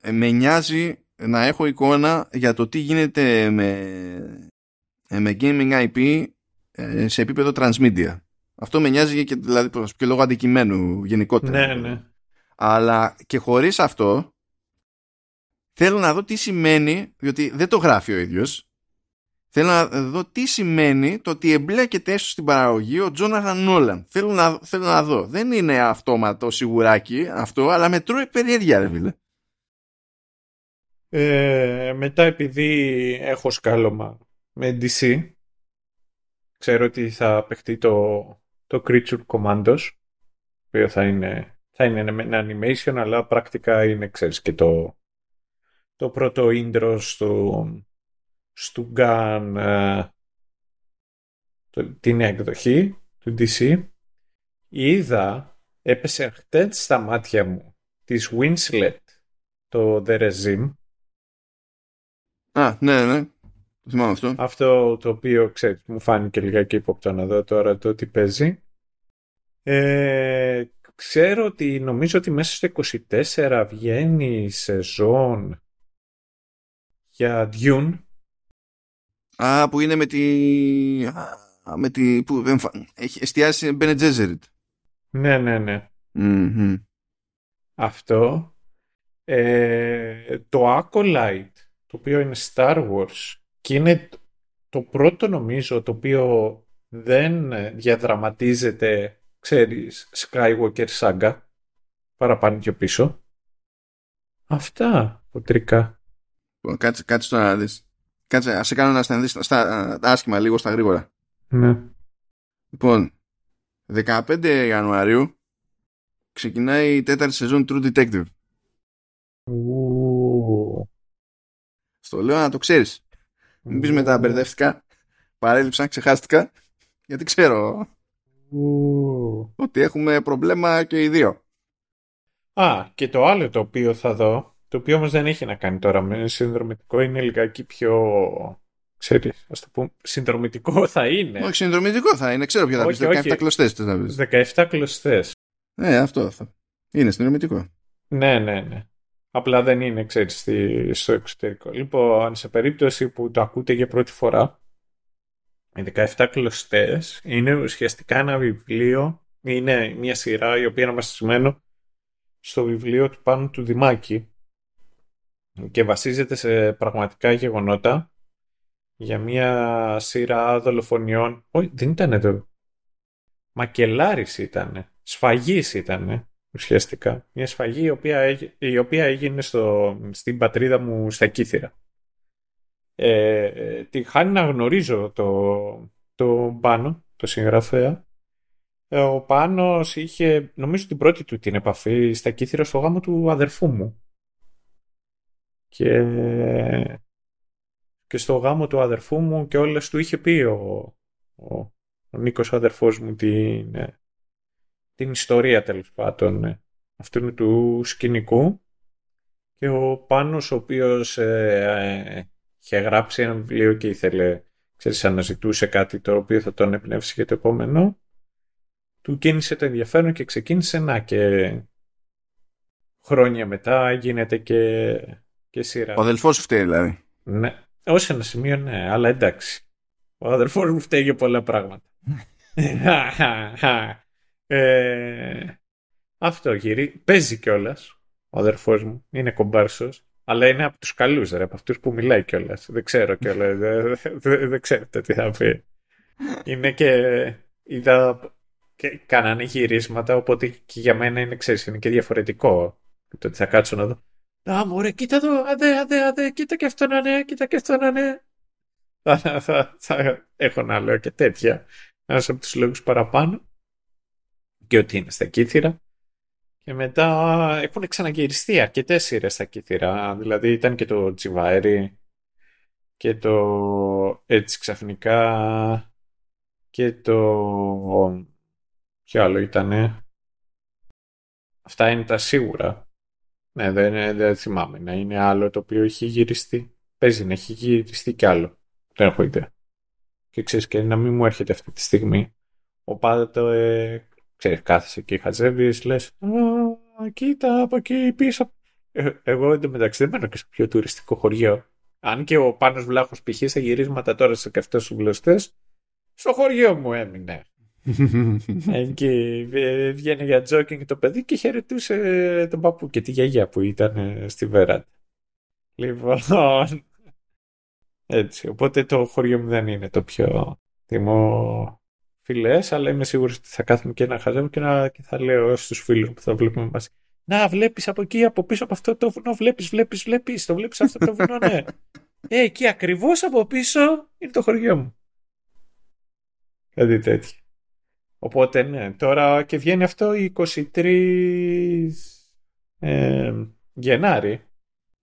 ε, με νοιάζει να έχω εικόνα για το τι γίνεται με, με gaming IP σε επίπεδο transmedia. Αυτό με νοιάζει και, δηλαδή, και λόγω αντικειμένου γενικότερα. Ναι, ναι. Αλλά και χωρίς αυτό Θέλω να δω τι σημαίνει, διότι δεν το γράφει ο ίδιος, θέλω να δω τι σημαίνει το ότι εμπλέκεται έστω στην παραγωγή ο Τζόναθαν Νόλαν. Θέλω να, θέλω να δω. Δεν είναι αυτόματο σιγουράκι αυτό, αλλά με τρώει περιέργεια, ρε φίλε. Ε, μετά επειδή έχω σκάλωμα με DC, ξέρω ότι θα παιχτεί το, το Creature Commandos, το οποίο θα είναι, θα είναι ένα animation, αλλά πρακτικά είναι, ξέρεις, και το, το πρώτο intro στο, στο Gun ε, την εκδοχή του DC είδα έπεσε χτες στα μάτια μου της Winslet το The Regime Α, ναι, ναι. Το θυμάμαι αυτό. Αυτό το οποίο, ξέρεις, μου φάνηκε λιγάκι ύποπτο να δω τώρα το τι παίζει. Ε, ξέρω ότι νομίζω ότι μέσα στο 24 βγαίνει η σεζόν για Dune. Α, που είναι με τη... με τη... που έχει εστιάσει σε Bene Gesserit. Ναι, ναι, ναι. Αυτό. Ε, το Acolyte, το οποίο είναι Star Wars και είναι το πρώτο νομίζω το οποίο δεν διαδραματίζεται, ξέρεις, Skywalker Saga παραπάνω και πίσω. Αυτά, ποτρικά. Κάτσε, κάτσε τώρα να δεις. Κάτσε, ας σε κάνω να στα, στα, άσχημα λίγο στα γρήγορα. Ναι. Λοιπόν, 15 Ιανουαρίου ξεκινάει η τέταρτη σεζόν True Detective. Ου. Στο λέω να το ξέρεις. Μην πεις μετά μπερδεύτηκα, παρέλειψα, ξεχάστηκα, γιατί ξέρω ότι έχουμε προβλέμα και οι δύο. Α, και το άλλο το οποίο θα δω το οποίο όμως δεν έχει να κάνει τώρα με συνδρομητικό, είναι λιγάκι πιο... Ξέρεις, ας το πούμε, συνδρομητικό θα είναι. Όχι, συνδρομητικό θα είναι, ξέρω ποιο θα πεις, 17 κλωστές. 17 κλωστές. Ναι, αυτό, αυτό. Είναι συνδρομητικό. Ναι, ναι, ναι. Απλά δεν είναι, ξέρεις, στο εξωτερικό. Λοιπόν, σε περίπτωση που το ακούτε για πρώτη φορά, οι 17 κλωστές είναι ουσιαστικά ένα βιβλίο, είναι μια σειρά η οποία είναι βασισμένο στο βιβλίο του πάνω του Δημάκη, και βασίζεται σε πραγματικά γεγονότα για μια σειρά δολοφονιών. Όχι, δεν ήταν εδώ. Μακελάρης ήταν. Σφαγής ήταν ουσιαστικά. Μια σφαγή η οποία, η οποία έγινε στο, στην πατρίδα μου στα Κύθυρα. Ε, τη χάνει να γνωρίζω το, το πάνω, το συγγραφέα. ε, ο Πάνος είχε, νομίζω την πρώτη του την επαφή στα κύθυρα στο γάμο του αδερφού μου. Και, και στο γάμο του αδερφού μου και όλες του είχε πει ο, ο, ο Νίκος ο αδερφός μου την, ε, την ιστορία τέλος πάντων ε, αυτού του σκηνικού και ο Πάνος ο οποίος ε, είχε γράψει ένα βιβλίο και ήθελε ξέρεις, αναζητούσε κάτι το οποίο θα τον εμπνεύσει για το επόμενο του κίνησε το ενδιαφέρον και ξεκίνησε να και χρόνια μετά γίνεται και, και σειρά. Ο αδελφός φταίει δηλαδή. Ναι, ως ένα σημείο ναι, αλλά εντάξει. Ο αδελφός μου φταίει για πολλά πράγματα. <laughs> ε, αυτό γύρι. Παίζει κιόλας ο αδερφός μου. Είναι κομπάρσος. Αλλά είναι από τους καλούς, ρε, από αυτούς που μιλάει κιόλας. Δεν ξέρω κιόλας. δεν, δεν, δεν ξέρετε τι θα πει. Είναι και... Είδα και κάνανε γυρίσματα, οπότε και για μένα είναι, ξέρεις, είναι και διαφορετικό το ότι θα κάτσω να δω. Α, μωρέ, κοίτα εδώ, αδέ, αδέ, αδέ, κοίτα και αυτό να είναι, κοίτα και αυτό να είναι. Θα, θα, θα, έχω να λέω και τέτοια. Ένας από τους λόγους παραπάνω. Και ότι είναι στα κύθυρα. Και μετά έχουν ξαναγυριστεί αρκετές σειρές στα κύθυρα. Δηλαδή ήταν και το Τσιβάερι και το έτσι ξαφνικά και το Ποιο άλλο ήτανε. Αυτά είναι τα σίγουρα. Ναι, δεν, δεν θυμάμαι. Να είναι άλλο το οποίο έχει γυριστεί. Παίζει να έχει γυριστεί κι άλλο. Δεν έχω ιδέα. Και ξέρεις και να μην μου έρχεται αυτή τη στιγμή. Ο το ε, ξέρεις, κάθεσαι και χαζεύεις, λες, Α, κοίτα από εκεί πίσω. Ε, εγώ εντωμεταξύ δεν μένω και σε πιο τουριστικό χωριό. Αν και ο Πάνος Βλάχος π.χ. σε γυρίσματα τώρα σε καυτές σου γλωστές, στο χωριό μου έμεινε. <laughs> και βγαίνει για τζόκινγκ το παιδί και χαιρετούσε τον παππού και τη γιαγιά που ήταν στη βεράντα. Λοιπόν, <laughs> έτσι. Οπότε το χωριό μου δεν είναι το πιο τιμό φιλές, αλλά είμαι σίγουρος ότι θα κάθομαι και να χαζεύω και, να, και θα λέω στους φίλους που θα βλέπουμε μαζί. Να, βλέπεις από εκεί, από πίσω από αυτό το βουνό, βλέπεις, βλέπεις, βλέπεις, το βλέπεις αυτό το βουνό, ναι. Ε, εκεί ακριβώς από πίσω είναι το χωριό μου. Κάτι τέτοιο. Οπότε ναι, τώρα και βγαίνει αυτό 23 ε, Γενάρη.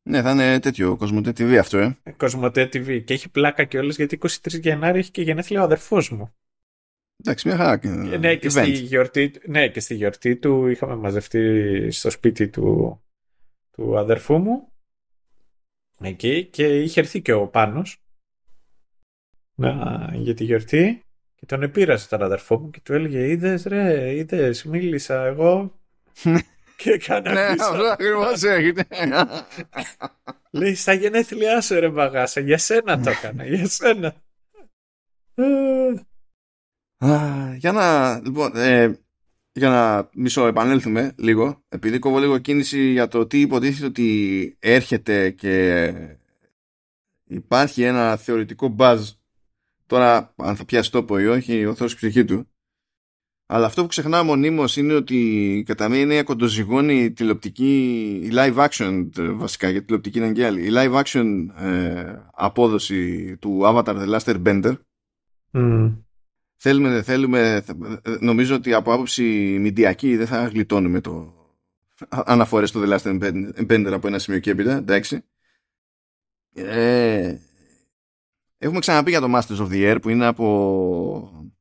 Ναι, θα είναι τέτοιο, Κοσμοτέ TV αυτό, ε. Κοσμοτέ TV. Και έχει πλάκα και όλες γιατί 23 Γενάρη έχει και γενέθλια ο αδερφός μου. Εντάξει, μια χαρά. ναι, και στη γιορτή, ναι, και στη γιορτή του είχαμε μαζευτεί στο σπίτι του, του αδερφού μου. Εκεί και είχε έρθει και ο Πάνος να, για τη γιορτή και τον επήρασε τον αδερφό μου και του έλεγε Είδες ρε, είδες, μίλησα εγώ. <laughs> και έκανα Ναι, αυτό ακριβώς <laughs> έγινε. Λέει στα γενέθλιά σου ρε μπαγάσα, για σένα το έκανα, για σένα. <laughs> για να, λοιπόν, ε, για να μισό επανέλθουμε λίγο, επειδή κόβω λίγο κίνηση για το τι υποτίθεται ότι έρχεται και υπάρχει ένα θεωρητικό buzz Τώρα, αν θα πιάσει τόπο ή όχι, ο Θεός ψυχή του. Αλλά αυτό που ξεχνάω μονίμως είναι ότι κατά μία είναι κοντοζυγώνει τηλεοπτική, η live action βασικά, γιατί τηλεοπτική είναι και άλλη, η live action ε, απόδοση του Avatar The Last Airbender. Mm. Θέλουμε, δεν θέλουμε, νομίζω ότι από άποψη μηντιακή δεν θα γλιτώνουμε το αναφορές στο The Last Airbender από ένα σημείο και έπειτα, εντάξει. Ε, Έχουμε ξαναπεί για το Masters of the Air που είναι από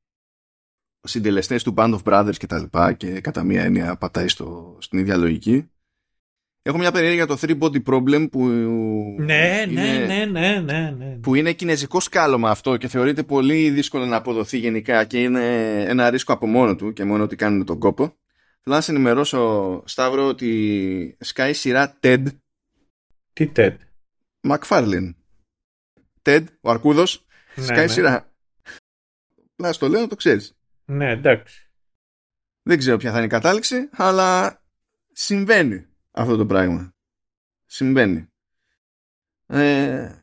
συντελεστές του Band of Brothers και τα λοιπά και κατά μία έννοια πατάει στο, στην ίδια λογική. Έχω μια περιέργεια για το Three Body Problem που ναι, είναι, ναι, ναι, ναι, ναι, ναι. που είναι κινέζικο σκάλωμα αυτό και θεωρείται πολύ δύσκολο να αποδοθεί γενικά και είναι ένα ρίσκο από μόνο του και μόνο ότι κάνουν τον κόπο. Θέλω να σε ενημερώσω Σταύρο ότι σκάει σειρά TED Τι TED? McFarlane Ted, ο Αρκούδος, ναι, σκάει ναι. σειρά. Να στο λέω να το ξέρεις. Ναι, εντάξει. Δεν ξέρω ποια θα είναι η κατάληξη, αλλά συμβαίνει αυτό το πράγμα. Συμβαίνει. Ε,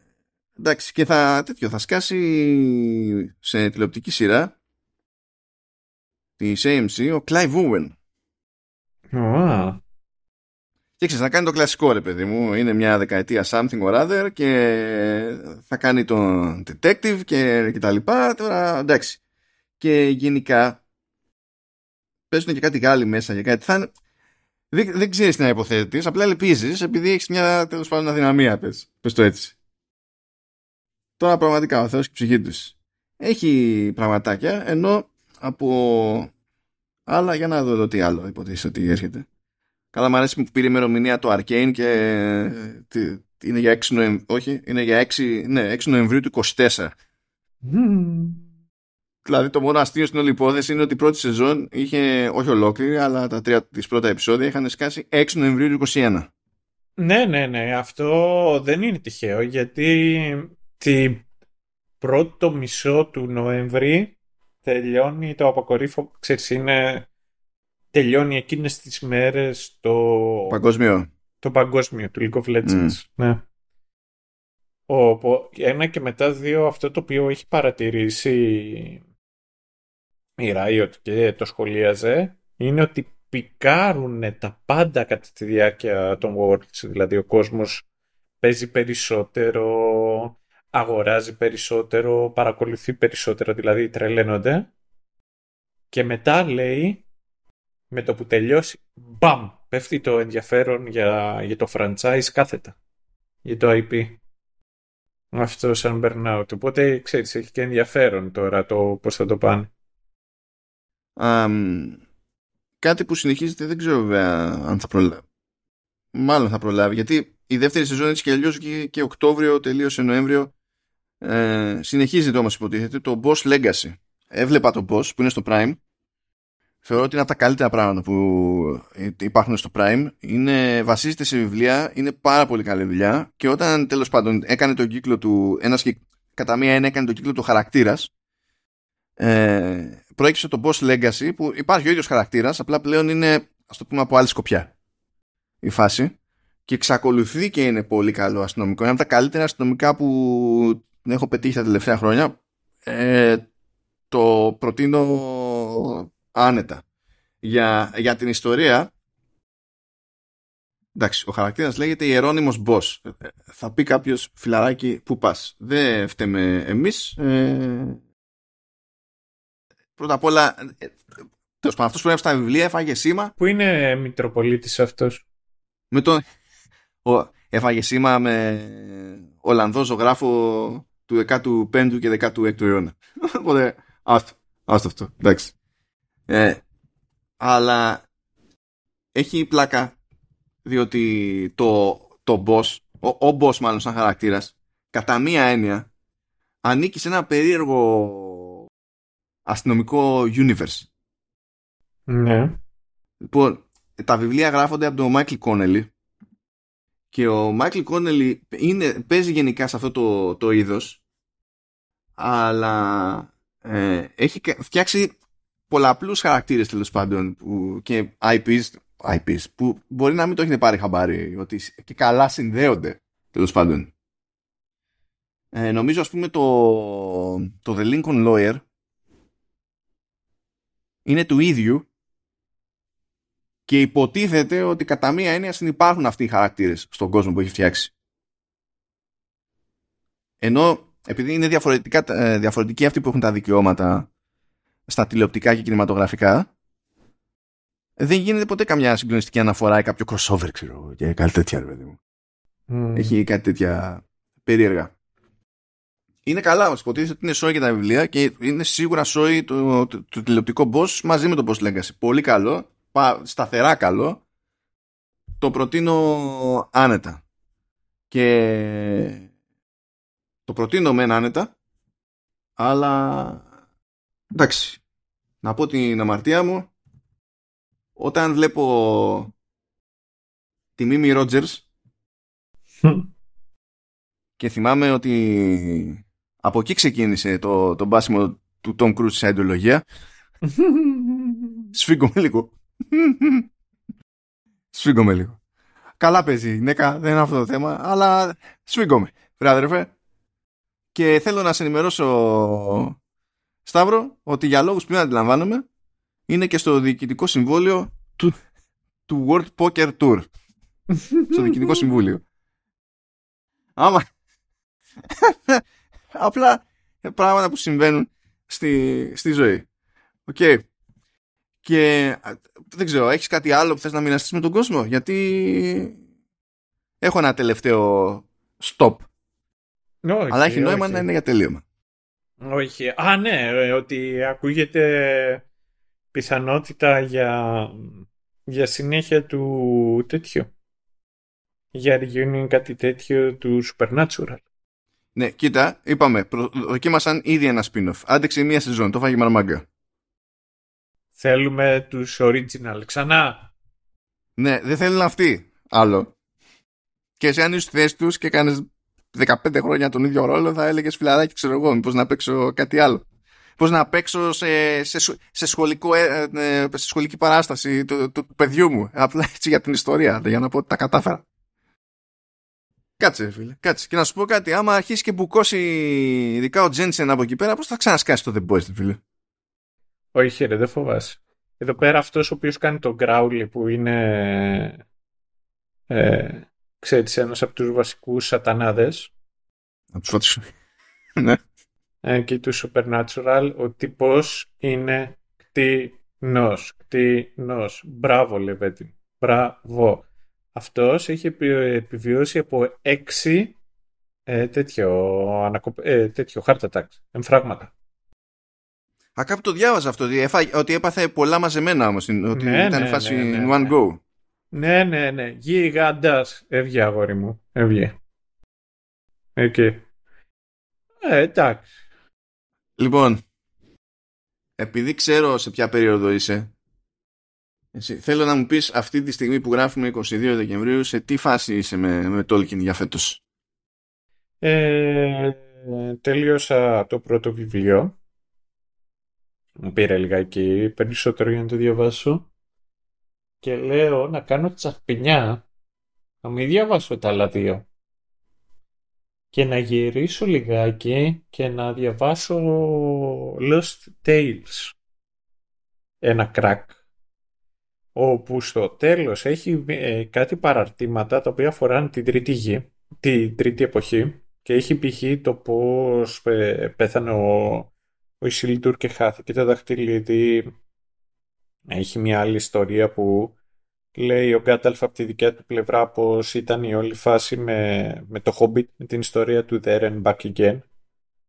εντάξει, και θα, τέτοιο, θα σκάσει σε τηλεοπτική σειρά της AMC ο Clive Owen. Oh. Και ξέρεις, να κάνει το κλασικό ρε παιδί μου. Είναι μια δεκαετία something or other και θα κάνει τον detective και, και τα λοιπά. Τώρα εντάξει. Και γενικά παίζουν και κάτι Γάλλοι μέσα για κάτι. Θα, δεν, δεν ξέρεις τι να υποθέτεις, απλά ελπίζει επειδή έχεις μια τέλος πάντων αδυναμία. Πες το έτσι. Τώρα πραγματικά ο Θεός και η ψυχή τους έχει πραγματάκια ενώ από άλλα για να δω εδώ τι άλλο υποτίθεται ότι έρχεται. Καλά, μου αρέσει που πήρε ημερομηνία το Arcane και είναι για 6 Νοεμβρίου, όχι, είναι για 6, ναι, 6 Νοεμβρίου του 24. Δηλαδή το μόνο αστείο στην όλη υπόθεση είναι ότι η πρώτη σεζόν είχε, όχι ολόκληρη, αλλά τα τρία της πρώτα επεισόδια είχαν σκάσει 6 Νοεμβρίου του 21. Ναι, ναι, ναι. Αυτό δεν είναι τυχαίο γιατί την πρώτο μισό του Νοέμβρη τελειώνει το αποκορύφω, ξέρεις, είναι τελειώνει εκείνες τις μέρες το... Παγκόσμιο. Το παγκόσμιο του League of Legends. Ναι. Ο, ένα και μετά δύο αυτό το οποίο έχει παρατηρήσει η Riot και το σχολίαζε είναι ότι πικάρουν τα πάντα κατά τη διάρκεια των Worlds. Δηλαδή ο κόσμος παίζει περισσότερο, αγοράζει περισσότερο, παρακολουθεί περισσότερο, δηλαδή τρελαίνονται. Και μετά λέει, με το που τελειώσει, μπαμ, πέφτει το ενδιαφέρον για, για το franchise κάθετα, για το IP. Αυτό σαν burnout. Οπότε, ξέρεις, έχει και ενδιαφέρον τώρα το πώς θα το πάνε. Um, κάτι που συνεχίζεται δεν ξέρω βέβαια αν θα προλάβει. Μάλλον θα προλάβει, γιατί η δεύτερη σεζόν έτσι και αλλιώς και, και Οκτώβριο, τελείωσε Νοέμβριο. Ε, συνεχίζεται όμως υποτίθεται το Boss Legacy. Έβλεπα το Boss που είναι στο Prime. Θεωρώ ότι είναι από τα καλύτερα πράγματα που υπάρχουν στο Prime. Είναι, βασίζεται σε βιβλία, είναι πάρα πολύ καλή δουλειά και όταν τέλος πάντων έκανε τον κύκλο του, ένας και κατά μία ένα έκανε τον κύκλο του χαρακτήρας, ε, προέκυψε το Boss Legacy που υπάρχει ο ίδιος χαρακτήρας, απλά πλέον είναι, ας το πούμε, από άλλη σκοπιά η φάση και εξακολουθεί και είναι πολύ καλό αστυνομικό. Είναι από τα καλύτερα αστυνομικά που έχω πετύχει τα τελευταία χρόνια. Ε, το προτείνω άνετα. Για, για την ιστορία εντάξει, ο χαρακτήρας λέγεται Ιερώνυμος Boss. Ε, θα πει κάποιος φιλαράκι που πας. Δεν φταίμε εμείς. Ε, πρώτα απ' όλα ε, Τέλος πάντων, αυτός που έγραψε τα βιβλία έφαγε σήμα. Πού είναι Μητροπολίτης αυτός; Με τον. Ο... Έφαγε σήμα με Ολλανδό ζωγράφο του 15ου και 16ου αιώνα. <laughs> Οπότε, άστο, άστο αυτό, εντάξει. Ε, αλλά έχει πλάκα διότι το, το boss, ο, ο boss μάλλον σαν χαρακτήρας, κατά μία έννοια, ανήκει σε ένα περίεργο αστυνομικό universe. Ναι. Λοιπόν, τα βιβλία γράφονται από τον Μάικλ Κόνελι και ο Μάικλ Κόνελι παίζει γενικά σε αυτό το, το είδος αλλά ε, έχει φτιάξει πολλαπλούς χαρακτήρες τέλος πάντων που, και IPs, IPs που μπορεί να μην το έχετε πάρει χαμπάρι ότι και καλά συνδέονται τέλος πάντων. Ε, νομίζω ας πούμε το, το The Lincoln Lawyer είναι του ίδιου και υποτίθεται ότι κατά μία έννοια συνυπάρχουν αυτοί οι χαρακτήρες στον κόσμο που έχει φτιάξει. Ενώ επειδή είναι διαφορετικά, ε, διαφορετικοί αυτοί που έχουν τα δικαιώματα στα τηλεοπτικά και κινηματογραφικά δεν γίνεται ποτέ καμιά συγκλονιστική αναφορά ή κάποιο crossover ξέρω και κάτι τέτοια ρε παιδί μου. Έχει κάτι τέτοια περίεργα. Είναι καλά, όμως υποτίθεται ότι είναι σόι για τα βιβλία και είναι σίγουρα σόι το, το, το, τηλεοπτικό boss μαζί με το boss legacy. Πολύ καλό, σταθερά καλό. Το προτείνω άνετα. Και το προτείνω μεν άνετα, αλλά εντάξει, να πω την αμαρτία μου, όταν βλέπω τη Μίμη Ρότζερς και θυμάμαι ότι από εκεί ξεκίνησε το, το μπάσιμο του Tom Cruise σε ιδεολογία <laughs> σφίγγομαι λίγο σφίγγομαι λίγο καλά παίζει η γυναίκα δεν είναι αυτό το θέμα αλλά σφίγγομαι βρε αδερφέ και θέλω να σε ενημερώσω, Σταύρο, ότι για λόγους που δεν αντιλαμβάνομαι, είναι και στο διοικητικό συμβόλαιο του, του World Poker Tour. στο διοικητικό συμβούλιο. <laughs> Άμα... Απλά πράγματα που συμβαίνουν στη, στη ζωή. Οκ. Και δεν ξέρω, έχεις κάτι άλλο που θες να μοιραστείς με τον κόσμο, γιατί έχω ένα τελευταίο stop. Όχι, Αλλά έχει νόημα όχι. να είναι για τελείωμα. Όχι. Α, ναι, ε, ότι ακούγεται πιθανότητα για, για συνέχεια του τέτοιου. Για reunion κάτι τέτοιο του Supernatural. Ναι, κοίτα, είπαμε, προ- δοκίμασαν ήδη ένα spin-off. Άντεξε μία σεζόν, το φάγε μαρμάγκα. Θέλουμε τους original. Ξανά. Ναι, δεν θέλουν αυτοί άλλο. Και εσύ αν είσαι στη θέση τους και κάνεις 15 χρόνια τον ίδιο ρόλο, θα έλεγες φιλαράκι, ξέρω εγώ, μήπως να παίξω κάτι άλλο. Πώ να παίξω σε, σε, σχ- σε, σχολικό, ε, ε, σε σχολική παράσταση του, του, του παιδιού μου. Απλά έτσι για την ιστορία, για να πω ότι τα κατάφερα. Κάτσε, ρε φίλε, κάτσε. Και να σου πω κάτι, άμα αρχίσει και μπουκώσει ειδικά ο Τζένσεν από εκεί πέρα, πώς θα ξανασκάσει το The Boys, ρε φίλε; Όχι, ρε, δεν φοβάσαι. Εδώ πέρα αυτός ο οποίος κάνει τον Growly που είναι ε, ξέρεις ένας από τους βασικούς σατανάδες Να τους φωτίσω. <laughs> ναι. ε, και του Supernatural ο τύπος είναι κτηνός. Κτηνός. Μπράβο Λεβέτη. Μπράβο. Αυτός έχει επι- επιβιώσει από έξι ε, τέτοιο, ανακοπ... ε, τέτοιο heart attacks, εμφράγματα. Α, κάπου το διάβαζα αυτό, ότι, έφα- ότι έπαθε πολλά μαζεμένα όμως, ότι Ναι, ήταν ναι, φάση ναι, ναι, in one ναι. go. Ναι, ναι, ναι. Γίγαντας. Έβγε αγόρι μου. Έβγε. Εκεί. Ε, εντάξει. Λοιπόν, επειδή ξέρω σε ποια περίοδο είσαι, εσύ, θέλω να μου πεις αυτή τη στιγμή που γράφουμε 22 Δεκεμβρίου σε τι φάση είσαι με, με Tolkien για φέτος; Ε, τελείωσα το πρώτο βιβλίο. Μου πήρε λιγάκι περισσότερο για να το διαβάσω. Και λέω να κάνω τσαχπινιά. Να μην διαβάσω τα άλλα δύο. Και να γυρίσω λιγάκι και να διαβάσω Lost Tales. Ένα κράκ. Όπου στο τέλος έχει ε, κάτι παραρτήματα τα οποία αφοράνε την τρίτη γη, την τρίτη εποχή και έχει π.χ. το πώς ε, πέθανε ο, ο Ισίλντουρ και χάθηκε το δαχτυλίδι. Έχει μια άλλη ιστορία που λέει ο Γκάνταλφ από τη δικιά του πλευρά πως ήταν η όλη φάση με, με το Hobbit, με την ιστορία του There and Back Again.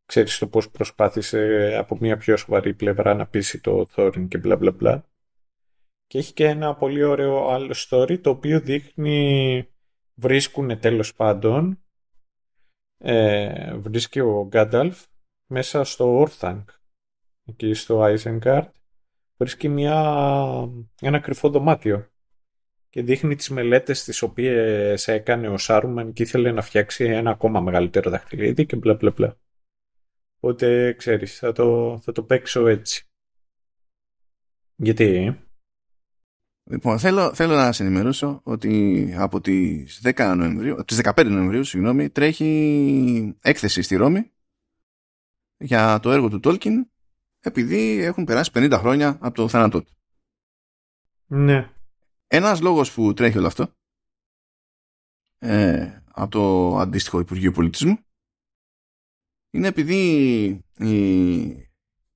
Ξέρεις το πώς προσπάθησε από μια πιο σοβαρή πλευρά να πείσει το Thorin και μπλα μπλα μπλα. Και έχει και ένα πολύ ωραίο άλλο story το οποίο δείχνει βρίσκουν τέλος πάντων ε, βρίσκει ο Γκάνταλφ μέσα στο Orthanc εκεί στο Isengard βρίσκει μια, ένα κρυφό δωμάτιο και δείχνει τις μελέτες τις οποίες έκανε ο Σάρουμαν και ήθελε να φτιάξει ένα ακόμα μεγαλύτερο δαχτυλίδι και μπλα μπλα μπλα. Οπότε ξέρεις, θα το, θα το παίξω έτσι. Γιατί, Λοιπόν, θέλω, θέλω να σε ενημερώσω ότι από τις 10 Νοεμβρίου, από τις 15 Νοεμβρίου, συγγνώμη, τρέχει έκθεση στη Ρώμη για το έργο του Tolkien επειδή έχουν περάσει 50 χρόνια από το θάνατό του. ναι, Ένας λόγος που τρέχει όλο αυτό ε, από το αντίστοιχο Υπουργείο Πολιτισμού είναι επειδή η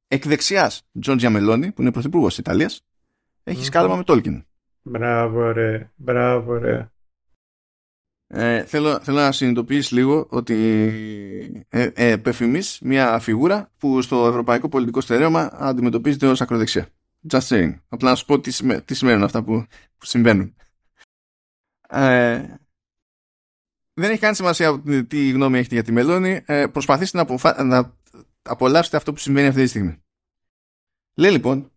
εκδεξιάς Τζόρτζια Μελώνη που είναι πρωθυπουργός της Ιταλίας έχεις Μμμ. σκάλωμα με Tolkien. μπράβο ρε, μπράβο ρε. Ε, θέλω, θέλω να συνειδητοποιείς λίγο ότι ε, ε, επεφημείς μια φιγούρα που στο ευρωπαϊκό πολιτικό στερέωμα αντιμετωπίζεται ως ακροδεξιά. Just saying. Απλά να σου πω τι, σημαι- τι σημαίνουν αυτά που, που συμβαίνουν. Ε, δεν έχει καν σημασία τι γνώμη έχετε για τη Μελώνη. Ε, προσπαθήστε να, αποφα... να απολαύσετε αυτό που συμβαίνει αυτή τη στιγμή. Λέει λοιπόν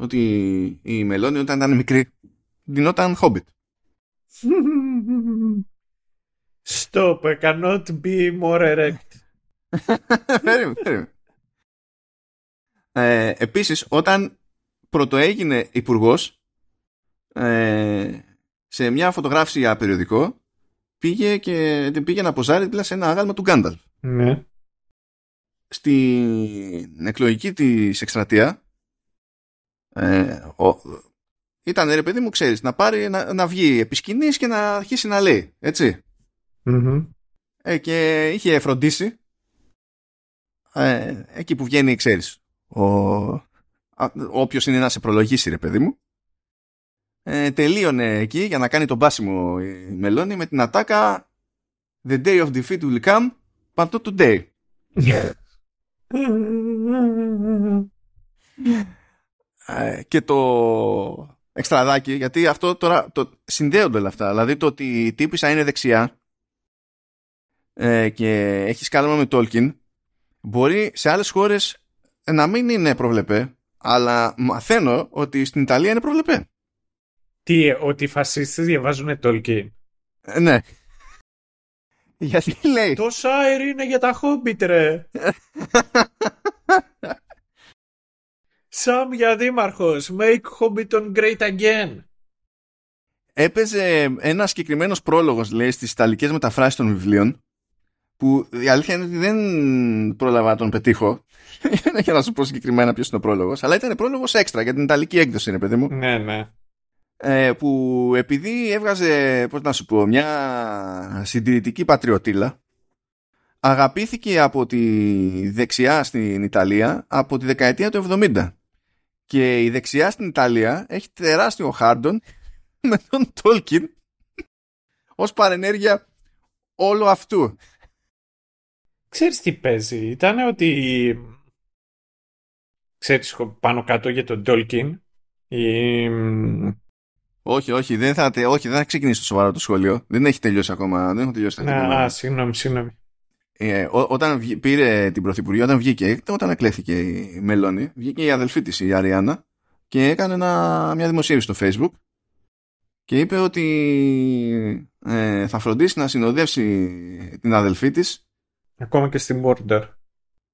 ότι η Μελώνη όταν ήταν μικρή δινόταν Hobbit. Stop, I cannot be more erect. <laughs> Περίμενε, περίμενε. Ε, επίσης, όταν πρωτοέγινε υπουργός ε, σε μια φωτογράφηση για περιοδικό, πήγε, και, πήγε να ποζάρει δίπλα σε ένα άγαλμα του Γκάνταλφ. ναι. Στην εκλογική της εκστρατεία ε, ο, ήταν ρε παιδί μου, ξέρεις, να πάρει, να, να βγει επί σκηνής και να αρχίσει να λέει, έτσι. Μμμ. Ε, και είχε φροντίσει ε, εκεί που βγαίνει, ξέρεις, ο όποιος είναι να σε προλογίσει ρε παιδί μου ε, τελείωνε εκεί για να κάνει τον πάσιμο η Μελώνη με την ατάκα The day of defeat will come but not today ε, <laughs> <laughs> και το εξτραδάκι γιατί αυτό τώρα το, συνδέονται όλα αυτά δηλαδή το ότι η τύπησα είναι δεξιά ε, και έχει σκάλαμα με Tolkien μπορεί σε άλλες χώρες να μην είναι προβλεπέ αλλά μαθαίνω ότι στην Ιταλία είναι προβλεπέ τι, ότι οι φασίστες διαβάζουν Tolkien; Ε, ναι. <laughs> Γιατί λέει. Το Σάιρ είναι για τα Hobbit, ρε. <laughs> Σαμ για δήμαρχος. Make Hobbiton great again. Έπαιζε ένα συγκεκριμένος πρόλογος, λέει, στις ιταλικές μεταφράσεις των βιβλίων. Που η αλήθεια είναι ότι δεν πρόλαβα να τον πετύχω. <laughs> για να σου πω συγκεκριμένα ποιος είναι ο πρόλογος. Αλλά ήταν πρόλογος έξτρα για την ιταλική έκδοση, είναι παιδί μου. Ναι, ναι. Ε, που επειδή έβγαζε, πώς να σου πω, μια συντηρητική πατριωτήλα, αγαπήθηκε από τη δεξιά στην Ιταλία από τη δεκαετία του 70. Και η δεξιά στην Ιταλία έχει τεράστιο χάρντον <laughs> με τον Τόλκιν <laughs> ως παρενέργεια όλου αυτού. Ξέρεις τι παίζει, ήταν ότι ξέρεις πάνω κάτω για τον Τόλκιν η όχι, όχι, δεν θα, όχι, δεν θα ξεκινήσει το σοβαρό το σχολείο. Δεν έχει τελειώσει ακόμα. Δεν έχω τελειώσει τα Α, συγγνώμη, συγγνώμη. Ε, ό, όταν πήρε την Πρωθυπουργία, όταν βγήκε, όταν εκλέχθηκε η Μελώνη, βγήκε η αδελφή της, η Αριάννα, και έκανε ένα, μια δημοσίευση στο Facebook και είπε ότι ε, θα φροντίσει να συνοδεύσει την αδελφή της. Ακόμα και στην Border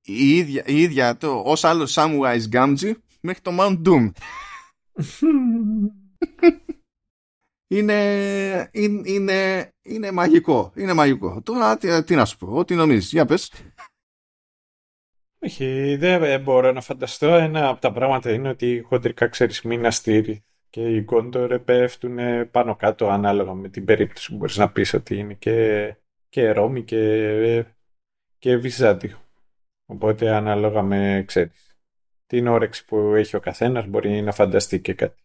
η ίδια, η ίδια το, ως άλλος Samwise Gamgee μέχρι το Mount Doom <laughs> είναι, είναι, είναι, μαγικό. Είναι μαγικό. Τώρα τι, τι να σου πω, ό,τι νομίζεις. Για πες. Όχι, δεν μπορώ να φανταστώ. Ένα από τα πράγματα είναι ότι χοντρικά ξέρεις μην αστήρι και οι κόντορ πέφτουν πάνω κάτω ανάλογα με την περίπτωση που μπορείς να πεις ότι είναι και, και Ρώμη και, και Βυζάντιο. Οπότε ανάλογα με, ξέρεις, την όρεξη που έχει ο καθένας μπορεί να φανταστεί και κάτι.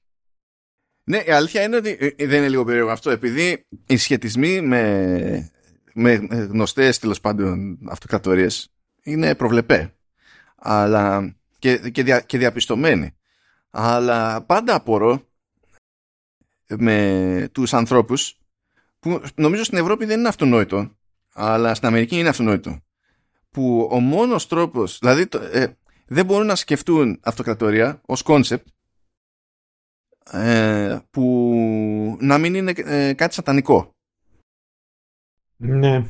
Ναι, η αλήθεια είναι ότι ε, ε, δεν είναι λίγο περίεργο αυτό, επειδή οι σχετισμοί με, με γνωστές τέλος πάντων αυτοκρατορίες είναι προβλεπέ αλλά, και, και, δια, και διαπιστωμένοι. Αλλά πάντα απορώ με τους ανθρώπους που νομίζω στην Ευρώπη δεν είναι αυτονόητο αλλά στην Αμερική είναι αυτονόητο που ο μόνος τρόπος δηλαδή ε, δεν μπορούν να σκεφτούν αυτοκρατορία ως concept ε, που να μην είναι ε, κάτι σατανικό. Ναι.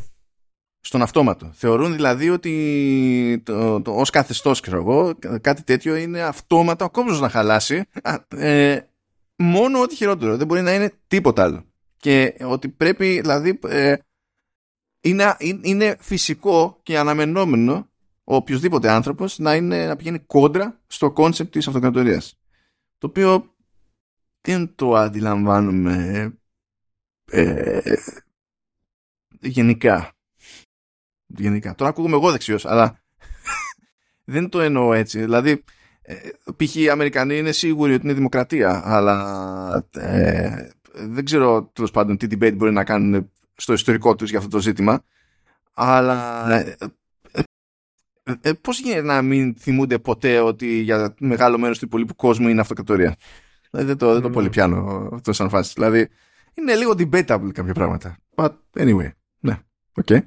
Στον αυτόματο. Θεωρούν δηλαδή ότι το, το, ως καθεστώς εγώ, κάτι τέτοιο είναι αυτόματα ο κόμπος να χαλάσει ε, μόνο ό,τι χειρότερο. Δεν μπορεί να είναι τίποτα άλλο. Και ότι πρέπει δηλαδή ε, είναι, είναι φυσικό και αναμενόμενο ο οποιοδήποτε άνθρωπος να, είναι, να πηγαίνει κόντρα στο concept της αυτοκρατορίας. Το οποίο δεν το αντιλαμβάνουμε ε, γενικά. Γενικά. Τώρα ακούγομαι εγώ δεξιός, αλλά <laughs> δεν το εννοώ έτσι. Δηλαδή, ε, π.χ. οι Αμερικανοί είναι σίγουροι ότι είναι δημοκρατία, αλλά ε, δεν ξέρω τέλος πάντων τι debate μπορεί να κάνουν στο ιστορικό τους για αυτό το ζήτημα. Αλλά ε, ε, ε πώς γίνεται να μην θυμούνται ποτέ ότι για μεγάλο μέρος του υπολείπου κόσμου είναι αυτοκρατορία; Δηλαδή δεν το, δεν το πολύ πιάνω αυτό σαν φάση. Δηλαδή είναι λίγο debatable κάποια πράγματα. But anyway, ναι, OK. Okay.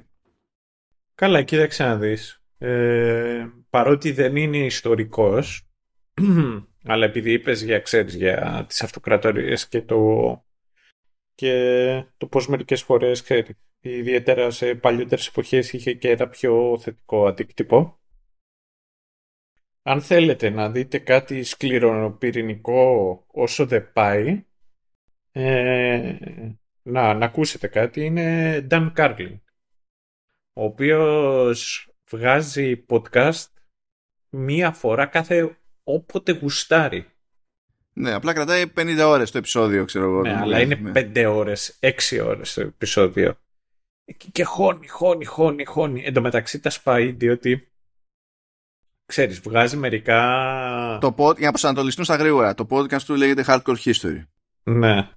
Καλά, κοίταξε να δεις. Ε, παρότι δεν είναι ιστορικός, <clears throat> αλλά επειδή είπες για, ξέρεις, για τις αυτοκρατορίες και το, και το πώς μερικές φορές, ξέρεις, ιδιαίτερα σε παλιότερες εποχές είχε και ένα πιο θετικό αντίκτυπο αν θέλετε να δείτε κάτι σκληροπυρηνικό όσο δεν πάει, ε, να, να ακούσετε κάτι, είναι Dan Carlin, ο οποίος βγάζει podcast μία φορά κάθε όποτε γουστάρει. Ναι, απλά κρατάει 50 ώρες το επεισόδιο, ξέρω εγώ. Ναι, αλλά είναι ναι. 5 ώρες, 6 ώρες το επεισόδιο. Και, και χώνει, χώνει, χώνει, χώνει. Εν τω μεταξύ τα σπάει, διότι ξέρεις, βγάζει μερικά... Το pod, για να προσανατολιστούν στα γρήγορα, το podcast του λέγεται Hardcore History. Ναι.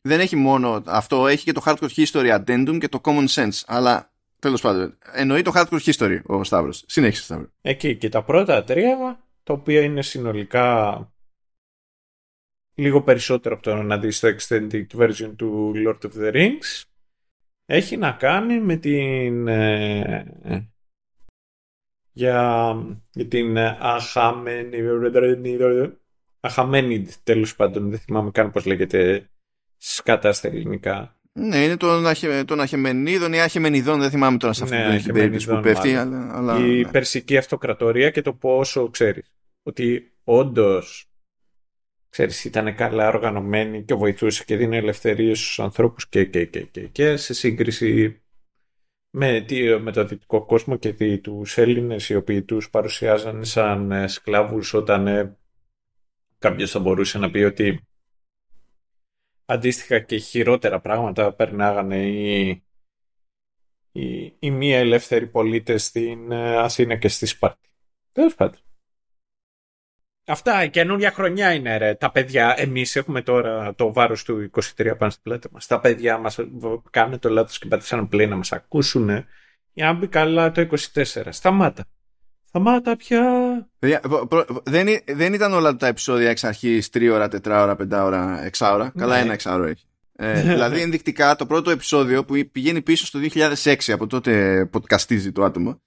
Δεν έχει μόνο αυτό, έχει και το Hardcore History Addendum και το Common Sense, αλλά τέλος πάντων, εννοεί το Hardcore History ο Σταύρος. Συνέχισε, Σταύρο. Εκεί και τα πρώτα τρία, τα οποία είναι συνολικά λίγο περισσότερο από το να δεις το extended version του Lord of the Rings, έχει να κάνει με την... Ε, για, για την αχαμένη, τέλος πάντων, δεν θυμάμαι καν πώς λέγεται σκάτα στα ελληνικά. Ναι, είναι των, αχε, Αχεμενίδων ή Αχεμενιδών, δεν θυμάμαι τώρα σε αυτή ναι, την περίπτωση που πέφτει. Αλλά, αλλά, η ναι. Περσική Αυτοκρατορία και το πόσο ξέρεις ότι όντως ξέρεις, ήταν καλά οργανωμένη και βοηθούσε και δίνει ελευθερίες στους ανθρώπους και, και, και, και, και σε σύγκριση με, με το δυτικό κόσμο και δι, τους Έλληνες οι οποίοι τους παρουσιάζαν σαν ε, σκλάβους όταν ε, κάποιος θα μπορούσε να πει ότι αντίστοιχα και χειρότερα πράγματα περνάγανε οι, οι, οι μη ελεύθεροι πολίτες στην ε, Αθήνα και στη Σπάρτη. Τέλος πάντων. Αυτά, η καινούργια χρονιά είναι ρε. Τα παιδιά, εμείς έχουμε τώρα το βάρος του 23 πάνω στην πλάτη μας. Τα παιδιά μας κάνουν το λάθος και πατήσαν play να μας ακούσουν για να μπει καλά το 24. Σταμάτα. Σταμάτα πια. Δεν, δεν ήταν όλα τα επεισόδια εξ αρχής 3 ώρα, 4 ώρα, 5 ώρα, 6 ώρα. Καλά, ναι. ένα 6 ώρα έχει. Ε, δηλαδή, ενδεικτικά το πρώτο επεισόδιο που πηγαίνει πίσω στο 2006 από τότε podcastίζει το άτομο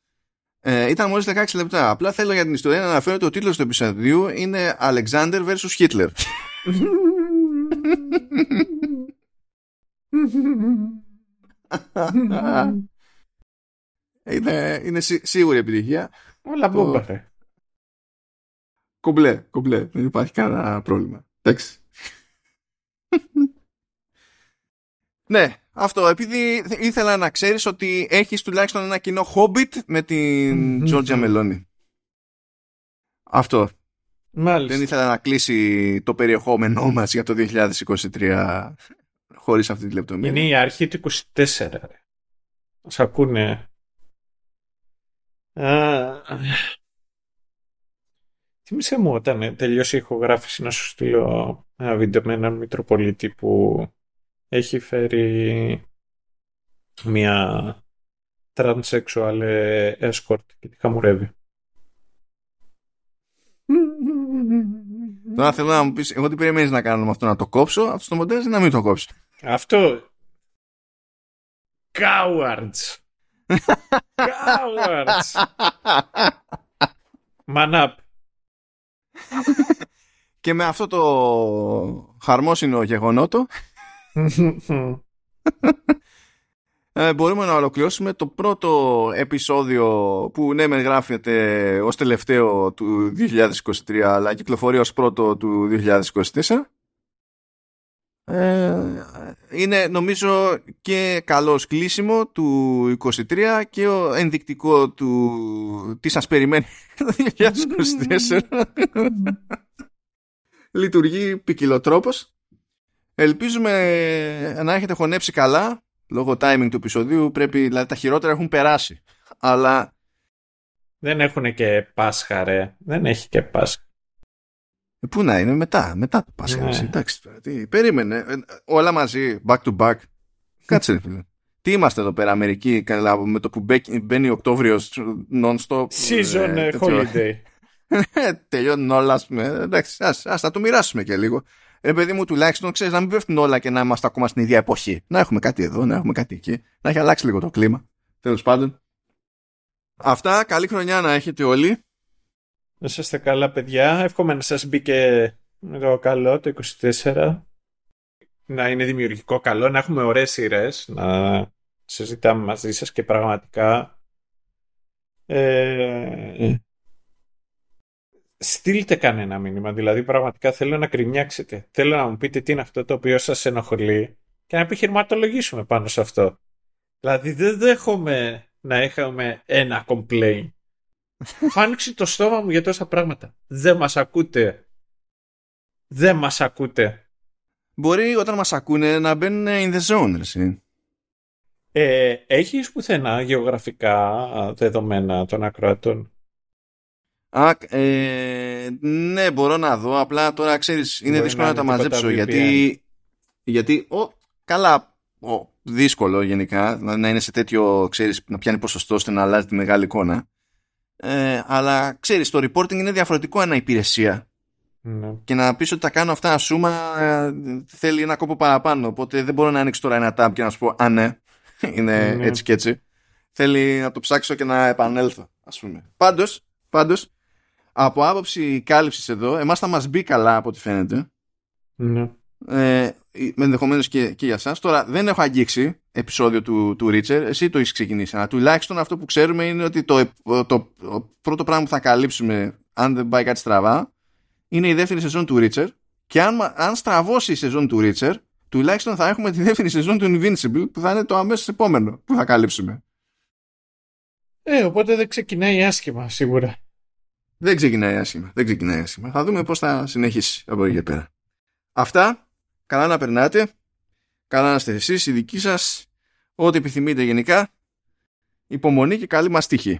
ε, ήταν μόλις 16 λεπτά. Απλά θέλω για την ιστορία να αναφέρω ότι ο τίτλος του επεισοδίου είναι Alexander vs. Hitler. είναι, είναι σί, σίγουρη επιτυχία. Όλα μπόμπα. Κομπλέ, κομπλέ. Δεν υπάρχει κανένα πρόβλημα. Εντάξει. <laughs> ναι, αυτό, επειδή ήθελα να ξέρεις ότι έχεις τουλάχιστον ένα κοινό Hobbit με την Georgia Meloni. Αυτό. Μάλιστα. Δεν ήθελα να κλείσει το περιεχόμενό μας για το 2023 χωρίς αυτή τη λεπτομέρεια. Είναι η αρχή του 24. Σ' ακούνε. Θυμήσέ μου όταν τελειώσει η ηχογράφηση να σου στείλω ένα βίντεο με έναν Μητροπολίτη που έχει φέρει μια transsexual escort και τη χαμουρεύει. Τώρα θέλω να μου πεις, εγώ τι περιμένεις να κάνω με αυτό, να το κόψω, αυτό το μοντέλο ή να μην το κόψω; Αυτό. Cowards. Cowards. Man up. Και με αυτό το χαρμόσυνο γεγονότο ε, μπορούμε να ολοκληρώσουμε το πρώτο επεισόδιο που ναι με γράφεται ως τελευταίο του 2023 αλλά κυκλοφορεί ως πρώτο του 2024 ε, είναι νομίζω και καλός κλείσιμο του 23 και ενδεικτικό του τι σας περιμένει <laughs> το 2024 <laughs> λειτουργεί ποικιλοτρόπος Ελπίζουμε να έχετε χωνέψει καλά. Λόγω timing του επεισοδίου πρέπει, δηλαδή τα χειρότερα έχουν περάσει. Αλλά... Δεν έχουν και Πάσχα ρε. Δεν έχει και Πάσχα. Ε, πού να είναι μετά, μετά το Πάσχα. Ναι. Εντάξει τώρα, τι, περίμενε. Ε, όλα μαζί, back to back. Κάτσε ρε φίλε. Τι είμαστε εδώ πέρα, Αμερική, με το που μπαίνει Οκτώβριος non-stop. Season ε, holiday. <laughs> Τελειώνουν όλα, ας πούμε. Εντάξει, ας, ας, το μοιράσουμε και λίγο ε, παιδί μου, τουλάχιστον ξέρεις να μην πέφτουν όλα και να είμαστε ακόμα στην ίδια εποχή. Να έχουμε κάτι εδώ, να έχουμε κάτι εκεί. Να έχει αλλάξει λίγο το κλίμα. Τέλος πάντων. Αυτά. Καλή χρονιά να έχετε όλοι. Να είστε καλά, παιδιά. Εύχομαι να σας μπήκε το καλό το 24. Να είναι δημιουργικό καλό, να έχουμε ωραίες σειρές, να συζητάμε μαζί σας και πραγματικά ε, στείλτε κανένα μήνυμα. Δηλαδή, πραγματικά θέλω να κρυμιάξετε. Θέλω να μου πείτε τι είναι αυτό το οποίο σας ενοχλεί και να επιχειρηματολογήσουμε πάνω σε αυτό. Δηλαδή, δεν δέχομαι να έχουμε ένα complain. Φάνηξε <laughs> το στόμα μου για τόσα πράγματα. Δεν μας ακούτε. Δεν μας ακούτε. Μπορεί όταν μας ακούνε να μπαίνουν in the zone, εσύ. Ε, έχεις πουθενά γεωγραφικά δεδομένα των ακροατών; Α, ε, ναι, μπορώ να δω. Απλά τώρα ξέρεις, είναι δύσκολο να, τα μαζέψω. Γιατί, γιατί ο, καλά, ο, δύσκολο γενικά να είναι σε τέτοιο, ξέρεις, να πιάνει ποσοστό ώστε να αλλάζει τη μεγάλη εικόνα. Ε, αλλά ξέρεις, το reporting είναι διαφορετικό ένα υπηρεσία. Ναι. Και να πεις ότι τα κάνω αυτά σούμα ε, θέλει ένα κόπο παραπάνω. Οπότε δεν μπορώ να ανοίξω τώρα ένα tab και να σου πω Α, ναι, <laughs> είναι ναι. έτσι και έτσι. Θέλει να το ψάξω και να επανέλθω, ας πούμε. Πάντως, πάντως από άποψη κάλυψης εδώ, εμάς θα μας μπει καλά από ό,τι φαίνεται. Ναι. Ε, ενδεχομένως και, και για εσά. Τώρα δεν έχω αγγίξει επεισόδιο του, του Ρίτσερ. Εσύ το έχεις ξεκινήσει. Αλλά τουλάχιστον αυτό που ξέρουμε είναι ότι το, το, το, πρώτο πράγμα που θα καλύψουμε, αν δεν πάει κάτι στραβά, είναι η δεύτερη σεζόν του Ρίτσερ. Και αν, αν στραβώσει η σεζόν του Ρίτσερ, τουλάχιστον θα έχουμε τη δεύτερη σεζόν του Invincible, που θα είναι το αμέσως επόμενο που θα καλύψουμε. Ε, οπότε δεν ξεκινάει άσχημα, σίγουρα. Δεν ξεκινάει άσχημα. Δεν ξεκινάει άσχημα. Θα δούμε πώς θα συνεχίσει από εκεί και πέρα. Αυτά. Καλά να περνάτε. Καλά να είστε εσείς, οι δικοί σας. Ό,τι επιθυμείτε γενικά. Υπομονή και καλή μας τύχη.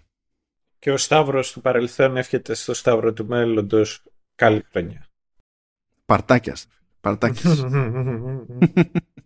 Και ο Σταύρος του παρελθόν εύχεται στο Σταύρο του μέλλοντος καλή χρονιά. Παρτάκια. Παρτάκια. <laughs>